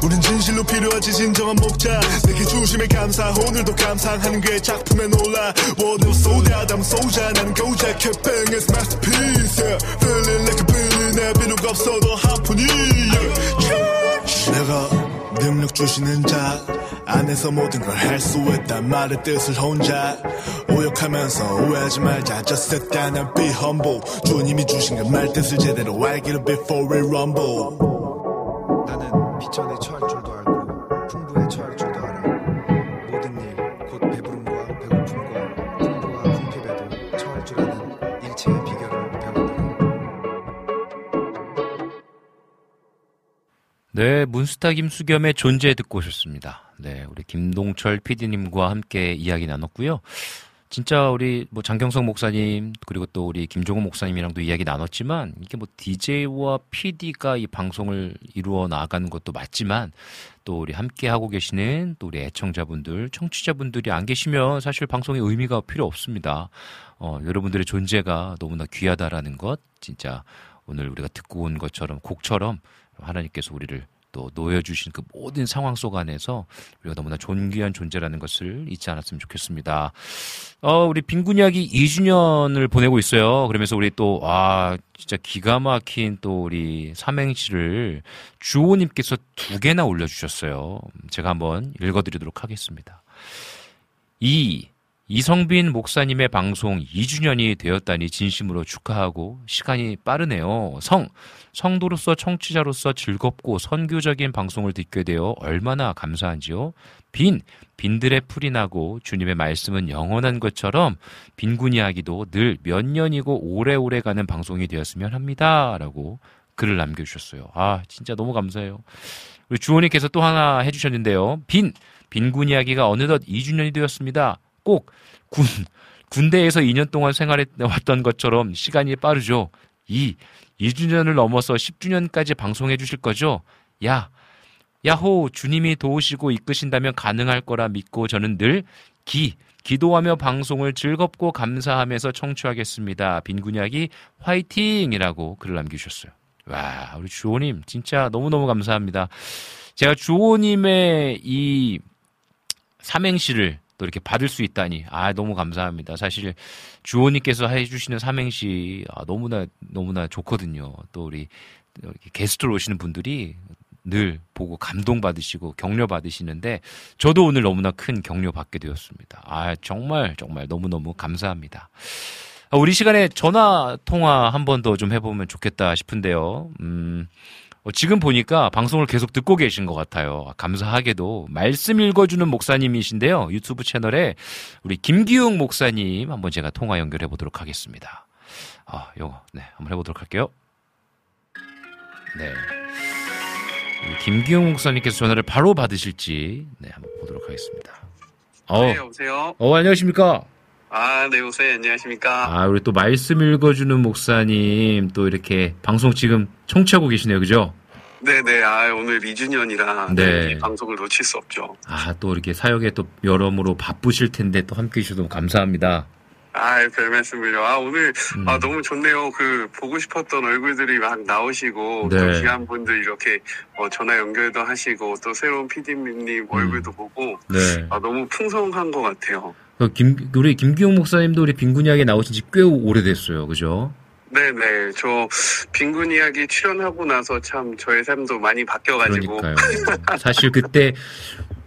우린 진실로 필요하지 진정한 목자 내게 주심에 감사 오늘도 감상하는 게 작품에 놀라 원우 소다 담 소자 나는 고작 캡뱅 as masterpiece yeah. Feeling like a billionaire 필요가 없어도 한 푼이 yeah. 내가 능력 주시는 자 안에서 모든 걸 할 수 있단 말의 뜻을 혼자 오역하면서 오해하지 말자. Just sit down and be humble. 주님이 주신 그 말 뜻을 제대로 알기를 before we rumble 네, 문스타 김수겸의 존재 듣고 오셨습니다. 네, 우리 김동철 PD님과 함께 이야기 나눴고요. 진짜 우리 뭐 장경석 목사님 그리고 또 우리 김종호 목사님이랑도 이야기 나눴지만 이게 뭐 DJ와 PD가 이 방송을 이루어 나가는 것도 맞지만 또 우리 함께 하고 계시는 또 우리 애청자분들, 청취자분들이 안 계시면 사실 방송의 의미가 필요 없습니다. 어, 여러분들의 존재가 너무나 귀하다라는 것 진짜 오늘 우리가 듣고 온 것처럼 곡처럼 하나님께서 우리를 또 놓여주신 그 모든 상황 속 안에서 우리가 너무나 존귀한 존재라는 것을 잊지 않았으면 좋겠습니다. 어, 우리 빈군 이야기 2주년을 보내고 있어요. 그러면서 우리 또, 아, 진짜 기가 막힌 또 우리 삼행시를 주호님께서 두 개나 올려주셨어요. 제가 한번 읽어드리도록 하겠습니다. 이, 이성빈 목사님의 방송 2주년이 되었다니 진심으로 축하하고 시간이 빠르네요. 성, 성도로서 청취자로서 즐겁고 선교적인 방송을 듣게 되어 얼마나 감사한지요. 빈, 빈들의 풀이 나고 주님의 말씀은 영원한 것처럼 빈군 이야기도 늘 몇 년이고 오래오래 가는 방송이 되었으면 합니다. 라고 글을 남겨주셨어요. 아, 진짜 너무 감사해요. 우리 주호님께서 또 하나 해주셨는데요. 빈, 빈군 이야기가 어느덧 2주년이 되었습니다. 꼭 군, 군대에서 2년 동안 생활해 왔던 것처럼 시간이 빠르죠. 2. 2주년을 넘어서 10주년까지 방송해 주실 거죠? 야, 야호, 주님이 도우시고 이끄신다면 가능할 거라 믿고 저는 늘 기, 기도하며 방송을 즐겁고 감사하면서 청취하겠습니다. 빈군약이 화이팅이라고 글을 남기셨어요. 와, 우리 주호님, 진짜 너무너무 감사합니다. 제가 주호님의 이 삼행시를 또 이렇게 받을 수 있다니 아 너무 감사합니다. 사실 주호님께서 해주시는 삼행시 아, 너무나 너무나 좋거든요. 또 우리 게스트로 오시는 분들이 늘 보고 감동 받으시고 격려 받으시는데 저도 오늘 너무나 큰 격려 받게 되었습니다. 아 정말 정말 너무 너무 감사합니다. 아, 우리 시간에 전화 통화 한 번 더 좀 해보면 좋겠다 싶은데요. 음. 어, 지금 보니까 방송을 계속 듣고 계신 것 같아요. 감사하게도 말씀 읽어주는 목사님이신데요. 유튜브 채널에 우리 김기웅 목사님 한번 제가 통화 연결해 보도록 하겠습니다. 아, 요거 네 한번 해보도록 할게요. 네. 김기웅 목사님께서 전화를 바로 받으실지 네 한번 보도록 하겠습니다. 어, 네, 여보세요. 어 안녕하십니까? 아, 네, 요새 안녕하십니까. 아, 우리 또 말씀 읽어주는 목사님 또 이렇게 방송 지금 청취하고 계시네요, 그죠? 네네, 아, 오늘 2주년이라 네. 이 방송을 놓칠 수 없죠. 아, 또 이렇게 사역에 또 여러모로 바쁘실 텐데 또 함께 해주셔서 감사합니다. 아, 별 말씀을요. 아, 오늘, 음. 아, 너무 좋네요. 그, 보고 싶었던 얼굴들이 막 나오시고, 네. 또 귀한 분들 이렇게, 어, 전화 연결도 하시고, 또 새로운 PD님 얼굴도 보고, 네. 아, 너무 풍성한 것 같아요. 어, 김, 우리 김기용 목사님도 우리 빈군 이야기에 나오신 지 꽤 오래됐어요, 그죠? 네네, 저, 빈군 이야기 출연하고 나서 참 저의 삶도 많이 바뀌어가지고. 그러니까요. 사실 그때,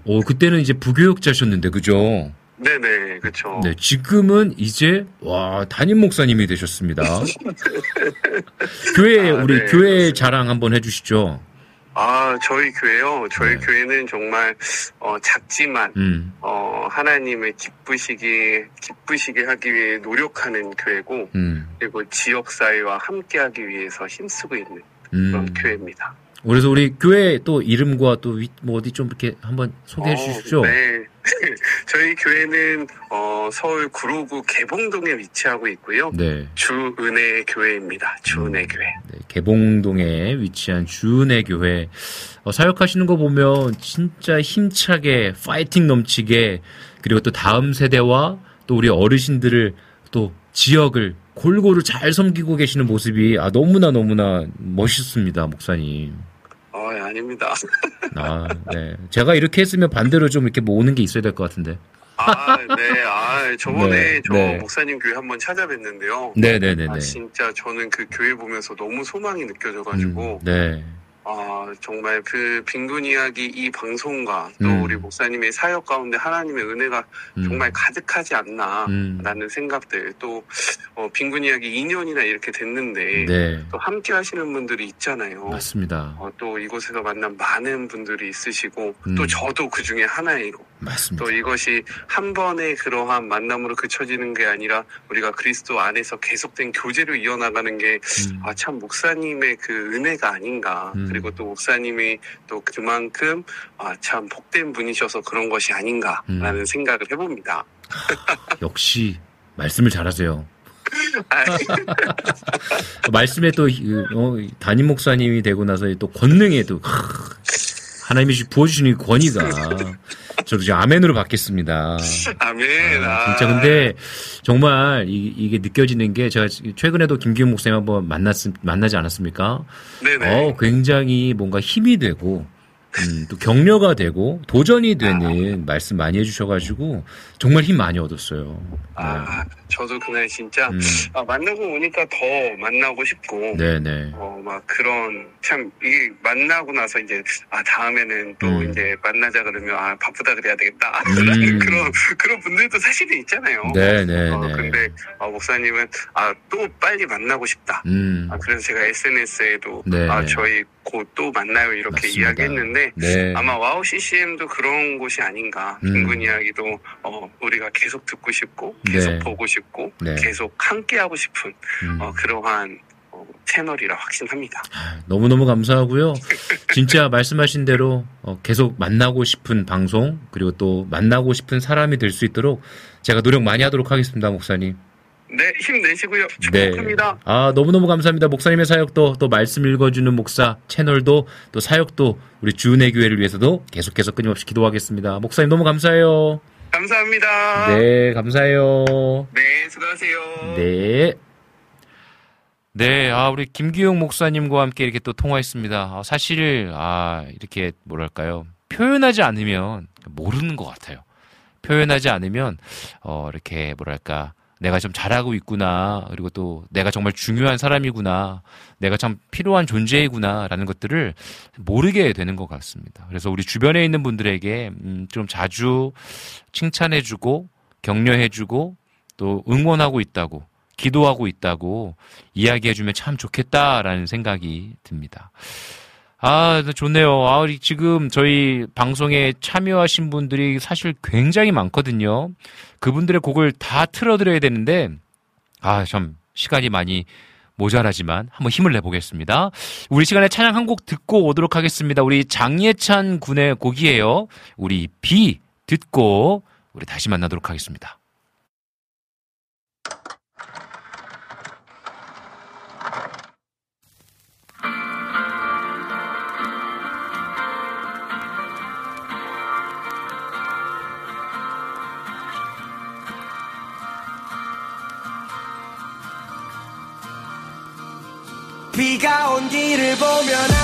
어, 그때는 이제 부교육자셨는데, 그죠? 네네, 그쵸. 네, 지금은 이제, 와, 담임 목사님이 되셨습니다. [laughs] 교회, 우리 네, 교회 자랑 한번 해주시죠. 아, 저희 교회요. 저희 교회는 정말 어, 작지만 음, 어, 하나님을 기쁘시게 기쁘시게 하기 위해 노력하는 교회고 음, 그리고 지역 사회와 함께하기 위해서 힘쓰고 있는 음. 그런 교회입니다. 그래서 우리 교회 또 이름과 또 뭐 어디 좀 이렇게 한번 소개해 어, 주십시오. 네. [laughs] 저희 교회는 어, 서울 구로구 개봉동에 위치하고 있고요. 네. 주은혜 교회입니다. 주은혜 교회. 개봉동에 위치한 주은혜 교회 어, 사역하시는 거 보면 진짜 힘차게 파이팅 넘치게 그리고 또 다음 세대와 또 우리 어르신들을 또 지역을 골고루 잘 섬기고 계시는 모습이 아 너무나 너무나 멋있습니다 목사님. 어, 아닙니다. [laughs] 아 네. 제가 이렇게 했으면 반대로 좀 이렇게 모으는 게 있어야 될 것 같은데. 아, 네. 아, 저번에 네, 저 네. 목사님 교회 한번 찾아뵀는데요. 네 네네네. 아, 진짜 저는 그 교회 보면서 너무 소망이 느껴져가지고, 네. 아, 정말 그 빈군 이야기 이 방송과 또 음. 우리 목사님의 사역 가운데 하나님의 은혜가 음. 정말 가득하지 않나, 음. 라는 생각들, 또, 어, 빈군 이야기 2년이나 이렇게 됐는데, 네. 또 함께 하시는 분들이 있잖아요. 맞습니다. 어, 또 이곳에서 만난 많은 분들이 있으시고, 음. 또 저도 그 중에 하나이고, 맞습니다. 또 이것이 한 번의 그러한 만남으로 그쳐지는 게 아니라 우리가 그리스도 안에서 계속된 교제로 이어나가는 게 아 참 목사님의 그 은혜가 아닌가 음. 그리고 그리고 또 목사님이 또 그만큼 아, 참 복된 분이셔서 그런 것이 아닌가라는 음. 생각을 해봅니다. 역시 말씀을 잘하세요. 아, [laughs] 말씀에 또 이- 어, 담임 목사님이 되고 나서 또 권능에 또 하, 하나님이 부어주시는 이 권위가 저도 이제 아멘으로 받겠습니다. 아멘. 아, 진짜 근데 정말 이, 게 느껴지는 게 제가 최근에도 김기훈 목사님 한번 만났 만나지 않았습니까? 네네. 어, 굉장히 뭔가 힘이 되고 음, 또 격려가 되고 도전이 되는 말씀 많이 해주셔가지고 정말 힘 많이 얻었어요. 아, 저도 그날 진짜 음. 아, 만나고 오니까 더 만나고 싶고 네네. 어, 막 그런, 참, 이게 만나고 나서 이제, 아, 다음에는 또 음. 이제 만나자 그러면, 아, 바쁘다 그래야 되겠다. [laughs] 음. 그런, 그런 분들도 사실은 있잖아요. 네네네. 어, 근데, 어, 목사님은, 아, 또 빨리 만나고 싶다. 음. 아, 그래서 제가 SNS에도, 네. 아, 저희 곧 또 만나요. 이렇게 맞습니다. 이야기했는데, 네. 아마 와우 CCM도 그런 곳이 아닌가. 음. 빈군 이야기도, 어, 우리가 계속 듣고 싶고, 네. 계속 보고 싶고, 네. 계속 함께하고 싶은, 음. 어, 그러한, 어, 채널이라 확신합니다. 너무너무 감사하고요. 진짜 말씀하신 대로 어, 계속 만나고 싶은 방송 그리고 또 만나고 싶은 사람이 될 수 있도록 제가 노력 많이 하도록 하겠습니다, 목사님. 네, 힘내시고요. 네. 축복합니다. 아, 너무너무 감사합니다. 목사님의 사역도 또 말씀 읽어주는 목사 채널도 또 사역도 우리 주은혜 교회를 위해서도 계속해서 끊임없이 기도하겠습니다. 목사님 너무 감사해요. 감사합니다. 네, 감사해요. 네, 수고하세요. 네. 네, 아, 우리 김기용 목사님과 함께 이렇게 또 통화했습니다. 아, 사실, 아, 이렇게, 뭐랄까요. 표현하지 않으면 모르는 것 같아요. 표현하지 않으면, 어, 이렇게, 뭐랄까. 내가 좀 잘하고 있구나. 그리고 또 내가 정말 중요한 사람이구나. 내가 참 필요한 존재이구나. 라는 것들을 모르게 되는 것 같습니다. 그래서 우리 주변에 있는 분들에게, 음, 좀 자주 칭찬해주고, 격려해주고, 또 응원하고 있다고, 기도하고 있다고 이야기해주면 참 좋겠다라는 생각이 듭니다. 아, 좋네요. 아, 우리 지금 저희 방송에 참여하신 분들이 사실 굉장히 많거든요. 그분들의 곡을 다 틀어드려야 되는데, 아, 참, 시간이 많이 모자라지만 한번 힘을 내보겠습니다. 우리 시간에 찬양 한 곡 듣고 오도록 하겠습니다. 우리 장예찬 군의 곡이에요. 우리 비 듣고 우리 다시 만나도록 하겠습니다. 비가 온 길을 보면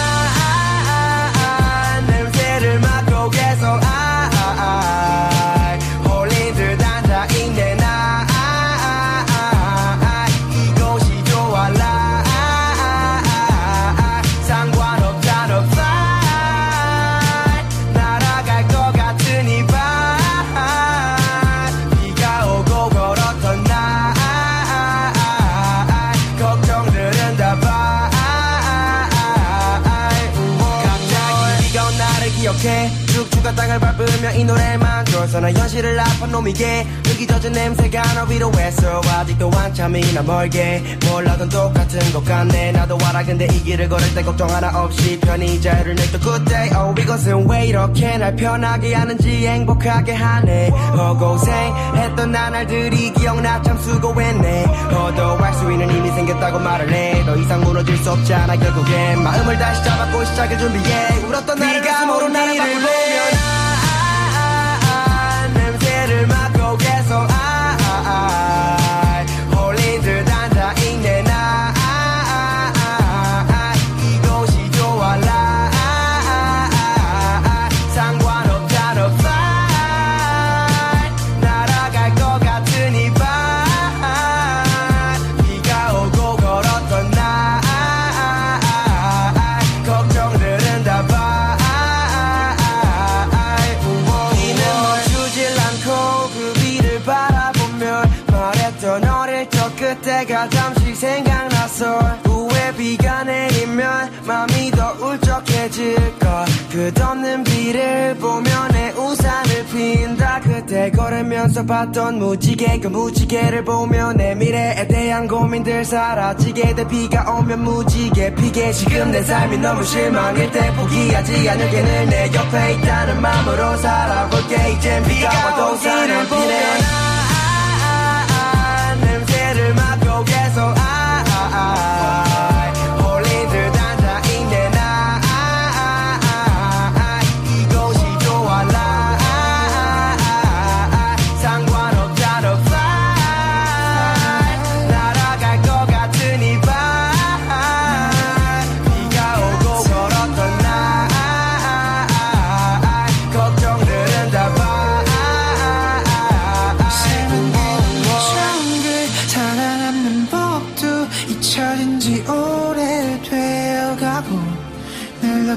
밟으며 이 노래만 들어서 나 현실을 아픈 놈이게. 여기 젖은 냄새가 나 위로 했어. 아직도 한참이나 멀게. 몰라던 똑같은 것 같네. 나도 알아. 근데 이 길을 걸을 때 걱정 하나 없이 편히 자유를 냈던 그때. Oh, 이것은 왜 이렇게 날 편하게 하는지 행복하게 하네. 허고생했던 나날들이 기억나 참 수고했네. 허도할 수 있는 힘이 생겼다고 말을 해. 더 이상 무너질 수 없잖아 결국엔. 마음을 다시 잡았고 시작을 준비해. 울었던 나를 가모로 나를 아, 냄새를 끝없는 비를 보며 내 우산을 핀다. 그때 걸으면서 봤던 무지개 그 무지개를 보며 내 미래에 대한 고민들 사라지게 돼. 비가 오면 무지개 피게. 지금 내 삶이 너무 실망일 때 포기하지 않을게 늘내 옆에 있다는 마음으로 살아볼게. 이젠 비가 와도 사는 비네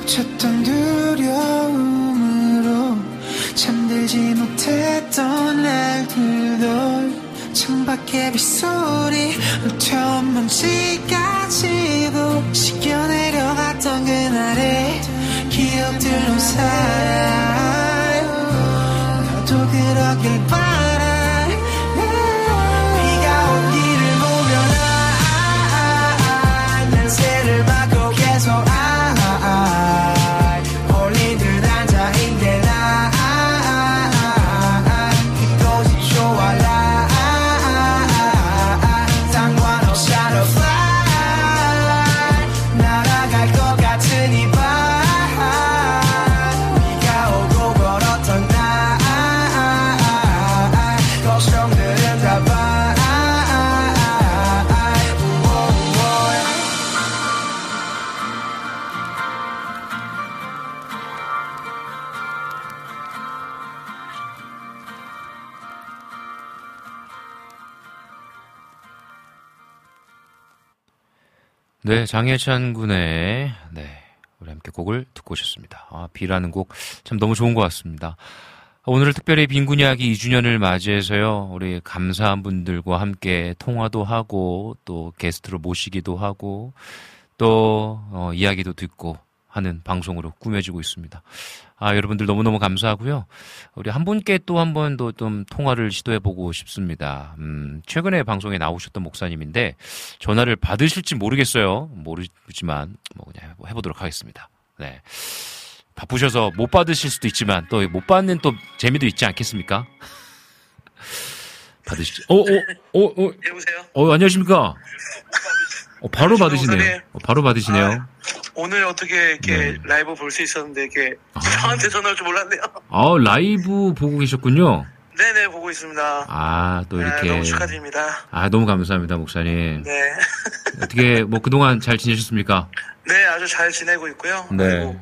늘 덮쳤던 두려움으로 잠들지 못했던 날들도 창밖의 빗소리 울트온 먼지까지도 씻겨내려갔던 그날의 기억들로 살 네, 장혜찬 군의 네, 우리 함께 곡을 듣고 오셨습니다. 아, 비라는 곡 참 너무 좋은 것 같습니다. 오늘 특별히 빈군 이야기 2주년을 맞이해서요, 우리 감사한 분들과 함께 통화도 하고, 또 게스트로 모시기도 하고, 또, 어, 이야기도 듣고 하는 방송으로 꾸며지고 있습니다. 아, 여러분들 너무너무 감사하고요. 우리 한 분께 또 한 번 더 좀 통화를 시도해 보고 싶습니다. 음, 최근에 방송에 나오셨던 목사님인데, 전화를 받으실지 모르겠어요. 모르지만, 뭐 그냥 해 보도록 하겠습니다. 네. 바쁘셔서 못 받으실 수도 있지만 또 못 받는 또 재미도 있지 않겠습니까? 받으시죠. 어, 어, 어, 어. 여보세요? 어, 안녕하십니까? [laughs] 어, 바로 받으시네요. 어, 바로 받으시네요. 오늘 어떻게 이렇게 네. 라이브 볼 수 있었는데 이렇게 저한테 전화할 줄 몰랐네요. 아, 라이브 보고 계셨군요. 네네 보고 있습니다. 아, 또 네, 이렇게. 너무 축하드립니다. 아, 너무 감사합니다, 목사님. 네. [laughs] 어떻게, 뭐, 그동안 잘 지내셨습니까? 네 아주 잘 지내고 있고요. 네.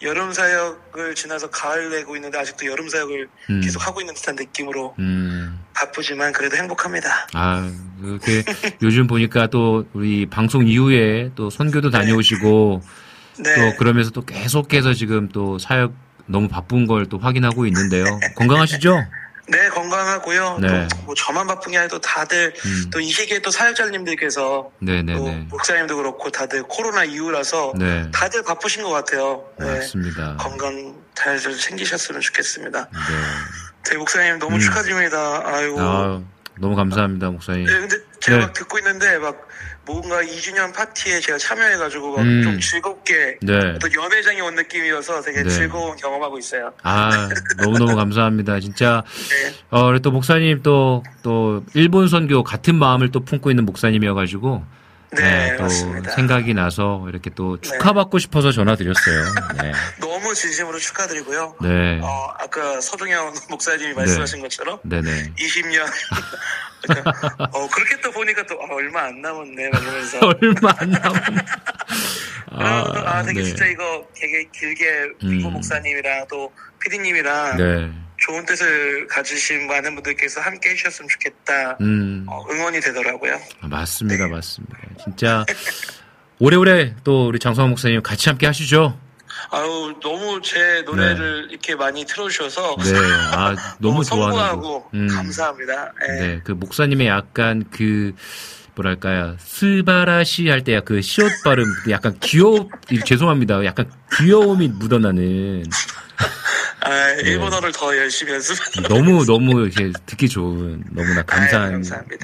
여름 사역을 지나서 가을 내고 있는데 아직도 여름 사역을 음. 계속 하고 있는 듯한 느낌으로 음. 바쁘지만 그래도 행복합니다. 아, 이렇게 요즘 보니까 또 우리 방송 이후에 또 선교도 다녀오시고 네. 또 그러면서 또 계속해서 지금 또 사역 너무 바쁜 걸 또 확인하고 있는데요. 건강하시죠? 네 건강하고요. 네. 또뭐 저만 바쁜 게 아니라 또 다들 음. 또이 시기에 또 사역자님들께서 네네네. 목사님도 그렇고 다들 코로나 이후라서 네. 다들 바쁘신 것 같아요. 네. 맞습니다. 건강 잘좀 챙기셨으면 좋겠습니다. 네. 네, 목사님 너무 음. 축하드립니다. 아이고. 아, 너무 감사합니다, 목사님. 네, 근데 제가 네. 막 듣고 있는데 막 뭔가 2주년 파티에 제가 참여해가지고 막 음. 좀 즐겁게 네. 또 연회장에 온 느낌이어서 되게 네. 즐거운 경험하고 있어요. 아, 너무 너무 감사합니다. 진짜, 네. 어, 또 목사님 또, 또, 일본 선교 같은 마음을 또 품고 있는 목사님이어가지고, 네, 또 맞습니다. 생각이 나서 이렇게 또 축하받고 싶어서 전화드렸어요. 네. [laughs] 너무 진심으로 축하드리고요. 네. 어, 아까 서종현 목사님이 말씀하신 것처럼 네네. 20년 [laughs] 어, 그렇게 또 보니까 또 아, 얼마 안 남았네 막 이러면서 [laughs] 얼마 안 남았네. 아, 아, 되게 네. 진짜 이거 되게 길게 민고 음. 목사님이랑 또 피디님이랑 네. 좋은 뜻을 가지신 많은 분들께서 함께 해주셨으면 좋겠다. 음. 어, 응원이 되더라고요. 아, 맞습니다, 맞습니다. 진짜, 오래오래 또 우리 장성호 목사님 같이 함께 하시죠. 아유 너무 제 노래를 이렇게 많이 틀어주셔서 네. 아, [laughs] 너무. 성공하고 곡. 음. 감사합니다. 예. 네, 그 목사님의 약간 그 뭐랄까요 스바라시 할 때 그 시옷 발음 약간 귀여 죄송합니다 약간 귀여움이 묻어나는 [laughs] 아, 일본어를 더 열심히 연습. [laughs] 너무 너무 이렇게 듣기 좋은 너무나 감사한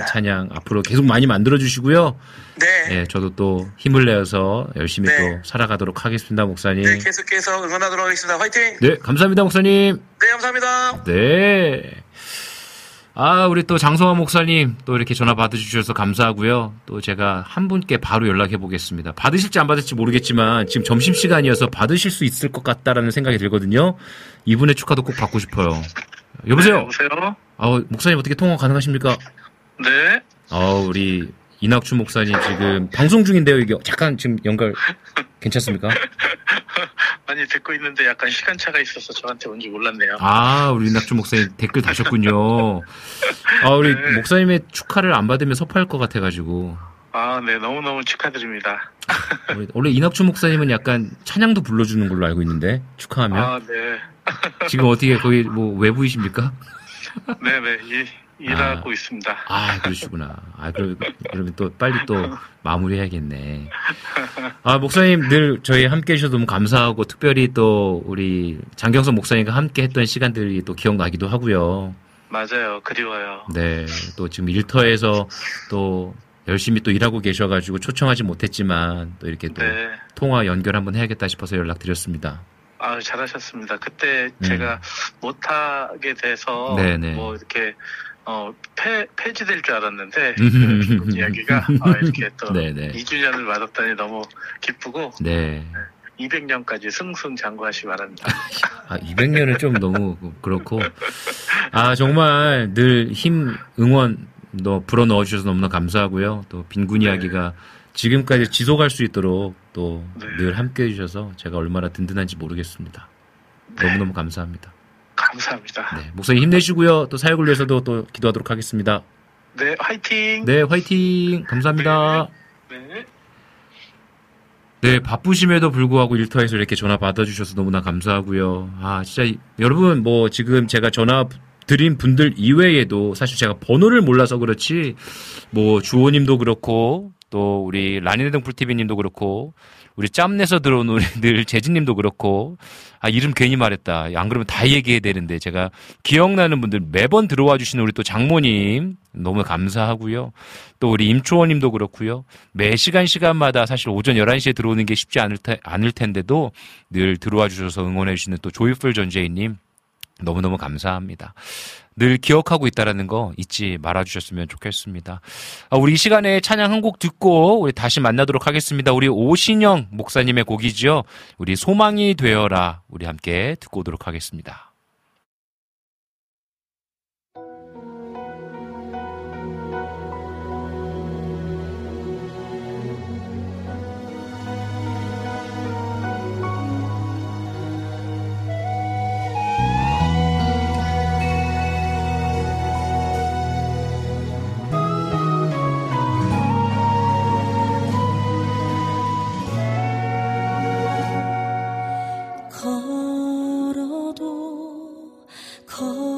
찬양 앞으로 계속 많이 만들어 주시고요. 네. 저도 또 힘을 내어서 열심히 네. 또 살아가도록 하겠습니다, 목사님. 네, 계속해서 응원하도록 하겠습니다. 화이팅! 네, 감사합니다, 목사님. 네, 감사합니다. 네. 아, 우리 또 장성화 목사님 또 이렇게 전화 받으셔서 감사하고요. 또 제가 한 분께 바로 연락해 보겠습니다. 받으실지 안 받을지 모르겠지만 지금 점심 시간이어서 받으실 수 있을 것 같다라는 생각이 들거든요. 이분의 축하도 꼭 받고 싶어요. 여보세요. 여보세요? 아, 목사님 어떻게 통화 가능하십니까? 네. 아, 우리 이낙주 목사님 지금 방송 중인데요. 이게 잠깐 지금 연결 괜찮습니까? [laughs] 아니, 듣고 있는데 약간 시간차가 있어서 저한테 온 줄 몰랐네요. 아, 우리 이낙주 목사님 댓글 다셨군요. [laughs] 아, 우리 목사님의 축하를 안 받으면 섭할 것 같아가지고. 아, 네, 너무너무 축하드립니다. [laughs] 원래 이낙주 목사님은 약간 찬양도 불러주는 걸로 알고 있는데 축하하면 아, 네. 지금 어떻게 거기 뭐 외부이십니까? [laughs] 네네, 일, 일하고 있습니다. 아 그러시구나. 아 그러, 그러면 또 빨리 또 마무리해야겠네. 아 목사님 늘 저희 함께 해주셔서 너무 감사하고 특별히 또 우리 장경선 목사님과 함께 했던 시간들이 또 기억나기도 하고요. 맞아요. 그리워요. 네, 또 지금 일터에서 또 열심히 또 일하고 계셔가지고 초청하지 못했지만 또 이렇게 또 네. 통화 연결 한번 해야겠다 싶어서 연락드렸습니다. 아, 잘하셨습니다. 그때 제가 못하게 돼서 음. 네네. 뭐 이렇게 어 폐, 폐지될 줄 알았는데. 그 [laughs] 이야기가 아, 이렇게 또 네네. 2주년을 맞았다니 너무 기쁘고 네. 200년까지 승승장구하시 기 바랍니다. [laughs] 아, 200년은 좀 너무 그렇고. 아, 정말 늘 힘, 응원, 너 불어 넣어 주셔서 너무나 감사하고요. 또 빈군 이야기가 지금까지 지속할 수 있도록 또늘 함께 해주셔서 제가 얼마나 든든한지 모르겠습니다. 너무너무 감사합니다. 감사합니다. 네, 목사님 힘내시고요. 또 사역을 위해서도 또 기도하도록 하겠습니다. 네, 화이팅! 네, 화이팅! 감사합니다. 네. 네, 바쁘심에도 불구하고 일터에서 이렇게 전화 받아주셔서 너무나 감사하고요. 아, 진짜, 이- 여러분, 뭐, 지금 제가 전화 드린 분들 이외에도 사실 제가 번호를 몰라서 그렇지, 뭐, 주호님도 그렇고, 또 우리 라니네등풀TV님도 그렇고, 우리 짬내서 들어온 우리 [laughs] 늘 재진님도 그렇고, 아, 이름 괜히 말했다. 안 그러면 다 얘기해야 되는데, 제가 기억나는 분들 매번 들어와 주시는 우리 또 장모님, 너무 감사하고요. 또 우리 임초원님도 그렇고요. 매 시간 시간마다 사실 오전 11시에 들어오는 게 쉽지 않을, 테, 않을 텐데도 늘 들어와 주셔서 응원해 주시는 또 조이풀 전재희님, 너무너무 감사합니다. 늘 기억하고 있다라는 거 잊지 말아 주셨으면 좋겠습니다. 아, 우리 이 시간에 찬양 한 곡 듣고 우리 다시 만나도록 하겠습니다. 우리 오신영 목사님의 곡이지요. 우리 소망이 되어라 우리 함께 듣고 오도록 하겠습니다. Oh.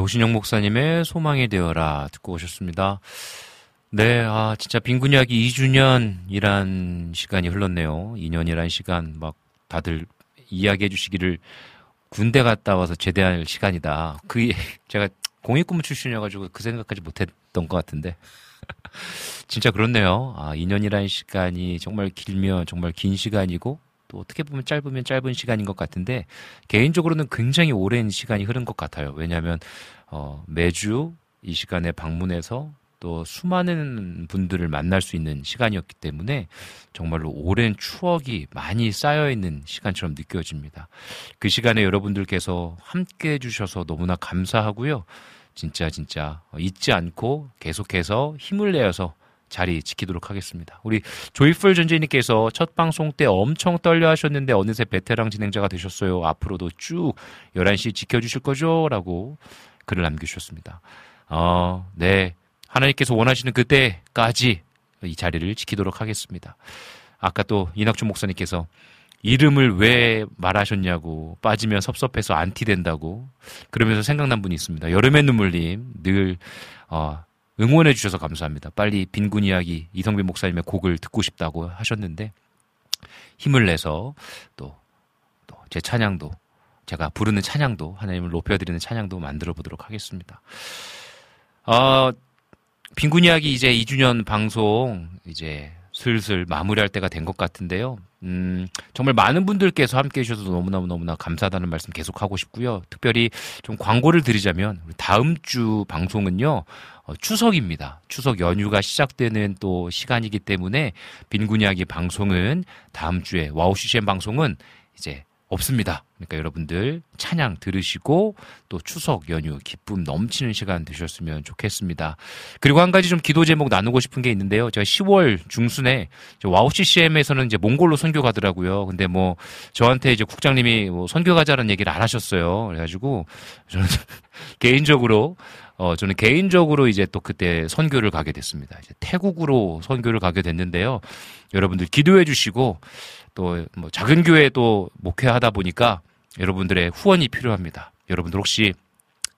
오신영 목사님의 소망이 되어라 듣고 오셨습니다. 네, 아, 진짜 빈군 이야기 2주년이란 시간이 흘렀네요. 2년이란 시간, 막 다들 이야기해 주시기를 군대 갔다 와서 제대할 시간이다. 그, 제가 공익근무 출신이어가지고 그 생각까지 못했던 것 같은데. [laughs] 진짜 그렇네요. 아, 2년이라는 시간이 정말 길면 정말 긴 시간이고 또 어떻게 보면 짧으면 짧은 시간인 것 같은데 개인적으로는 굉장히 오랜 시간이 흐른 것 같아요. 왜냐하면 어, 매주 이 시간에 방문해서 또 수많은 분들을 만날 수 있는 시간이었기 때문에 정말로 오랜 추억이 많이 쌓여 있는 시간처럼 느껴집니다. 그 시간에 여러분들께서 함께 해주셔서 너무나 감사하고요. 진짜 진짜 잊지 않고 계속해서 힘을 내어서 자리 지키도록 하겠습니다. 우리 조이풀 전재님께서 첫 방송 때 엄청 떨려 하셨는데 어느새 베테랑 진행자가 되셨어요. 앞으로도 쭉 11시 지켜주실 거죠? 라고 글을 남겨주셨습니다. 어, 네. 하나님께서 원하시는 그때까지 이 자리를 지키도록 하겠습니다. 아까 또 이낙준 목사님께서 이름을 왜 말하셨냐고 빠지면 섭섭해서 안티 된다고 그러면서 생각난 분이 있습니다. 여름의 눈물님 늘 어, 응원해 주셔서 감사합니다. 빨리 빈군 이야기 이성빈 목사님의 곡을 듣고 싶다고 하셨는데 힘을 내서 또 또 제 찬양도 제가 부르는 찬양도 하나님을 높여드리는 찬양도 만들어 보도록 하겠습니다. 어, 빈군 이야기 이제 2주년 방송 이제 슬슬 마무리할 때가 된 것 같은데요. 음, 정말 많은 분들께서 함께 해주셔서 너무너무 너무나 감사하다는 말씀 계속 하고 싶고요. 특별히 좀 광고를 드리자면 다음 주 방송은요. 어, 추석입니다. 추석 연휴가 시작되는 또 시간이기 때문에 빈군 이야기 방송은 다음 주에 와우 CCM 방송은 이제 없습니다. 그러니까 여러분들 찬양 들으시고 또 추석 연휴 기쁨 넘치는 시간 되셨으면 좋겠습니다. 그리고 한 가지 좀 기도 제목 나누고 싶은 게 있는데요. 제가 10월 중순에 와우 CCM에서는 이제 몽골로 선교 가더라고요. 근데 뭐 저한테 이제 국장님이 뭐 선교 가자는 얘기를 안 하셨어요. 그래가지고 저는 [laughs] 개인적으로 어, 저는 개인적으로 이제 또 그때 선교를 가게 됐습니다. 이제 태국으로 선교를 가게 됐는데요. 여러분들 기도해 주시고 또 뭐 작은 교회도 목회하다 보니까 여러분들의 후원이 필요합니다. 여러분들 혹시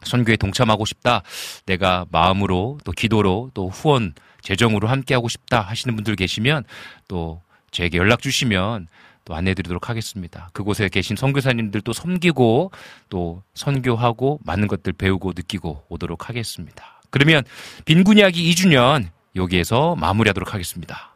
선교에 동참하고 싶다. 내가 마음으로 또 기도로 또 후원 재정으로 함께하고 싶다 하시는 분들 계시면 또 저에게 연락 주시면 또 안내드리도록 하겠습니다. 그곳에 계신 선교사님들도 섬기고 또 선교하고 많은 것들 배우고 느끼고 오도록 하겠습니다. 그러면 빈군 이야기 2주년 여기에서 마무리하도록 하겠습니다.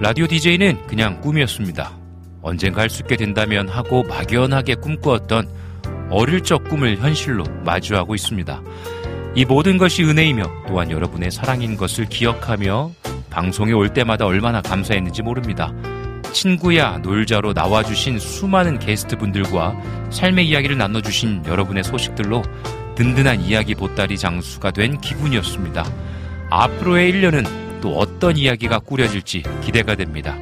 라디오 DJ는 그냥 꿈이었습니다. 언젠가 할 수 있게 된다면 하고 막연하게 꿈꾸었던 어릴 적 꿈을 현실로 마주하고 있습니다. 이 모든 것이 은혜이며 또한 여러분의 사랑인 것을 기억하며 방송에 올 때마다 얼마나 감사했는지 모릅니다. 친구야 놀자로 나와주신 수많은 게스트분들과 삶의 이야기를 나눠주신 여러분의 소식들로 든든한 이야기 보따리 장수가 된 기분이었습니다. 앞으로의 1년은 또 어떤 이야기가 꾸려질지 기대가 됩니다.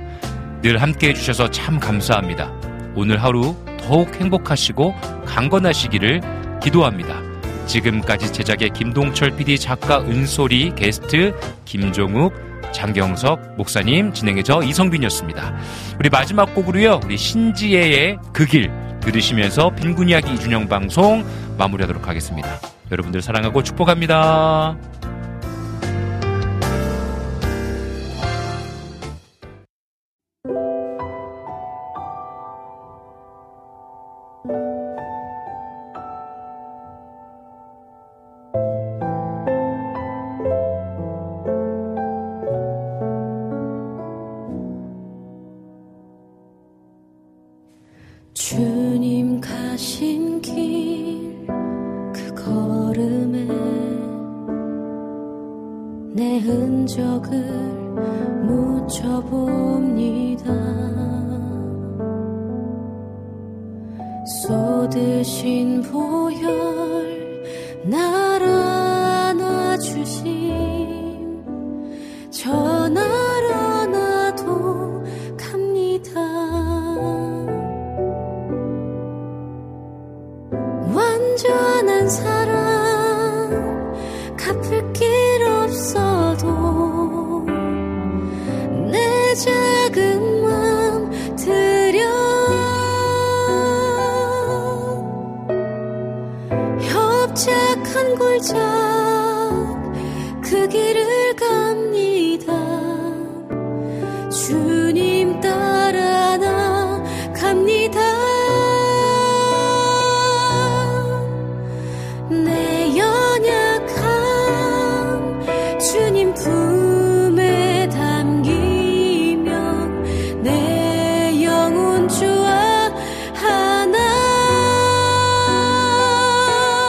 늘 함께 해주셔서 참 감사합니다. 오늘 하루 더욱 행복하시고 강건하시기를 기도합니다. 지금까지 제작의 김동철 PD 작가 은솔이 게스트 김종욱 장경석 목사님 진행해 저 이성빈이었습니다. 우리 마지막 곡으로요. 우리 신지혜의 그 길 들으시면서 빈군 이야기 이준영 방송 마무리하도록 하겠습니다. 여러분들 사랑하고 축복합니다.